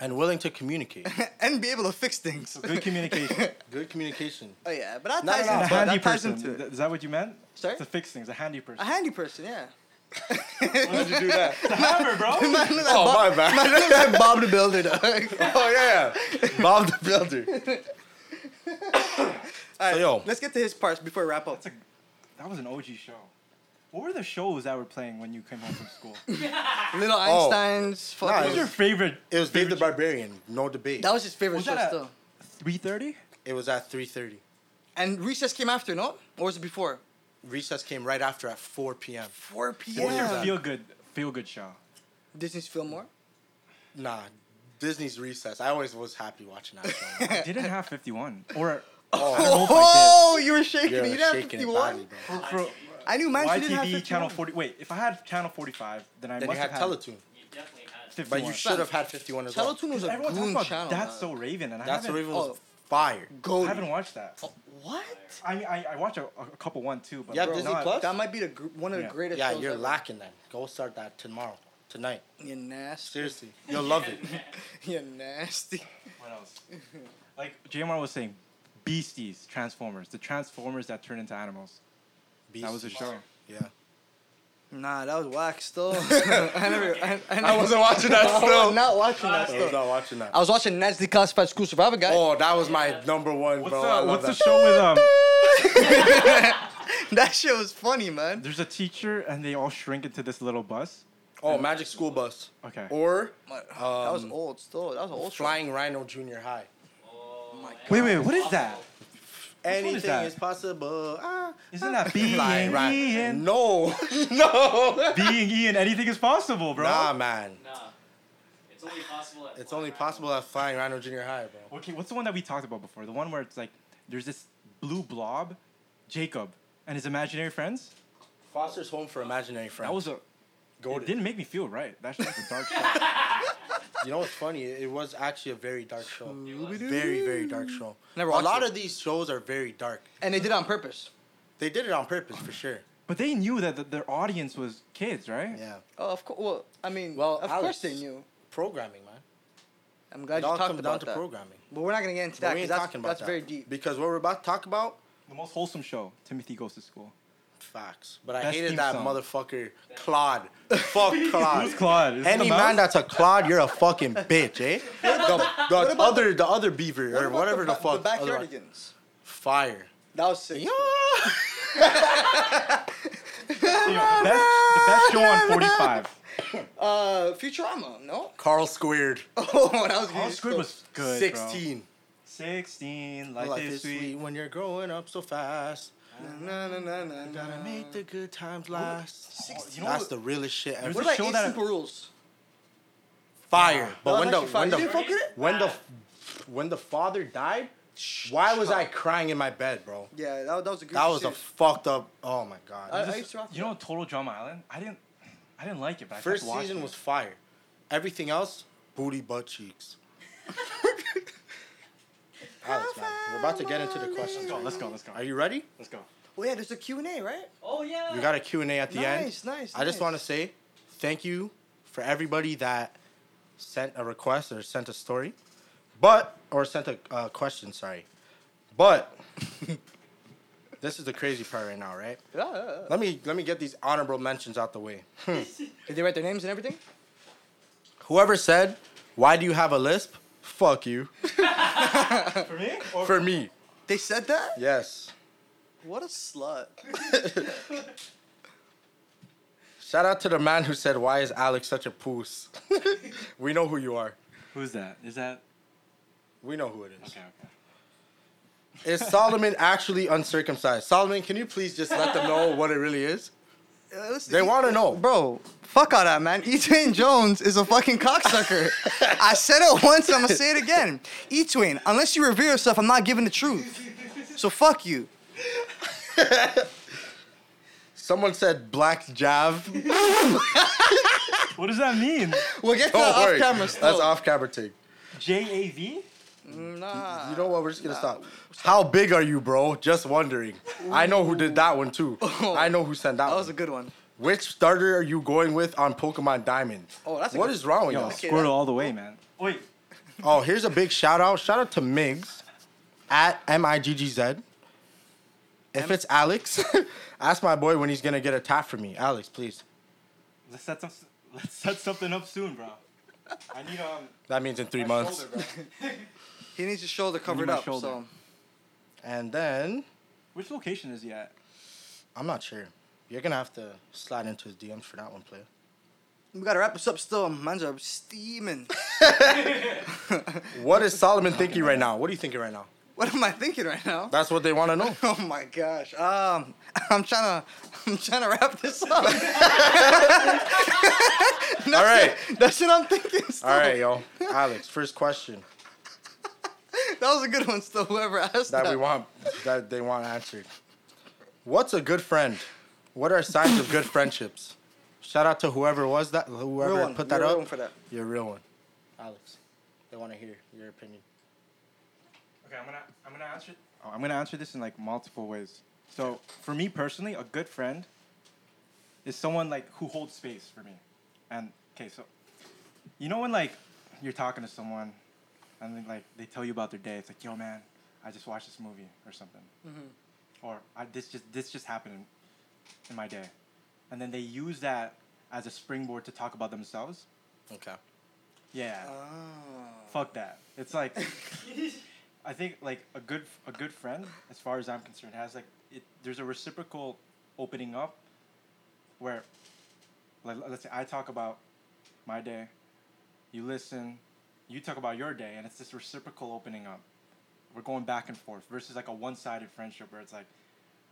And willing to communicate. *laughs* and be able to fix things. Good communication. *laughs* Good communication. Oh yeah, but that No, ties no, no, and a into handy that ties person. into it. Th- Is that what you meant? Sorry? To fix things, a handy person. A handy person, yeah. Why did you do that? *laughs* The hammer, bro. Man, look at Oh, Bob, my bad. man, look at Bob the Builder, dog. oh yeah, Bob the Builder. All right, yo. let's get to his parts before we wrap up. That's a, that was an OG show. What were the shows that were playing when you came home from school? *laughs* Little Oh. Einstein's. Nah, fucking- What was your favorite? It was Dave the Barbarian. No debate. that was his favorite Was show that at still. three thirty? It was at three thirty. And recess came after, no? Or was it before? Recess came right after at four p.m. 4 p.m. What was your feel good feel good show? Disney's Fillmore. Nah, Disney's Recess. I always was happy watching that show. *laughs* I didn't have fifty one or Oh, I don't know if I Oh, you were shaking. you're it. You didn't shaking it 51. bro. for, for I knew man didn't have YTV channel forty. Wait, if I had channel forty five, then I Then you must had have had Teletoon, You definitely had. 51. but you should have had fifty-one as well. Teletoon was a Everyone talks goon about channel. That's man. So Raven, and I That's the haven't, Raven was oh. fire. I haven't watched that. Oh, what? I mean, I, I watch a, a couple one too, but You have bro, Disney not- Plus? That might be the gr- one of Yeah. the greatest Yeah, shows you're ever. lacking then. Go start that tomorrow, tonight. You're nasty. Seriously, you'll love it. *laughs* *laughs* You're nasty. What else? like JMR was saying, Beasties, Transformers, the Transformers that turn into animals. That was a show. Yeah. Nah, that was whack still. *laughs* *laughs* I never. I, I, I wasn't watching that *laughs* I was not watching that I was not watching that. I was watching Ned's Declassified School Survival Guide. Oh, that was my number one, What's bro. the I love What's the show with um? that shit was funny, man. There's a teacher and they all shrink into this little bus. Oh, Magic School Bus. Okay. Or that was Um, old still. That was an old show. Flying Rhino Junior High. Oh my Wait, wait, what is that? Anything is possible. Ah, Isn't that being Flying Rhino. Ian? No, *laughs* no. Being Ian, anything is possible, bro. Nah, man. Nah. It's only possible at It's Flying only Rhino. possible at Flying Rhino Junior High, bro. Okay, what's the one that we talked about before? The one where it's like there's this blue blob, Jacob, and his imaginary friends. Foster's Home for Imaginary Friends. That was a. Goated. It didn't make me feel right. That's shit was a dark show. *laughs* You know what's funny? It was actually a very dark show. Very, very dark show. Never a watched lot it. of these shows are very dark. And they did it on purpose. They did it on purpose for sure. But they knew that the, their audience was kids, right? Yeah. Oh, of course. Well, I mean, Well, of Alex, course they knew. Programming, man. I'm glad It you all talked comes down about to that. programming. But we're not gonna get into But that we because ain't that's, talking about that's that. very deep. Because what we're about to talk about, The most wholesome show. Timothy goes to school. Facts. But I Best hated theme that song. motherfucker, Claude. Fuck *laughs* Who's Claude. Claude? Is it Any the man mouse? that's a Claude, you're a fucking bitch, eh? *laughs* The, the other, the other beaver What or about whatever the, ba- fuck. The other one. backyardigans. Fire. That was sick. Yeah. The, *laughs* best, the best show on 45. Uh, Futurama, no? Carl Squared. Oh, that was Carl good. Squared was good, bro. 16. 16. Life, Life is sweet. when you're growing up so fast. Na, na, na, na, You gotta make the good times last. Oh, you know That's what- the realest shit ever. What about show Eight that- Simple Rules? Fire. But was when the fire. when the didn't fuck with it? when the when the father died, why was I crying in my bed, bro? Yeah, that, that was a good That was a fucked up. Oh my god. I- I used to you know Total Drama Island? I didn't I didn't like it, but I First kept season it. was fire. Everything else, booty butt cheeks. *laughs* Alex, man, we're about to get into the Let's questions. go, let's go, let's go. Are you ready? Let's go. Oh yeah, there's a Q&A, right? Oh yeah. We got a Q&A at the end. nice, nice. I just want to say thank you for everybody that sent a request or sent a story, but or sent a uh, question. Sorry, but *laughs* this is the crazy part right now, right? Yeah, yeah, yeah. Let me let me get these honorable mentions out the way. *laughs* Did they write their names and everything? Whoever said, "Why do you have a lisp?" Fuck you. For me? Or For me, They said that? yes. What a slut. *laughs* Shout out to the man who said, "Why is Alex such a poos?" *laughs* we know who you are. Who's that? Is that We know who it is. okay? Okay. Is Solomon actually uncircumcised? Solomon, can you please just let them know what it really is? Uh, listen, They E- want to know. Bro, fuck all that, man. E-Twain Jones is a fucking cocksucker. I said it once, I'm gonna say it again. E-Twain, unless you revere yourself, I'm not giving the truth. So fuck you. Someone said black jav. What does that mean? We'll get to Don't that off worry. camera That's off camera thing. J A V? Nah. You know what? We're just gonna stop. How big are you, bro? Just wondering. I know who did that one too. *laughs* I know who sent that, That was a good one. Which starter are you going with on Pokemon Diamond? Oh, that's a What good- is wrong with Yo, y'all? Okay, Squirtle all the way, man. Wait. Oh, here's a big shout out. Shout out to Migs at M I G G Z. If it's Alex, *laughs* ask my boy when he's gonna get a tap from me. Alex, please. Let's set some let's set something up soon, bro. I need um That means in three months. shoulder, bro. *laughs* He needs his shoulder covered my up, shoulder. so. And then Which location is he at? I'm not sure. You're gonna have to slide into his DMs for that one, player. We gotta wrap this up still. Man's are steaming. What is Solomon thinking right now? What are you thinking right now? What am I thinking right now? That's what they want to know. *laughs* Oh my gosh. Um, *laughs* I'm trying to, I'm trying to wrap this up. *laughs* All right. That's what I'm thinking. Still. All right, yo. Alex, first question *laughs* That was a good one. Still, whoever asked that. that we want that they want answered. What's a good friend? What are signs of good friendships? Shout out to whoever was that, whoever Real one. put that You're a real up. one for that. You're a real one. Alex, they want to hear your opinion. Okay, I'm gonna I'm gonna answer oh, I'm gonna answer this in like multiple ways. So for me personally, a good friend is someone like who holds space for me. And okay, so you know when like you're talking to someone and then like they tell you about their day, it's like, yo man, I just watched this movie or something. Or I, this just this just happened in, in my day. And then they use that as a springboard to talk about themselves. Okay. Yeah Ah. fuck that. It's like *laughs* I think like a good a good friend, as far as I'm concerned, has like it. There's a reciprocal opening up, where, like let's say I talk about my day, you listen, you talk about your day, and it's this reciprocal opening up. We're going back and forth versus like a one-sided friendship where it's like,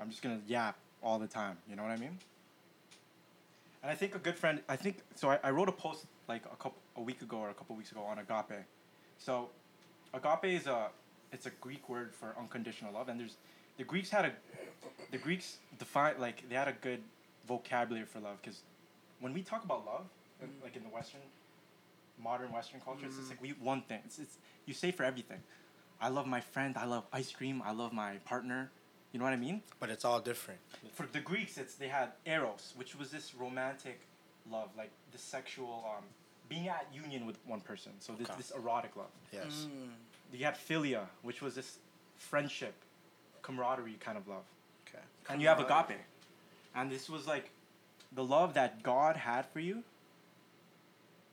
I'm just gonna yap all the time. You know what I mean? And I think a good friend. I think so. I, I wrote a post like a couple a week ago or a couple weeks ago on agape. So, agape is a it's a Greek word for unconditional love, and there's the Greeks had a the Greeks define like they had a good vocabulary for love because when we talk about love, in- like in the Western modern Western culture, it's just like we one thing. It's, it's you say for everything. I love my friend. I love ice cream. I love my partner. You know what I mean? But it's all different. for the Greeks, it's they had eros, which was this romantic love, like the sexual, um, being at union with one person. So this, Okay. this erotic love. Yes. Mm. You had philia, which was this friendship, camaraderie kind of love, Okay. and you have agape, and this was like the love that God had for you,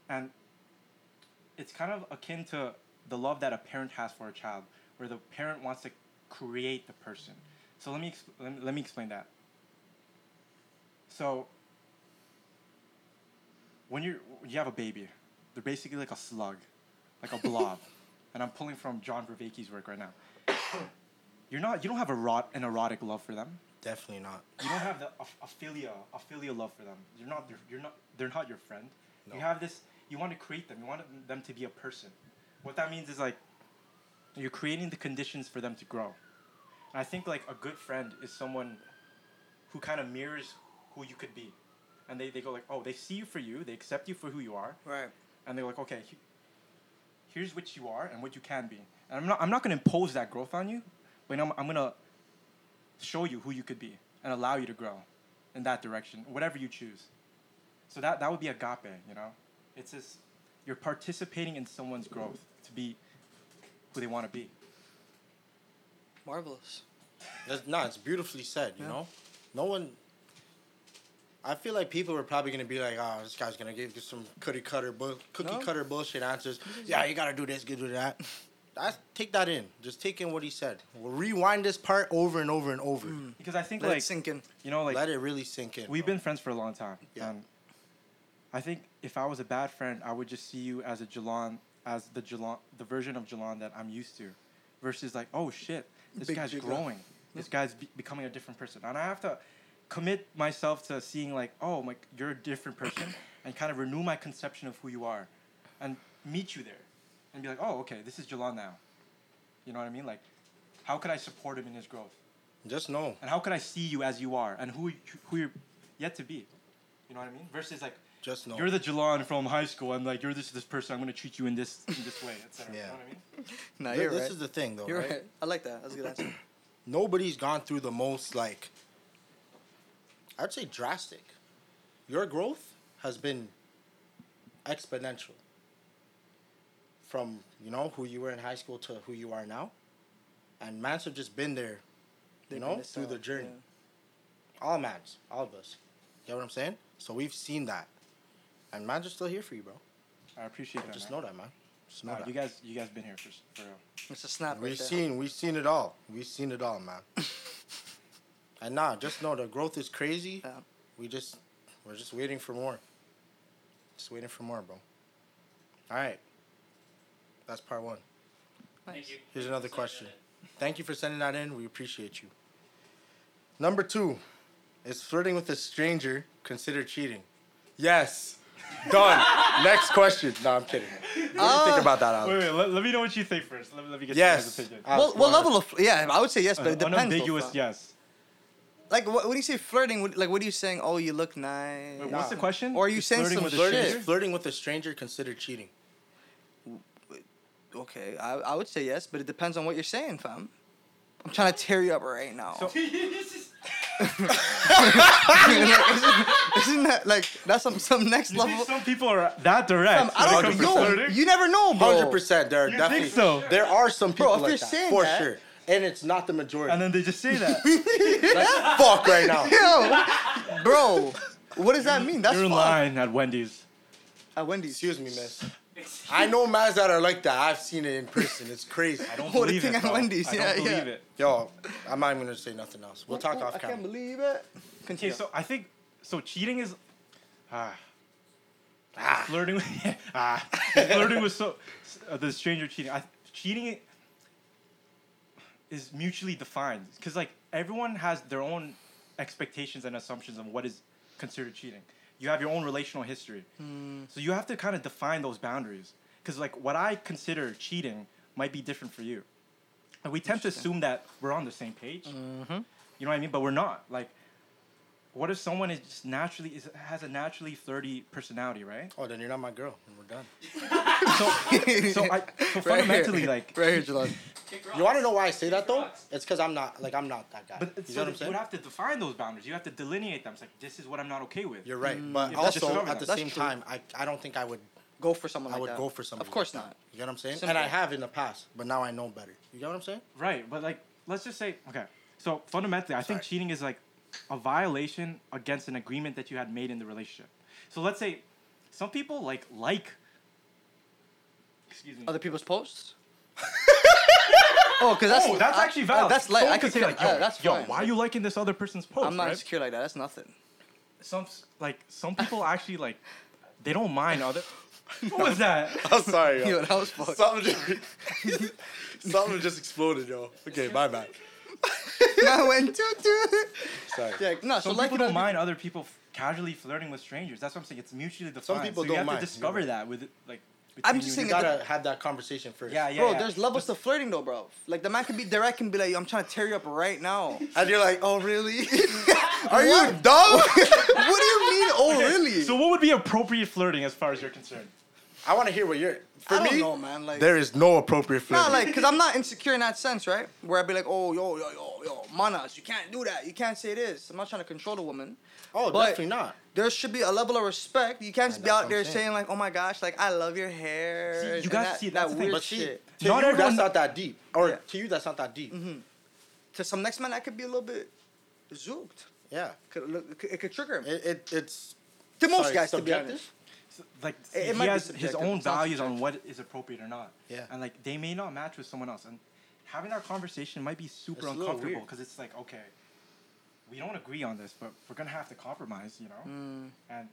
and it's kind of akin to the love that a parent has for a child, where the parent wants to create the person. So let me ex- let me, let me explain that. So when you you have a baby, they're basically like a slug, like a *laughs* blob, and I'm pulling from John Vervaeke's work right now. You're not you don't have a rot an erotic love for them. Definitely not. You don't have the a, a philia a filial love for them. You're not you're, you're not they're not your friend. No. You have this. You want to create them. You want them to be a person. What that means is like you're creating the conditions for them to grow. And I think like a good friend is someone who kind of mirrors who you could be. And they, they go like, oh, they see you for you, they accept you for who you are, Right. and they're like, okay, here's what you are and what you can be. And I'm not I'm not gonna impose that growth on you, but I'm, I'm gonna show you who you could be and allow you to grow in that direction, whatever you choose. So that that would be agape, you know? It's just you're participating in someone's growth to be who they want to be. Marvelous. That's, no, it's beautifully said. You Yeah. know, no one. I feel like people are probably gonna be like, "Oh, this guy's gonna give you some cookie cutter, bu- cookie No. cutter bullshit answers." Yeah, you gotta do this, you do that. That's, take that in. Just take in what he said. We'll rewind this part over and over and over. Mm. Because I think Let like it sink in. you know like Let it really sink in. We've bro. been friends for a long time. Yeah. And I think if I was a bad friend, I would just see you as a Gilleon, as the Gilleon, the version of Gilleon that I'm used to, versus like, oh shit, this Big guy's growing. This guy's be- becoming a different person, and I have to commit myself to seeing like, oh, like you're a different person, and kind of renew my conception of who you are, and meet you there, and be like, oh, okay, this is Gilleon now. You know what I mean? Like, how could I support him in his growth? Just know. And how could I see you as you are and who who you're yet to be? You know what I mean? Versus like Just know. you're the Gilleon from high school I'm like you're this this person. I'm gonna treat you in this in this way, etc. You Yeah. know what I mean? *laughs* No, Th- you're this right. is the thing, though. you're right? right? I like that. That's a good answer. *clears throat* nobody's gone through the most like I'd say drastic. Your growth has been exponential. From, you know, who you were in high school to who you are now. And mans have just been there, you They've know, been this through the journey. yeah. All mans, all of us. Get what I'm saying? So we've seen that. And mans are still here for you, bro. I appreciate that. Just man. know that, man. Just know Nah, that. you guys you guys been here for s- for real. It's a snap We've right there. seen we've seen it all. We've seen it all, man. *laughs* and nah, just know the growth is crazy. Yeah. We just we're just waiting for more. Just waiting for more, bro. All right. That's part one. Nice. Thank you. Here's another Send question. that Thank you for sending that in. We appreciate you. Number two, is flirting with a stranger considered cheating? Yes. Done. Next question. No, I'm kidding. What do you think Uh, about that, Alex? Wait, wait. Let, let me know what you think first. Let, me- let me get Yes. your guys' opinion. Alex, What, what level of yeah? I would say yes, but it depends. unambiguous fam. yes. Like what, when you say flirting, what, like what are you saying? Oh, you look nice. Wait, what's the question? Or are you Is saying flirting some with a shit? Flirting, stranger? flirting with a stranger considered cheating. Okay, I, I would say yes, but it depends on what you're saying, fam. I'm trying to tear you up right now. So- *laughs* Like, *laughs* isn't, isn't that like that's some some next You level? think some people are that direct? Fam, I don't comes to yo, you never know, bro. Hundred percent. There are You definitely think so? there are some people Bro, if like you're that saying for that- sure, and it's not the majority. and then they just say that. *laughs* Like, fuck right now. *laughs* Yo, bro, what does that mean? That's You're in line at Wendy's. At Wendy's. Excuse me, miss. Excuse I know mans that are like that. I've seen it in person. It's crazy. *laughs* I don't Oh, the believe thing it. at bro. Wendy's, I yeah, don't believe yeah. it. Yo, I'm not even gonna say nothing else. We'll talk Oh, off I can't camera. believe it. Okay, Continue. so I think so. Cheating is ah, flirting with *laughs* ah, flirting with so uh, the stranger cheating. I, cheating is mutually defined because like everyone has their own expectations and assumptions of what is considered cheating. You have your own relational history. So you have to kind of define those boundaries. Because like what I consider cheating might be different for you. And we tend to assume that we're on the same page. Mm-hmm. You know what I mean? But we're not. Like, what if someone is just naturally is has a naturally flirty personality, right? Oh, then you're not my girl, and we're done. *laughs* So, so I so fundamentally like. right here, Gilleon. You want to know why I say that though? It's because I'm not like I'm not that guy. But you so know what I'm saying? would have to define those boundaries. You have to delineate them. It's like this is what I'm not okay with. You're right, mm. but also at the that's same true. time, I I don't think I would Go for someone I like would that. go for someone. Of course like not. that. You get what I'm saying? Simple. And I have in the past, but now I know better. You get what I'm saying? Right, but like let's just say okay. So fundamentally, I think cheating is like a violation against an agreement that you had made in the relationship. So let's say some people like like. Excuse me. Other people's posts. *laughs* oh, because that's oh, that's I- actually uh, valid. that's like Someone I could could say like, yo, uh, that's yo, fine. why are you liking this other person's post? I'm not right? insecure like that. That's nothing. Some like some people actually like they don't mind other. *laughs* what was that? I'm sorry, Yo, *laughs* that was fucked. Something just, something just exploded, yo. Okay, my bad. I went toot toot. Sorry. Yeah, no. So Some like people what don't I- mind other people f- casually flirting with strangers. That's what I'm saying. It's mutually defined. Some people so don't you have mind. to discover right. that with like. I'm between just you saying You gotta have that conversation first. Yeah, yeah. Bro, yeah. there's levels to flirting though, bro. Like the man could be direct and be like, "I'm trying to tear you up right now." *laughs* And you're like, oh really? *laughs* Are you dumb? *laughs* what do you mean? Oh, Okay, really? So what would be appropriate flirting as far as you're concerned? I want to hear what you're. For I don't me, know, man. Like, there is no appropriate flirting. Not like, cause I'm not insecure in that sense, right? Where I'd be like, oh, yo, yo, yo, yo, manas, you can't do that. You can't say this. I'm not trying to control the woman. oh, but- definitely not. There should be a level of respect. You can't just And be out there saying. saying like, oh my gosh, like I love your hair. See, you and guys that, see, that that's the thing. weird But see, shit. to Not you, everyone- that's not that deep. Or Yeah. to you, that's not that deep. Mm-hmm. To some next man, that could be a little bit zooked. Yeah. Could look, it could, trigger him. It, it it's to most sorry, guys, to be subjective? honest. So, like It- he has his own values on what is appropriate or not. Yeah. And like they may not match with someone else, and having that conversation might be super It's uncomfortable because it's like okay, we don't agree on this, but we're gonna have to compromise, you know. Mm. And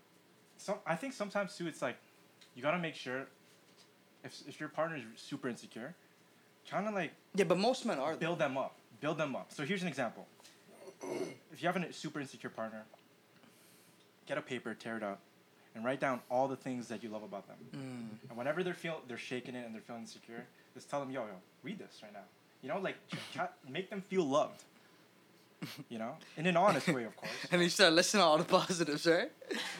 some I think sometimes too, it's like you gotta make sure if if your partner is super insecure, trying to like Yeah, but most men are. Though. build them up, build them up. So here's an example. If you have a super insecure partner, get a paper, tear it up, and write down all the things that you love about them. Mm. And whenever they're feel they're shaking it and they're feeling insecure, just tell them, yo, yo, read this right now. You know, like *laughs* make them feel loved. You know, in an honest way, of course. *laughs* And you start listening to all the positives, right?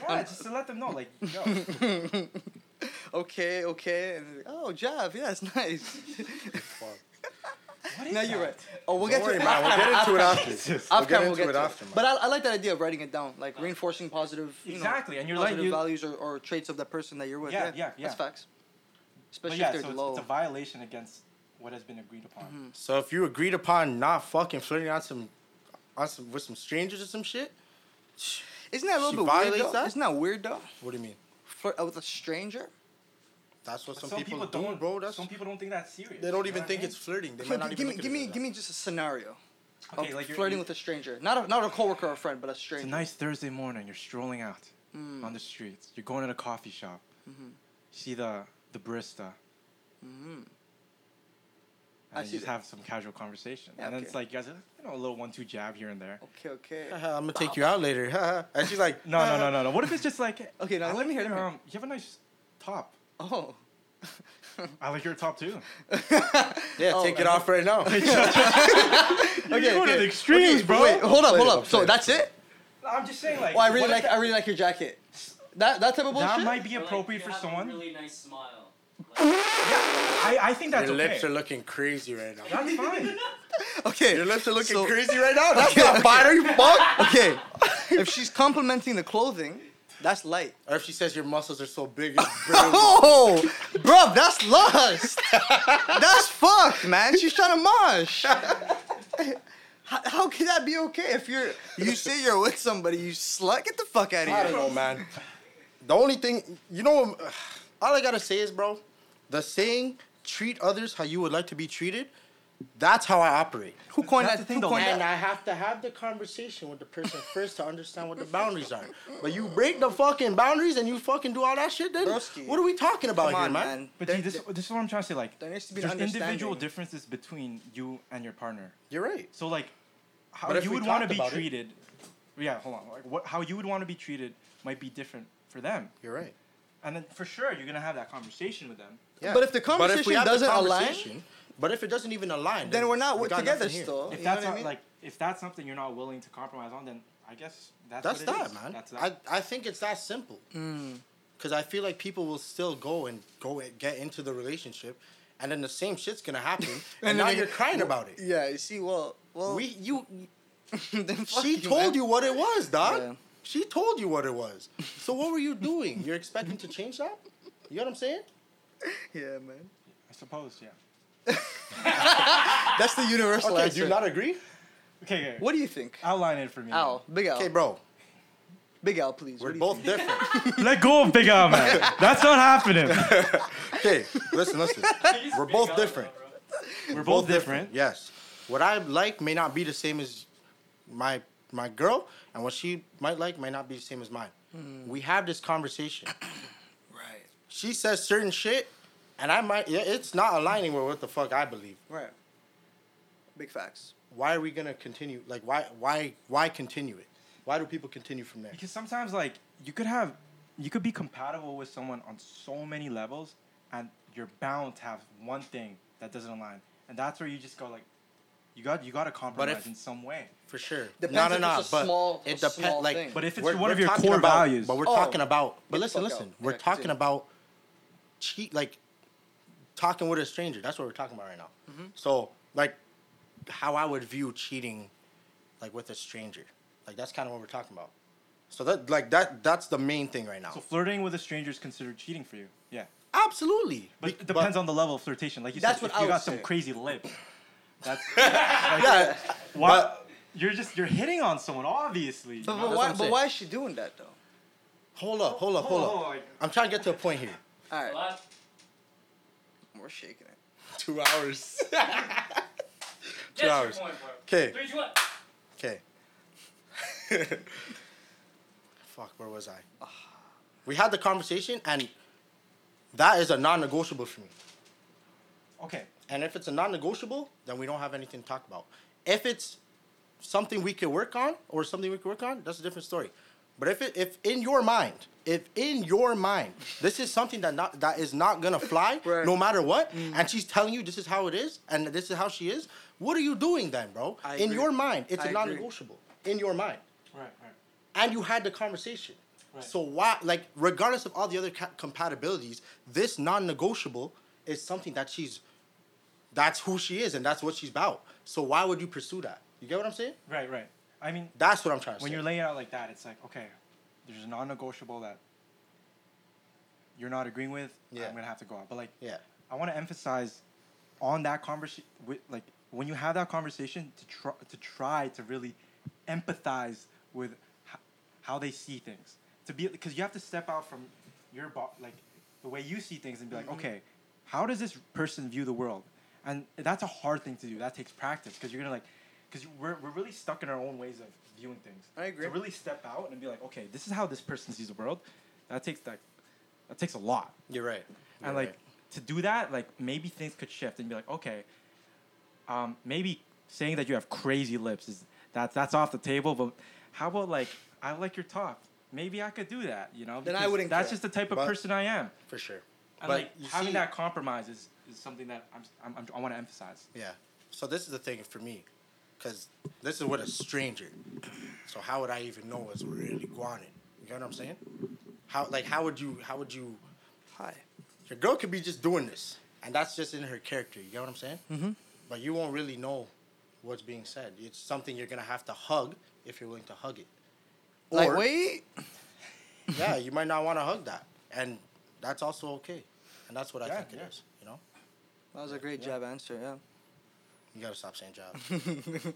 Yeah, just to let them know, like, *laughs* yo, Okay, okay. And oh, Jav, yeah, it's nice. What is no, you're right. Oh, we'll Don't get worry, to man. We'll get into it after. *laughs* Yes. We'll Off get camera, into we'll it get to after, man. But I, I like that idea of writing it down, like reinforcing positive, you Exactly, know, and you're like- positive you- values or, or traits of that person that you're with. Yeah, Yeah, yeah, yeah. That's facts. But Especially yeah, if they're so it's, low. it's a violation against what has been agreed upon. Mm-hmm. So if you agreed upon not fucking flirting on some, on some with some strangers or some shit, Isn't that a little bit weird violates though? that? Isn't that weird though? what do you mean? Flirt with a stranger? That's what But some, people, do, don't, bro. That's some people don't think that's serious. they don't even what I think mean? it's flirting. They might not give even me, look at give me, as give me just a scenario okay, of like you're, flirting you- with a stranger, not a, not a coworker or a friend, but a stranger. It's a nice Thursday morning. You're strolling out Mm. on the streets. You're going to a coffee shop. Mhm. See the the barista. Mhm. And I you see just that. have some casual conversation. Yeah, and then okay. it's like you guys, are, you know, a little one-two jab here and there. Okay, okay. *laughs* I'm gonna take you out later. haha. *laughs* and she's like, No, no, no, *laughs* no, no. What if it's just like, Okay, now let me hear. your, Let me hear. um, you have a nice top. Oh. I like your top too. Yeah, Oh, take it off right now. okay, *laughs* You're going to *laughs* okay. the extremes, Okay, bro. Wait, hold up, hold up. So that's it? I'm just saying, like, Oh, I really like. I really like your jacket. That that type of bullshit. that might be Or, like, appropriate you for have someone. A really nice smile. Like, I, I think that's Your okay. lips are looking crazy right now. That's fine. *laughs* okay. Your lips are looking So- crazy right now. That's Okay, not okay. fire, you fuck. Okay. if she's complimenting the clothing, that's light. Or if she says your muscles are so big. *laughs* Oh, bro, that's lust. that's fuck, man. She's trying to mosh. How, how can that be okay if you're you say you're with somebody, you slut? Get the fuck out of here. I don't know, man. The only thing, you know, all I gotta say is, bro, the saying "treat others how you would like to be treated." That's how I operate. Who coined That's that? the thing, Who though, coined And that? I have to have the conversation with the person first to understand what the boundaries are. But you break the fucking boundaries and you fucking do all that shit, then Broski. what are we talking about Come here, on, man? man. But There- see, this, this is what I'm trying to say. Like, there needs to be an there's individual differences between you and your partner. You're right. So, like, how you would want to be about it- treated yeah, hold on. Like what, how you would want to be treated might be different for them, You're right. and then for sure you're gonna have that conversation with them. Yeah. But if the conversation have the doesn't align- conversation- but if it doesn't even align, Then we're not we with- got together still. If You know that's what I mean? like if that's something you're not willing to compromise on, then I guess that's That's what it that, is. man. That's that. I, I think it's that simple. Mm. Because I feel like people will still go and go and get into the relationship, and then the same shit's gonna happen, *laughs* and, then now you're get- crying about it. Yeah, you see, well, well, We you *laughs* then fuck she told man. you what it was, dog. Yeah. She told you what it was. *laughs* So what were you doing? You're expecting to change that? You know what I'm saying? Yeah, man. I suppose, yeah. *laughs* That's the universal Okay, answer. do you not agree? Okay, okay. What do you think? Outline it for me. Al, Big Al. Okay, bro. Big Al, please. We're what do you both different. *laughs* Let go of Big Al, man. That's not happening. *laughs* Okay, listen, listen. We're Big both up, different. bro. We're both different. Yes. What I like may not be the same as my my girl, and what she might like might not be the same as mine. Hmm. We have this conversation. *coughs* Right. She says certain shit, and I might. Yeah, it's not aligning with what the fuck I believe. Right. Big facts. Why are we gonna continue? Like, why why why continue it? Why do people continue from there? Because sometimes, like, you could have, you could be compatible with someone on so many levels, and you're bound to have one thing that doesn't align, and that's where you just go like, you got you got to compromise if- in some way. For sure. Depends no, no, if no. it's a but small- it depends. Like, thing. But if it's we're- one of we're your core about- values, But we're Oh, talking about. But listen, listen. out. We're Yeah, talking continue. about cheat, like talking with a stranger. That's what we're talking about right now. Mm-hmm. So, like, how I would view cheating, like with a stranger. Like that's kind of what we're talking about. So that, like that, that's the main thing right now. so flirting with a stranger is considered cheating for you. Yeah, Absolutely. but Be- it depends on the level of flirtation. Like you That's said, what if I you would got some crazy lips, that's *laughs* Yeah. why you're just you're hitting on someone obviously. But, but why? But why is she doing that though? Hold up. Hold up. Hold Hold on, up. like- I'm trying to get to a point here. All right, We're shaking it. Two hours. *laughs* Two hours. Okay. Three, two, one. Okay. *laughs* Fuck, where was I? Ah. We had the conversation, and that is a non-negotiable for me. okay, And if it's a non-negotiable, then we don't have anything to talk about. If it's something we could work on or something we could work on, that's a different story. But if it, if in your mind, if in your mind, this is something that not that is not gonna fly *laughs* Right. no matter what, mm. and she's telling you this is how it is and this is how she is, what are you doing then, bro? I in agree. your mind, it's I a non-negotiable. In your mind right, right. and you had the conversation. Right. So why, like, regardless of all the other ca- compatibilities, this non-negotiable is something that she's, that's who she is, and that's what she's about. So why would you pursue that? You get what I'm saying? Right, right. I mean, That's what I'm trying to when say. you're laying it out like that, it's like, okay, there's a non-negotiable that you're not agreeing with. Yeah. I'm gonna have to go out. But like, yeah, I want to emphasize on that conversation, with like when you have that conversation, to try to try to really empathize with h- how they see things. To be because you have to step out from your bo- like the way you see things and be like, Mm-hmm. okay, how does this person view the world? And that's a hard thing to do. That takes practice because you're gonna like, because we're we're really stuck in our own ways of viewing things. I agree. To really step out and be like, okay, this is how this person sees the world. That takes that. That takes a lot you're right. and You're like right. to do that like maybe things could shift and be like okay um, maybe saying that you have crazy lips is that that's off the table but how about like i like your top maybe i could do that you know Then I wouldn't that's care. just the type of But- person i am for sure. and But like having see- that compromise is, is something that i'm, I'm, I'm i want to emphasize Yeah. So this is the thing for me, because this is with a stranger. So how would I even know what's really going on? You get what I'm saying? How like how would you how would you Hi. Your girl could be just doing this, and that's just in her character. You get what I'm saying? Mm-hmm. But you won't really know what's being said. It's something you're gonna have to hug if you're willing to hug it. Like Or- wait. *laughs* yeah, you might not want to hug that, and that's also okay. And that's what I Yeah, think it yeah. is. You know, That was a great jab answer. Yeah. You gotta stop saying job. *laughs*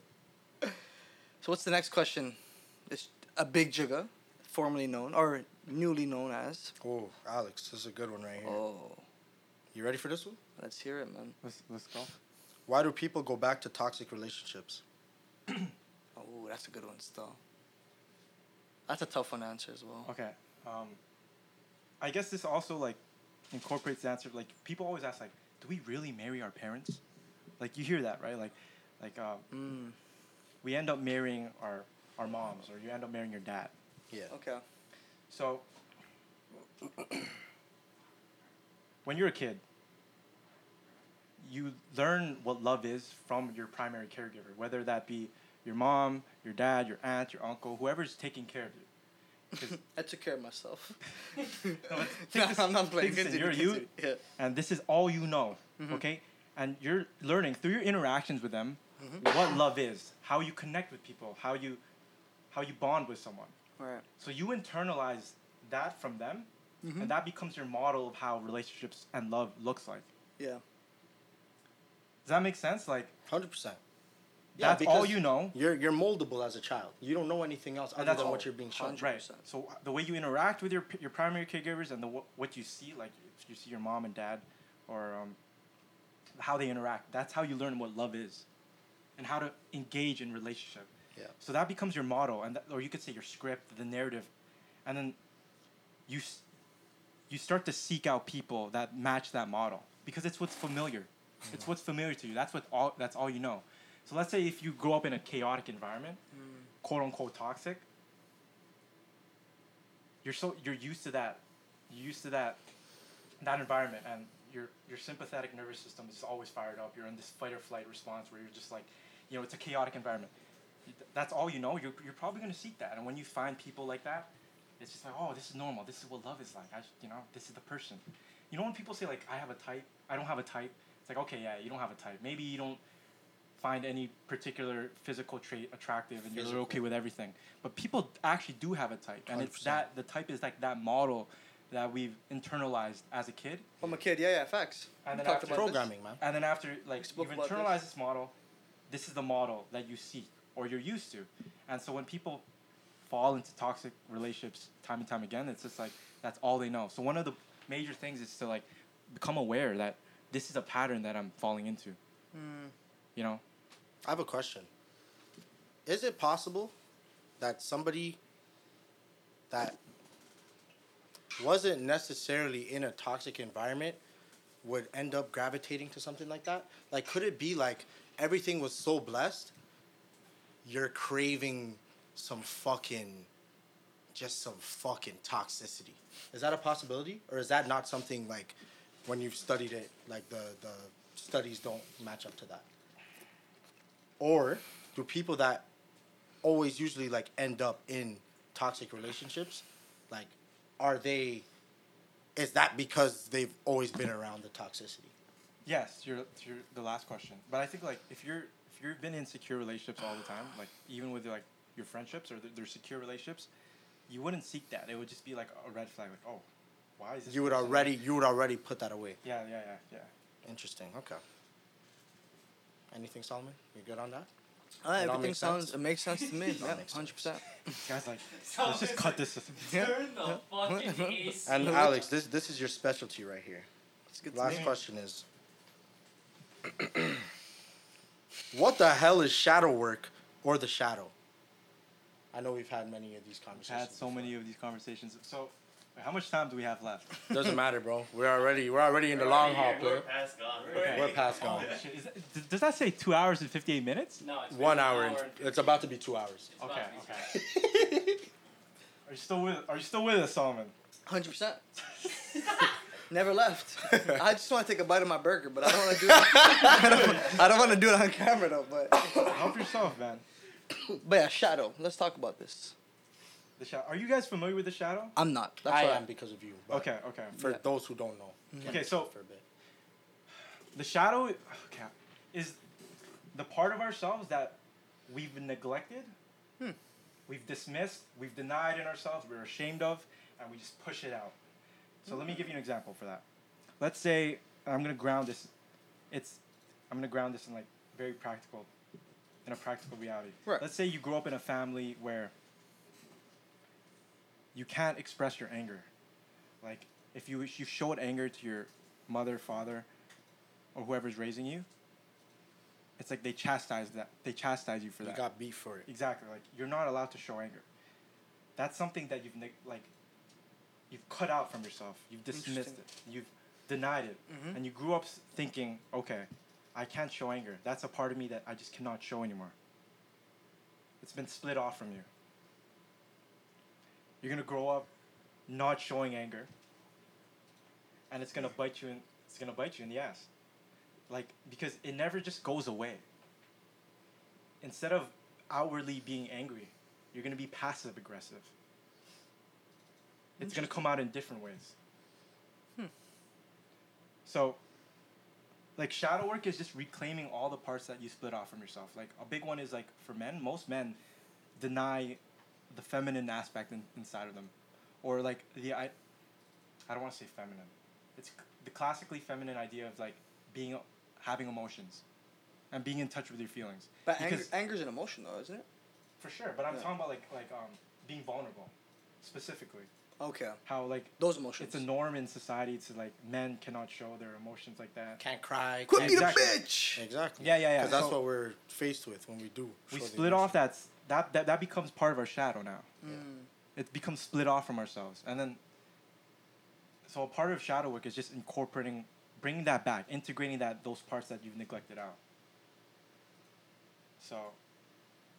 So what's the next question? It's a big jigga, formerly known or newly known as. oh, Alex, this is a good one right here. Oh, You ready for this one? let's hear it, man. let's, let's go Why do people go back to toxic relationships? *clears throat* Oh, that's a good one still. That's a tough one to answer as well. okay um, i guess this also like incorporates the answer like people always ask like do we really marry our parents like you hear that right like like um, Mm. we end up marrying our our moms, or you end up marrying your dad. Yeah. Okay. So, when you're a kid, you learn what love is from your primary caregiver, whether that be your mom, your dad, your aunt, your uncle, whoever's taking care of you. *laughs* I took care of myself. *laughs* *laughs* No, but no, this- I'm not playing. take. Continue, You're you, continue. Yeah. and this is all you know, Mhm. okay? And you're learning through your interactions with them Mhm. what love is, how you connect with people, how you, how you bond with someone. Right. So you internalize that from them, Mhm. and that becomes your model of how relationships and love looks like. Yeah. Does that make sense? Like Hundred percent. Yeah, that's all you know. You're you're moldable as a child. You don't know anything else other than all. what you're being shown. 100%. Right. So the way you interact with your your primary caregivers and the what you see, like if you see your mom and dad, or um, how they interact, that's how you learn what love is, and how to engage in relationship. Yeah. So that becomes your model, and that, or you could say your script, the narrative, and then you you start to seek out people that match that model because it's what's familiar. It's mm-hmm. what's familiar to you. That's what all. That's all you know. So let's say if you grow up in a chaotic environment, mm. quote unquote toxic, you're so you're used to that. You're used to that that environment, and your your sympathetic nervous system is always fired up. You're in this fight or flight response where you're just like, you know, it's a chaotic environment. That's all you know. You're you're probably gonna seek that, and when you find people like that, it's just like, oh, this is normal. This is what love is like. I, you know, this is the person. You know when people say like, I have a type, I don't have a type. It's like, okay, yeah, you don't have a type. Maybe you don't find any particular physical trait attractive and you're okay with everything. But people actually do have a type, and it's 100%. that the type is like that model that we've internalized as a kid, I'm a kid. Yeah, yeah. Facts. and We then after about this. Programming, man. and then after like you've about this. internalized this model, this is the model that you seek or you're used to, and so when people fall into toxic relationships time and time again, it's just like that's all they know. So one of the major things is to like become aware that this is a pattern that I'm falling into. Mm. You know, I have a question. Is it possible that somebody that wasn't necessarily in a toxic environment would end up gravitating to something like that? Like, could it be like everything was so blessed, you're craving some fucking, just some fucking toxicity? Is that a possibility? Or is that not something like when you've studied it, like the, the studies don't match up to that? Or do people that always usually like end up in toxic relationships, like, are they? Is that because they've always been around the toxicity? Yes, you're, you're the last question. But I think like if you're if you've been in secure relationships all the time, like even with like your friendships or their secure relationships, you wouldn't seek that. It would just be like a red flag. Like, oh, why is this? You would already you would already put that away. Yeah, yeah, yeah, yeah. Interesting. Okay. Anything, Solomon? You good on that? Uh, It all everything sounds. sense? It makes sense to me. *laughs* Yeah, hundred percent. *laughs* Guys, like So *laughs* let's just cut this. Turn the fucking AC. And Alex, this this is your specialty right here. It's good to Last me. question is *clears throat* What the hell is shadow work or the shadow? I know we've had many of these We've conversations. had so before. many of these conversations. So, how much time do we have left? Doesn't matter, bro. We're already we're already in the long haul, We're past gone. Okay. We're past Oh, gone. shit. Is that, d- does that say two hours and fifty eight minutes? No, it's One been an hour. And, and it's about to be two hours. It's about Okay, to be okay. *laughs* Are you still with? Are you still with us, Solomon? Hundred percent. *laughs* Never left. I just want to take a bite of my burger, but I don't want to do it. *laughs* I don't, I don't want to do it on camera though. But Help yourself, man. *coughs* but yeah, shadow. Let's talk about this. The shadow. Are you guys familiar with the shadow? I'm not. That's I why am because of you. Okay, okay. For Yeah. those who don't know. Mhm. Okay, so- for a bit. The shadow, okay, is the part of ourselves that we've neglected, Hmm. we've dismissed, we've denied in ourselves, we're ashamed of, and we just push it out. So let me give you an example for that. Let's say I'm gonna ground this. It's I'm gonna ground this in like very practical, in a practical reality. Right. Let's say you grow up in a family where you can't express your anger. Like if you you showed anger to your mother, father, or whoever's raising you, it's like they chastise that they chastise you for You that. You got beef for it. Exactly. Like you're not allowed to show anger. That's something that you've like you've cut out from yourself. You've dismissed it. You've denied it. Mhm. And you grew up thinking, okay, I can't show anger. That's a part of me that I just cannot show anymore. it's been split off from you. You're gonna grow up not showing anger, and it's gonna bite you in. It's gonna bite you in the ass, like because it never just goes away. Instead of outwardly being angry, you're gonna be passive aggressive. It's gonna come out in different ways. Hmm. So, like shadow work is just reclaiming all the parts that you split off from yourself. Like a big one is like for men, most men deny the feminine aspect in, inside of them, or like the I, I don't want to say feminine. It's c- the classically feminine idea of like being having emotions, and being in touch with your feelings. But anger, Because- anger's an emotion, though, isn't it? For sure, but I'm Yeah. talking about like like um being vulnerable, specifically. Okay. How like Those emotions. it's a norm in society to like men cannot show their emotions like that. Can't cry. Quit can't- being Exactly. a bitch. Exactly. Yeah, yeah, yeah. Because that's what we're faced with when we do. we show the split off emotion. That, that that becomes part of our shadow now. Mm. it becomes split off from ourselves. And then so a part of shadow work is just incorporating bringing that back integrating that those parts that you've neglected out. So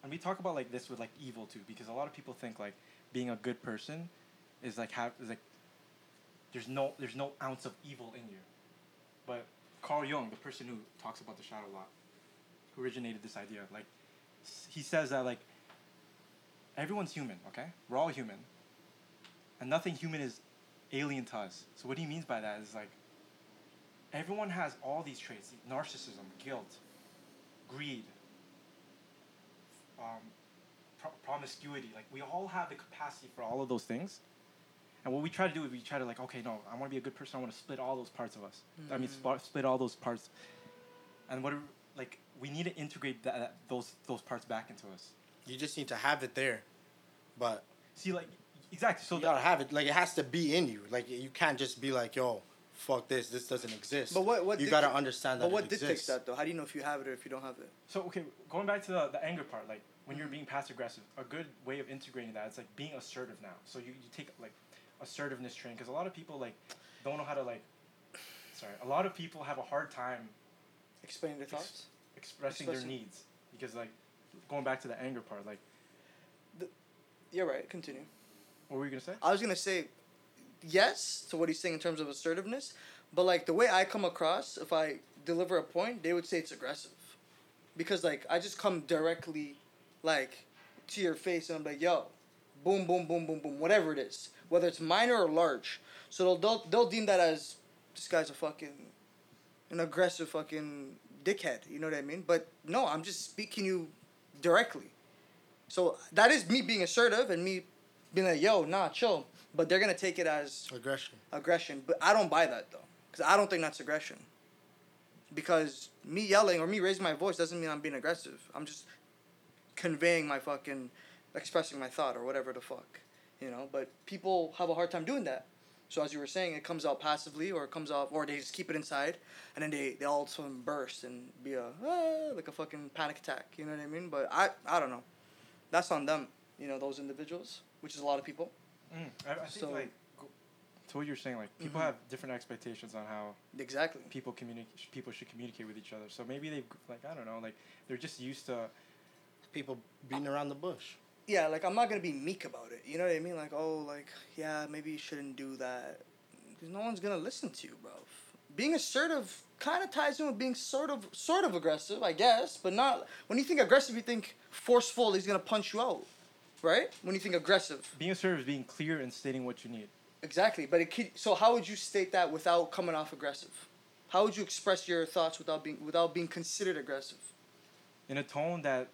and we talk about like this with like evil too because a lot of people think like being a good person is like have is like there's no there's no ounce of evil in you. But carl jung the person who talks about the shadow a lot originated this idea like he says that like everyone's human okay? We're all human. And nothing human is alien to us. So what he means by that is like everyone has all these traits. Narcissism guilt greed um, pro- promiscuity. Like we all have the capacity for all of those things. And what we try to do is we try to like okay no i want to be a good person. I want to split all those parts of us. I mean split, split all those parts. And what like we need to integrate that, that those those parts back into us You just need to have it there, but see like exactly so you that, gotta have it. Like it has to be in you. Like you can't just be like, yo, fuck this. This doesn't exist. But what- what you gotta understand that But what it dictates exists. that, though? How do you know if you have it or if you don't have it? So okay, going back to the, the anger part, like when you're mm-hmm. being passive aggressive, a good way of integrating that is like being assertive now. So you, you take like assertiveness training because a lot of people like don't know how to like. Sorry, a lot of people have a hard time Explain your thoughts. expressing, Expressing. their needs because like going back to the anger part, like You're right. Continue. what were you gonna say? I was gonna say yes to what he's saying in terms of assertiveness, but like the way I come across, if I deliver a point, they would say it's aggressive, because like I just come directly, like, to your face and I'm like, yo, boom, boom, boom, boom, boom, whatever it is, whether it's minor or large. So they'll they'll, they'll deem that as this guy's a fucking, an aggressive fucking dickhead. You know what I mean? But no, I'm just speaking you directly. So that is me being assertive and me being like, yo, nah, chill. But they're gonna take it as Aggression. aggression. But I don't buy that though, because I don't think that's aggression. Because me yelling or me raising my voice doesn't mean I'm being aggressive. I'm just conveying my fucking, expressing my thought or whatever the fuck, you know. But people have a hard time doing that. So as you were saying, it comes out passively, or it comes out, or they just keep it inside, and then they they all of a sudden burst and be a ah, like a fucking panic attack. You know what I mean? But I I don't know. That's on them. You know those individuals, which is a lot of people. Mm, I, I think So- like to what you're saying, like people Mhm. have different expectations on how Exactly. people communicate. People should communicate with each other. So maybe they like I don't know, like they're just used to. People beating around the bush. Yeah, like I'm not gonna be meek about it. You know what I mean? Like, oh, like yeah, maybe you shouldn't do that, because no one's gonna listen to you, bro. Being assertive kind of ties in with being sort of sort of aggressive, I guess, but not. When you think aggressive, you think forceful. He's gonna punch you out, right? When you think aggressive, Being assertive is being clear and stating what you need. exactly. But it could, so how would you state that without coming off aggressive? How would you express your thoughts without being without being considered aggressive? in a tone that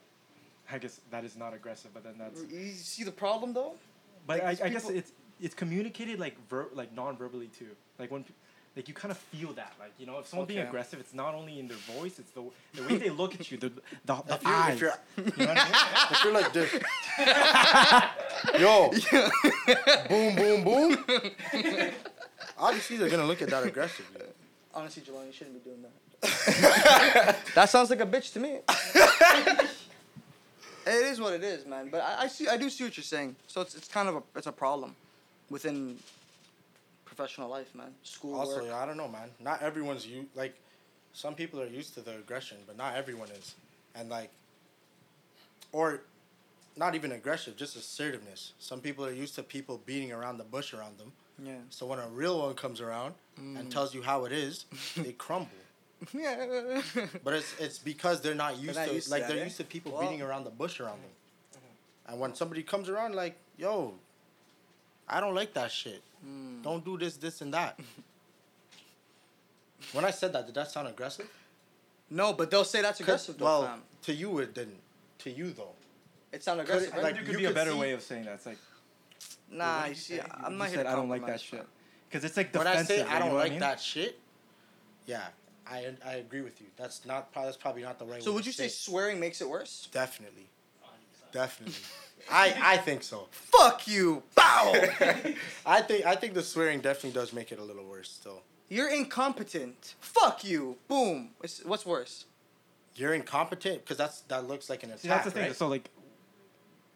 I guess that is not aggressive, but then that's. You see the problem though? But Like, I, these I guess it's it's communicated like ver- like non-verbally too. Like when like you kind of feel that like you know if someone's being aggressive, it's not only in their voice, it's the the way they look at you, the the, the If you're, eyes. if you're, you know I mean? *laughs* if you're like this, yo, boom, boom, boom. Obviously, they're gonna look at that aggressively. Honestly, Gilleon, you shouldn't be doing that. *laughs* that sounds like a bitch to me. It is what it is, man. But I, I see, I do see what you're saying. So it's, it's kind of a, it's a problem within professional life, man. School Also, work. I don't know, man. Not everyone's you like. Some people are used to the aggression, but not everyone is, and like, or not even aggressive, just assertiveness. Some people are used to people beating around the bush around them. Yeah. So when a real one comes around and mm. tells you how it is, *laughs* they crumble. Yeah. *laughs* But it's it's because they're not used not to used to like that, they're eh? used to people Well- beating around the bush around them. And when somebody comes around like, yo, I don't like that shit. Hmm. Don't do this, this, and that. when I said that, did that sound aggressive? no, but they'll say that's 'Cause- aggressive though, well, fam. to you it didn't. To you though. It sounded could it- aggressive. I like, think there could you be a better see- way of saying that. It's like nah, you you see. I'm You not said, here to I don't like that shit. Because it's like defensive. When I defensive. say I don't know what like mean? that shit, yeah, I I agree with you. That's not that's probably not the right. Way. So way would you say it. swearing makes it worse? definitely, definitely? I I think so. Fuck you! Bow! *laughs* I think I think the swearing definitely does make it a little worse. Still, You're incompetent. Fuck you! Boom. What's, what's worse? you're incompetent because that's that looks like an attack. See, that's the thing. right? So like,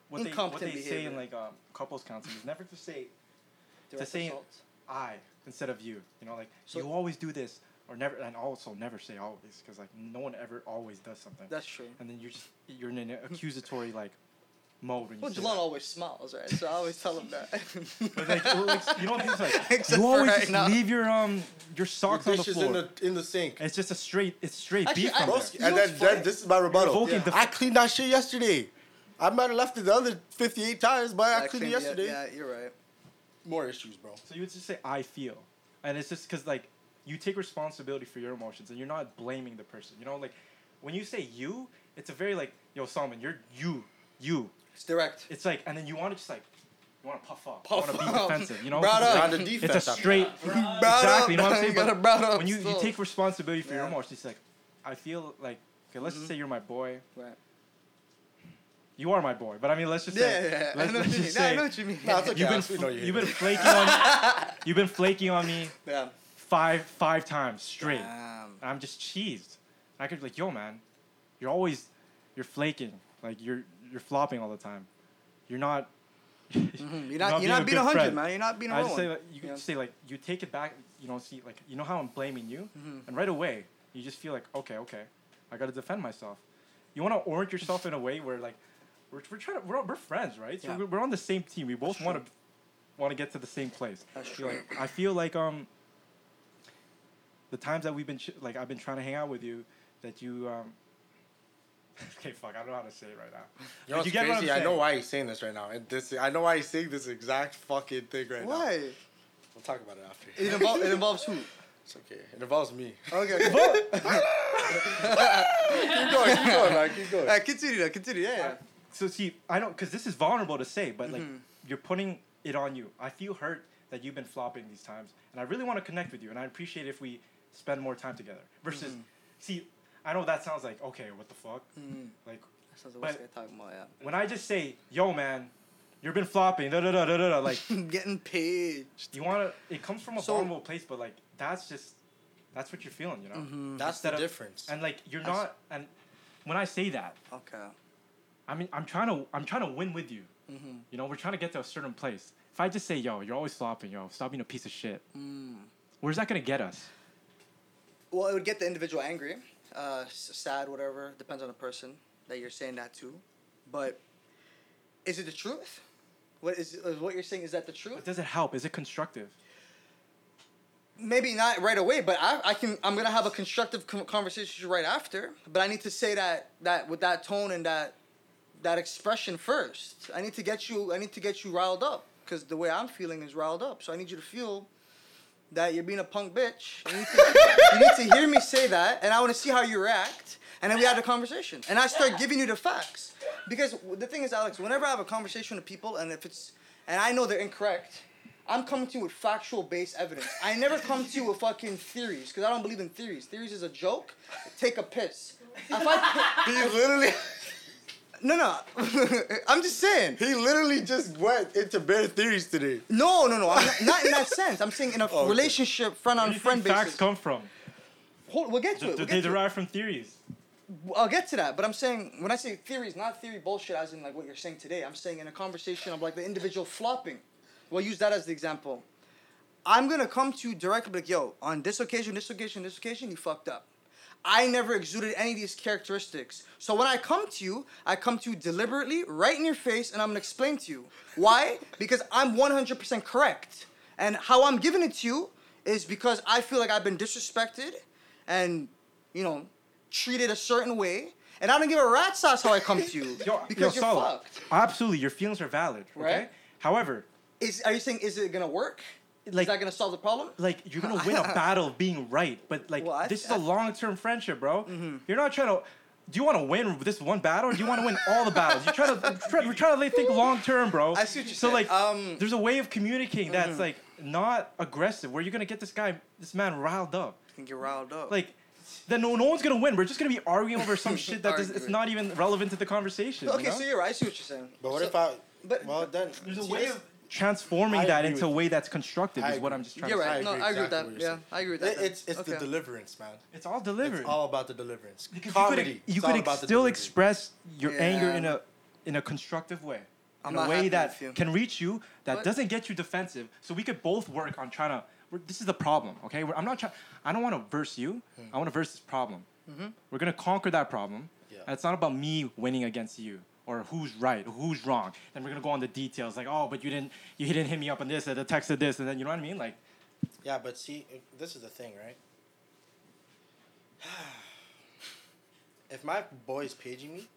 what they what Incompetent they say in like um, couples counseling is never to say Direct say- assault? I instead of you. You know, like So- you always do this, or never, and also never say always, because like no one ever always does something. That's true. and then you're just you're in an accusatory like mode when you Well, say Gilleon that. always smiles, right? So I always tell him that. *laughs* But like, well, like, you know, it's like Except you for always right just now. leave your um your Your socks on the dishes floor. in the in the sink. it's just a straight, it's straight Actually, beef I- from there. Broski, Broski, You and know then, what's then this is my rebuttal. Revoking Yeah. the- I cleaned that shit yesterday. I might have left it the other 58 times, but I cleaned it yesterday. Yeah, yeah, you're right. More issues, bro. So you would just say I feel, and it's just because like you take responsibility for your emotions and you're not blaming the person. You know, like when you say you, it's a very like yo Solomon, you're you, you. It's direct. It's like and then you want to just like you want to puff up, Puff you want to be up. defensive. You know, Brought 'cause it's up. On like- it's a straight that. Brought exactly. You know what I'm saying? But brought up when you, you take responsibility for your emotions, it's like I feel like okay, let's Mhm. just say you're my boy. Right. You are my boy, but I mean, let's just say, yeah, yeah. Let's, know let's you mean. just Nah, I say know what you mean. Nah, okay. you've, *laughs* been Alex, we know you're you've been flaking on me. you've been flaking on me *laughs* Yeah. Five five times straight. Damn. I'm just cheesed. I could be like, yo, man, you're always, you're flaking. Like you're you're flopping all the time. You're not. *laughs* Mhm. You're not. You're not being a hundred, man. You're not being a I just say like you can Yeah. say like you take it back. You don't see like you know how I'm blaming you, Mhm. and right away you just feel like okay, okay, I got to defend myself. You want to orient yourself in a way where like we're, we're trying to we're, we're friends, right? So Yeah. we're, we're on the same team. We both want to want to get to the same place. That's true. like- I feel like um the times that we've been ch- like I've been trying to hang out with you that you um *laughs* okay fuck I don't know how to say it right now. You know what's you get what I'm crazy? I know why he's saying this right now. And this, I know why he's saying this exact fucking thing right now. Why? We'll talk about it after. It involves. It involves who? It's okay. It involves me. Okay. *laughs* keep going. Keep going, man. Keep going. Alright, continue. Though. Continue. Yeah. yeah. So see, I don't because this is vulnerable to say, but like Mhm. you're putting it on you. I feel hurt that you've been flopping these times, and I really want to connect with you, and I appreciate if we spend more time together. Versus, Mhm. see, I know that sounds like okay, what the fuck? Mhm. Like That sounds But- what they're talking about. Yeah. when I just say, yo man, you've been flopping, da da da da da da, like *laughs* Getting paid. you want to. It comes from a So- vulnerable place, but like that's just that's what you're feeling, you know. Mm-hmm. That's the of- difference. And like you're I s- not, and when I say that, Okay. I mean I'm trying to I'm trying to win with you. Mm-hmm. You know, we're trying to get to a certain place. If I just say, yo, you're always flopping, yo, stop being a piece of shit, Mm. where's that gonna get us? Well, it would get the individual angry, uh, sad, whatever. Depends on the person that you're saying that to. But is it the truth? What is, is what you're saying? Is that the truth? But does it help? Is it constructive? Maybe not right away, but I, I can. I'm gonna have a constructive conversation right after. But I need to say that that with that tone and that that expression first. I need to get you. I need to get you riled up because the way I'm feeling is riled up. So I need you to feel that you're being a punk bitch. You need to, you need to hear me say that, and I want to see how you react. And then we have a conversation, and I start giving you the facts. Because the thing is, Alex, whenever I have a conversation with people, and if it's, and I know they're incorrect, I'm coming to you with factual based evidence. I never come to you with fucking theories, because I don't believe in theories. Theories is a joke. Take a piss. If I, *laughs* he literally, no, no, *laughs* I'm just saying. he literally just went into bare theories today. No, no, no. I'm not, not in that sense. I'm saying in a *laughs* Oh, okay. relationship, friend on friend think facts come from? Hold, we'll get to Do, it. We'll they get it. derive from theories? I'll get to that, but I'm saying when I say theories, not theory bullshit, as in like what you're saying today. I'm saying in a conversation of like the individual flopping. We'll use that as the example. I'm gonna come to you directly, like, yo, on this occasion, this occasion, this occasion, you fucked up. I never exuded any of these characteristics. So when I come to you, I come to you deliberately, right in your face, and I'm gonna explain to you. Why? Because I'm 100% correct. And how I'm giving it to you is because I feel like I've been disrespected and, you know, treated a certain way. And I don't give a rat's ass how I come to you. *laughs* Yo, because yo, you're fucked. Absolutely, your feelings are valid. Okay. Right. However, Is, are you saying, is it gonna work? Like- is that gonna solve the problem? like you're gonna win a *laughs* battle of being right, but like Well, I- this is I- a long term friendship, bro. You're not trying to. Do you want to win this one battle, or do you want to win all the battles? You're trying *laughs* to. Try, we're trying to think long term, bro. I see what you're so saying. like, Um, there's a way of communicating that's like not aggressive, where you're gonna get this guy, this man, riled up. I think you're riled up. Like, then no, no one's gonna win. We're just gonna be arguing over some *laughs* shit that does, it's not even relevant to the conversation. okay, you know? so you're right. I see what you're saying. But what So- if I? but- well, then There's a way of transforming I that into a way that's constructive. I is what. I'm just trying You're to say. right. no, I agree with exactly that. what you're Yeah, saying. I agree with that. It- then. it's it's the Okay. deliverance, man. It's all delivered. It's all about the deliverance. Because Comedy. you could, it's you all could about the still delivery. express your anger in Yeah. a in a constructive way. I'm in not a way happy that with you. can reach you that But- doesn't get you defensive. So we could both work on trying to. we're- This is the problem, okay? We're, I'm not trying. I don't want to verse you. I want to verse this problem. Mm-hmm. We're gonna conquer that problem. Yeah. And it's not about me winning against you or who's right, who's wrong. Then we're gonna go on the details, like, oh, but you didn't, you didn't hit me up on this, or the text of this, and then you know what I mean, like. Yeah, but see, this is the thing, right? *sighs* if my boy's paging me,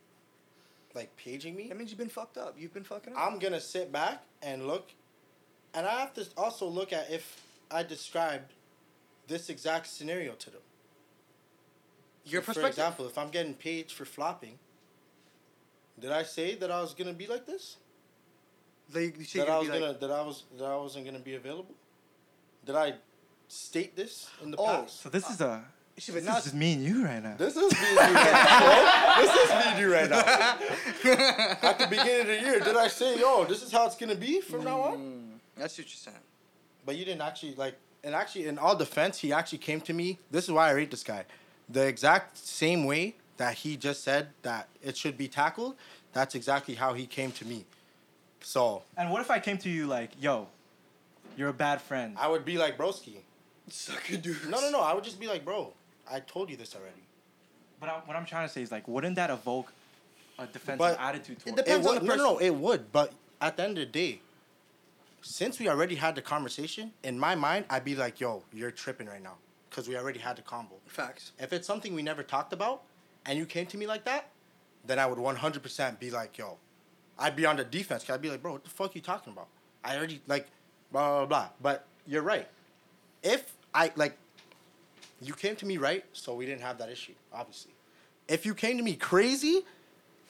like paging me, That means you've been fucked up. You've been fucking up. I'm gonna sit back and look, and I have to also look at if I described this exact scenario to them. Your So, For example, if I'm getting paged for flopping, did I say that I was gonna be like this? Like, you say that you're I gonna was be gonna like, that I was that I wasn't gonna be available? Did I state this in the Oh, past? So this is a. you This but is just me and you right now. This is me and you right now. bro. This is me and you right now. *laughs* At the beginning of the year, did I say, yo, this is how it's gonna be from now on? Mm, that's what you're saying. But you didn't actually like and actually in all defense, he actually came to me. This is why I rate this guy. The exact same way that he just said that it should be tackled, that's exactly how he came to me. So And what if I came to you like, yo, you're a bad friend. I would be like broski. Suck a dude. No no no, I would just be like, bro, I told you this already. But I, what I'm trying to say is like, wouldn't that evoke a defensive But attitude towards? It depends it on would, the no, no, no, it would. But at the end of the day, since we already had the conversation, in my mind, I'd be like, yo, you're tripping right now. Because we already had the combo. Facts. If it's something we never talked about and you came to me like that, then I would 100% be like, yo, I'd be on the defense. Cause I'd be like, bro, what the fuck are you talking about? I already, like, blah, blah, blah. But you're right. If I, like, you came to me right, so we didn't have that issue, obviously. If you came to me crazy,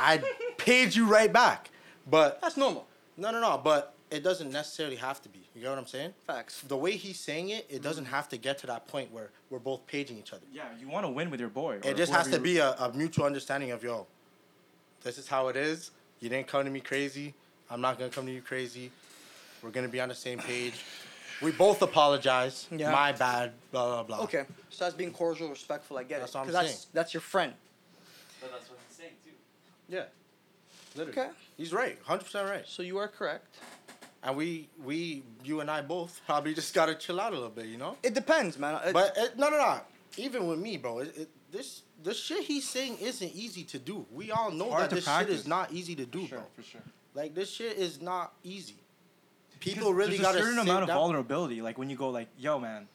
I'd *laughs* page you right back. But, That's normal. no, no, no, but it doesn't necessarily have to be. You get what I'm saying? Facts. The way he's saying it, it doesn't mm-hmm. have to get to that point where we're both paging each other. yeah, you want to win with your boy. It just has to be a, a mutual understanding of yo, this is how it is. You didn't come to me crazy. I'm not gonna come to you crazy. We're gonna be on the same page. We both apologize. Yeah. My bad. Blah blah blah. Okay. So that's being cordial, respectful. I get That's it. what I'm 'Cause that's saying. that's your friend. But that's what he's saying too. Yeah. Literally. Okay. He's right. Hundred percent right. So you are correct. And we we you and I both probably just gotta chill out a little bit, you know. It depends, man. It- But it, no no no. Even with me, bro, it, it, this the shit he's saying isn't easy to do. We all know that to this shit is not easy to do, For sure, bro. for sure. Like this shit is not easy. Because People really gotta a certain sit amount of down. vulnerability. Like when you go like, yo, man,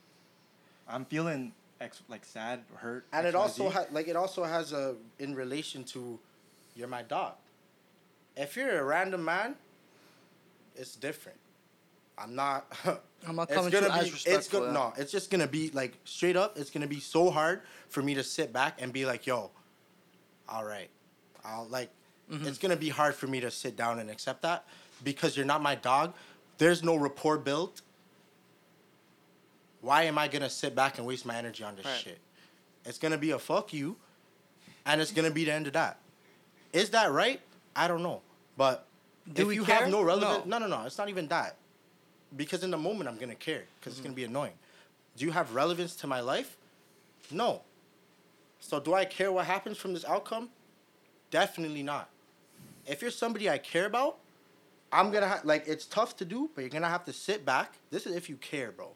I'm feeling X, like sad, or hurt, and it also ha- like it also has a in relation to you're my dog. If you're a random man, it's different. I'm not. *laughs* I'm not coming to gonna you as be. It's yeah. No, it's just gonna be like straight up. It's gonna be so hard for me to sit back and be like, "Yo, all right, I'll like." Mm-hmm. It's gonna be hard for me to sit down and accept that because you're not my dog. There's no rapport built. Why am I gonna sit back and waste my energy on this Right. shit? It's gonna be a fuck you, and it's gonna be the end of that. Is that right? I don't know, but Do if you care? have no relevant, No. no, no, no, it's not even that. Because in the moment, I'm gonna care because it's Mm-hmm. gonna be annoying. Do you have relevance to my life? No. So do I care what happens from this outcome? Definitely not. If you're somebody I care about, I'm gonna ha- like it's tough to do, but you're gonna have to sit back. This is if you care, bro.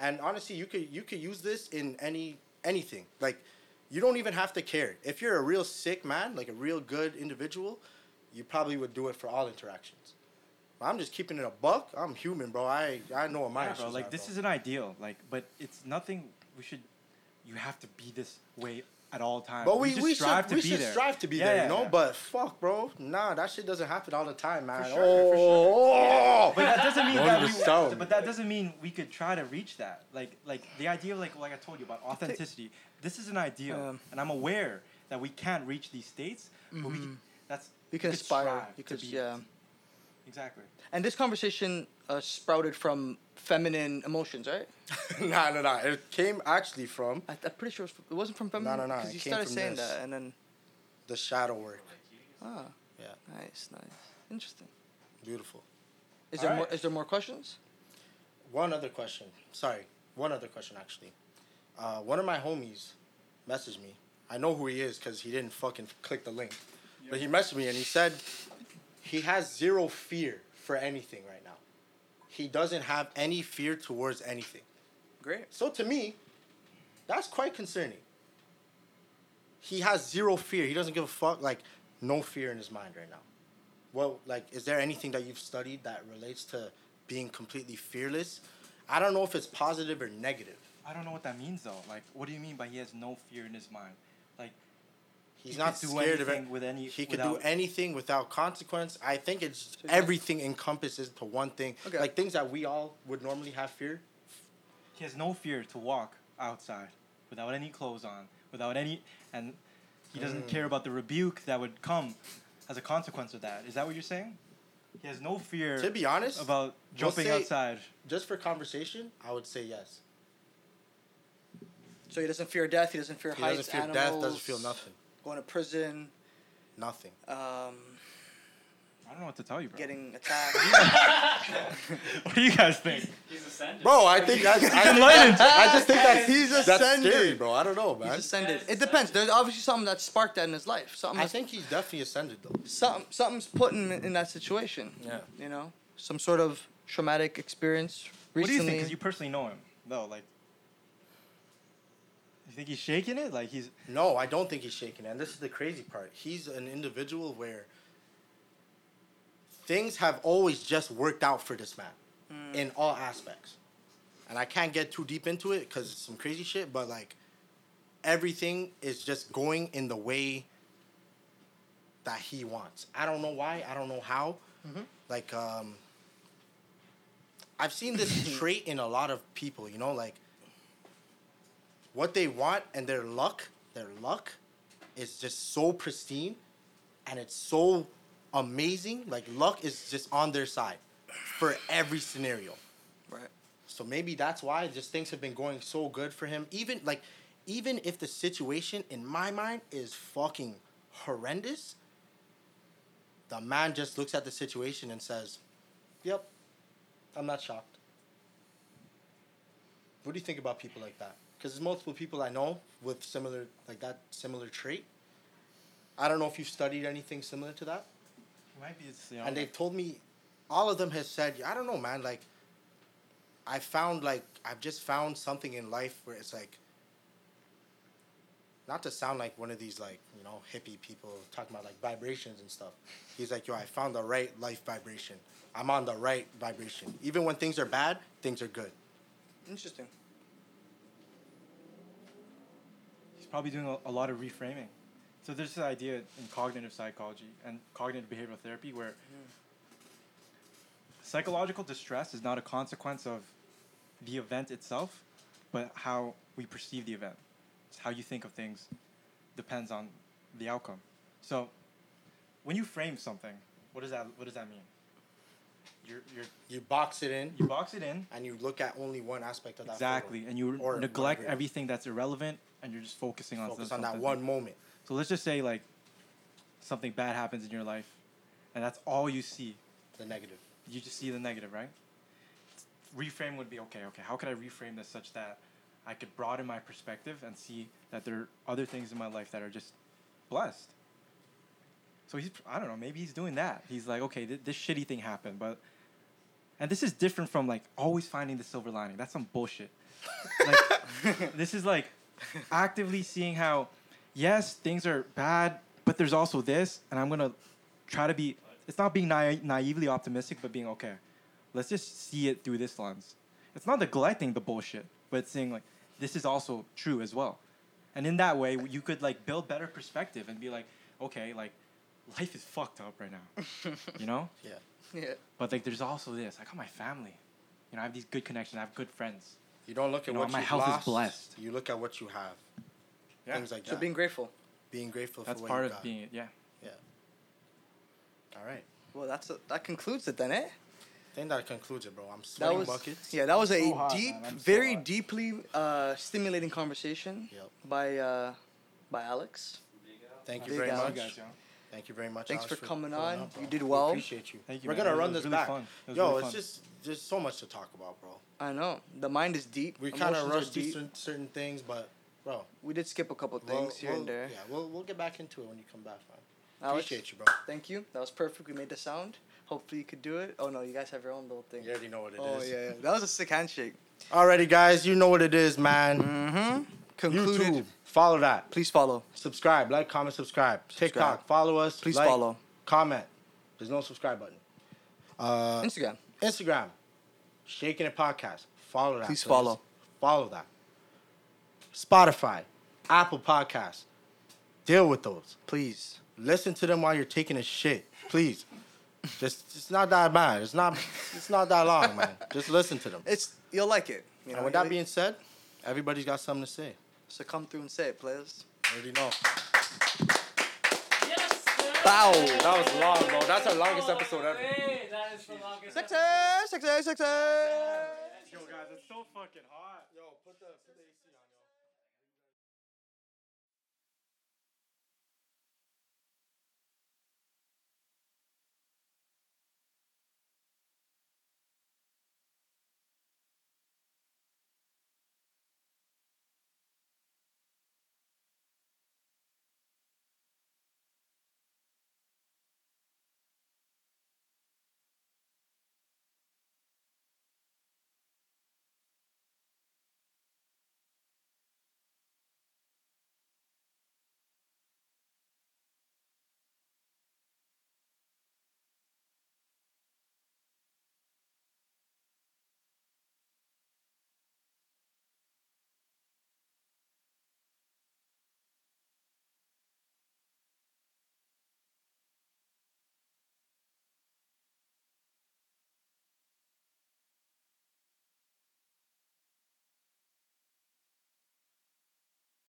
And honestly, you could you could use this in any anything. Like you don't even have to care. If you're a real sick man, like a real good individual, you probably would do it for all interactions. I'm just keeping it a buck. I'm human, bro. I I know what my Yeah, bro. Like are, this bro. is an ideal. Like, but it's nothing. We should. You have to be this way at all times. But we, just we strive should, to we be should there. strive to be Yeah, there, yeah, you know. yeah. But fuck, bro, nah, that shit doesn't happen all the time, man. For sure, for oh, But that doesn't mean that even we. sound. But that doesn't mean we could try to reach that. Like, like the idea of like, like I told you about authenticity. This is an ideal, Um, and I'm aware that we can't reach these states. But we can, that's You can aspire. You to could, be- yeah. Exactly. And this conversation uh, sprouted from feminine emotions, right? *laughs* nah, nah, nah. It came actually from I, I'm pretty sure it was- it wasn't from feminine. no, no, Because it you came started from saying this. that, and then the shadow work. ah, Yeah, nice, nice, interesting. beautiful. Is there more? Is there more questions? One other question. Sorry, one other question actually. Uh, one of my homies messaged me. I know who he is because he didn't fucking click the link. But he messaged me and he said he has zero fear for anything right now. He doesn't have any fear towards anything. Great. So to me, that's quite concerning. He has zero fear. He doesn't give a fuck. Like no fear in his mind right now. Well, like, is there anything that you've studied that relates to being completely fearless? I don't know if it's positive or negative. I don't know what that means though. Like, what do you mean by he has no fear in his mind? Like, He's He not could do scared of it. with any- He could do anything without consequence. I think it's everything encompasses to one thing. Okay. Like things that we all would normally have fear. he has no fear to walk outside without any clothes on, without any, and he doesn't Mm. care about the rebuke that would come as a consequence of that. Is that what you're saying? He has no fear To be honest, about jumping say- outside. just for conversation, I would say yes. So he doesn't fear death. He doesn't fear He heights. doesn't fear animals, death. Doesn't feel nothing. Going to prison. Nothing. Um, I don't know what to tell you, bro. getting attacked. *laughs* what do you guys think? He's ascended. Bro, I think I, *laughs* I, Enlightened. I just think that's He's ascended, that's scary, bro. I don't know, He's man. ascended. It depends. There's obviously something that sparked that in his life. Something. I think he's definitely ascended though. something something's put him in that situation. Yeah. You know, some sort of traumatic experience What do you think? Because you personally know him, though. Like, you think he's shaking it? Like he's No, I don't think he's shaking. it. And this is the crazy part. He's an individual where things have always just worked out for this man Mm. in all aspects. And I can't get too deep into it because it's some crazy shit, but like everything is just going in the way that he wants. I don't know why. I don't know how. Mhm. Like, um, I've seen this *clears throat* trait in a lot of people, you know, like what they want and their luck, their luck is just so pristine and it's so amazing. Like luck is just on their side for every scenario. right. So maybe that's why just things have been going so good for him. Even like even if the situation in my mind is fucking horrendous, the man just looks at the situation and says, "Yep, I'm not shocked." What do you think about people like that? Because there's multiple people I know with similar like that similar trait. I don't know if you've studied anything similar to that might be. It's, you know, and they've told me all of them has said i don't know man like i found like i've just found something in life where it's like not to sound like one of these like you know hippie people talking about like vibrations and stuff he's like yo i found the right life vibration i'm on the right vibration even when things are bad things are good Interesting. he's probably doing a, a lot of reframing. So there's this idea in cognitive psychology and cognitive behavioral therapy where psychological distress is not a consequence of the event itself, but how we perceive the event. It's how you think of things depends on the outcome. So when you frame something, what does that what does that mean? You're, you're, you box it in you box it in and you look at only one aspect of that photo. exactly, and you Or neglect everything that's irrelevant, and you're just focusing on focus on that one moment so let's just say like something bad happens in your life, and that's all you see. the negative You just see the negative, right? Reframe would be okay. Okay, how could I reframe this such that I could broaden my perspective and see that there are other things in my life that are just blessed. So he's I don't know maybe he's doing that. He's like okay th- this shitty thing happened, but and this is different from like always finding the silver lining. That's some bullshit. like *laughs* this is like *laughs* actively seeing how yes, things are bad, but there's also this, and I'm gonna try to be. It's not being naive, naively optimistic, but being okay. Let's just see it through this lens. It's not neglecting the bullshit, but it's saying like this is also true as well, and in that way you could like build better perspective and be like, okay, like life is fucked up right now, *laughs* you know. Yeah. Yeah. But like, there's also this. I got oh, my family. You know, I have these good connections. I have good friends. You don't look at You know, what my you health is lost. blessed. You look at what you have. Yeah. Things like So that. being grateful. being grateful That's for what part you of got. being. Yeah. Yeah. All right. Well, that's a, that concludes it then, eh? I think that concludes it, bro. I'm That sweating was buckets. yeah. That was a So hot, deep, man. I'm so very deeply uh, stimulating conversation Yep. by uh, by Alex. Thank you Big very Alex. much. guys, yo. Thank you very much. Thanks Alex, for coming pulling on. up. You did well. We well. appreciate you. Thank you, We're man. gonna It run this really back. fun. It Yo, really it's fun. just there's so much to talk about, bro. I know the mind is deep. We kind of rushed through certain, certain things, but bro, We did skip a couple we'll- things here we'll- and there. Yeah, we'll we'll get back into it when you come back, man. Alex, Appreciate you, bro. Thank you. That was perfect. We made the sound. Hopefully you could do it. Oh no, you guys have your own little thing. You already know what it is. oh yeah, yeah, that was a sick handshake. Alrighty, guys, you know what it is, man. Mm-hmm. Concluded. YouTube, follow that. Please follow. Subscribe, like, comment, subscribe. TikTok, follow us. Please like, follow. Comment. There's no subscribe button. Uh, Instagram. Instagram, Shakin' It Podcast. Follow that. Please follow. Follow that. Spotify, Apple Podcasts. Deal with those. Please. Listen to them while you're taking a shit. Please. Just it's not that bad. It's not it's not that long, man. Just listen to them. It's you'll like it. You know. and with that being said, everybody's got something to say. So come through and say it, players. I already know. Yes, sir. Bow. That was long, bro. That's our longest episode ever. Hey, that is the longest. Sexy, episode. sexy, sexy. Yo, guys, it's so fucking hot. Yo, put the put the AC on.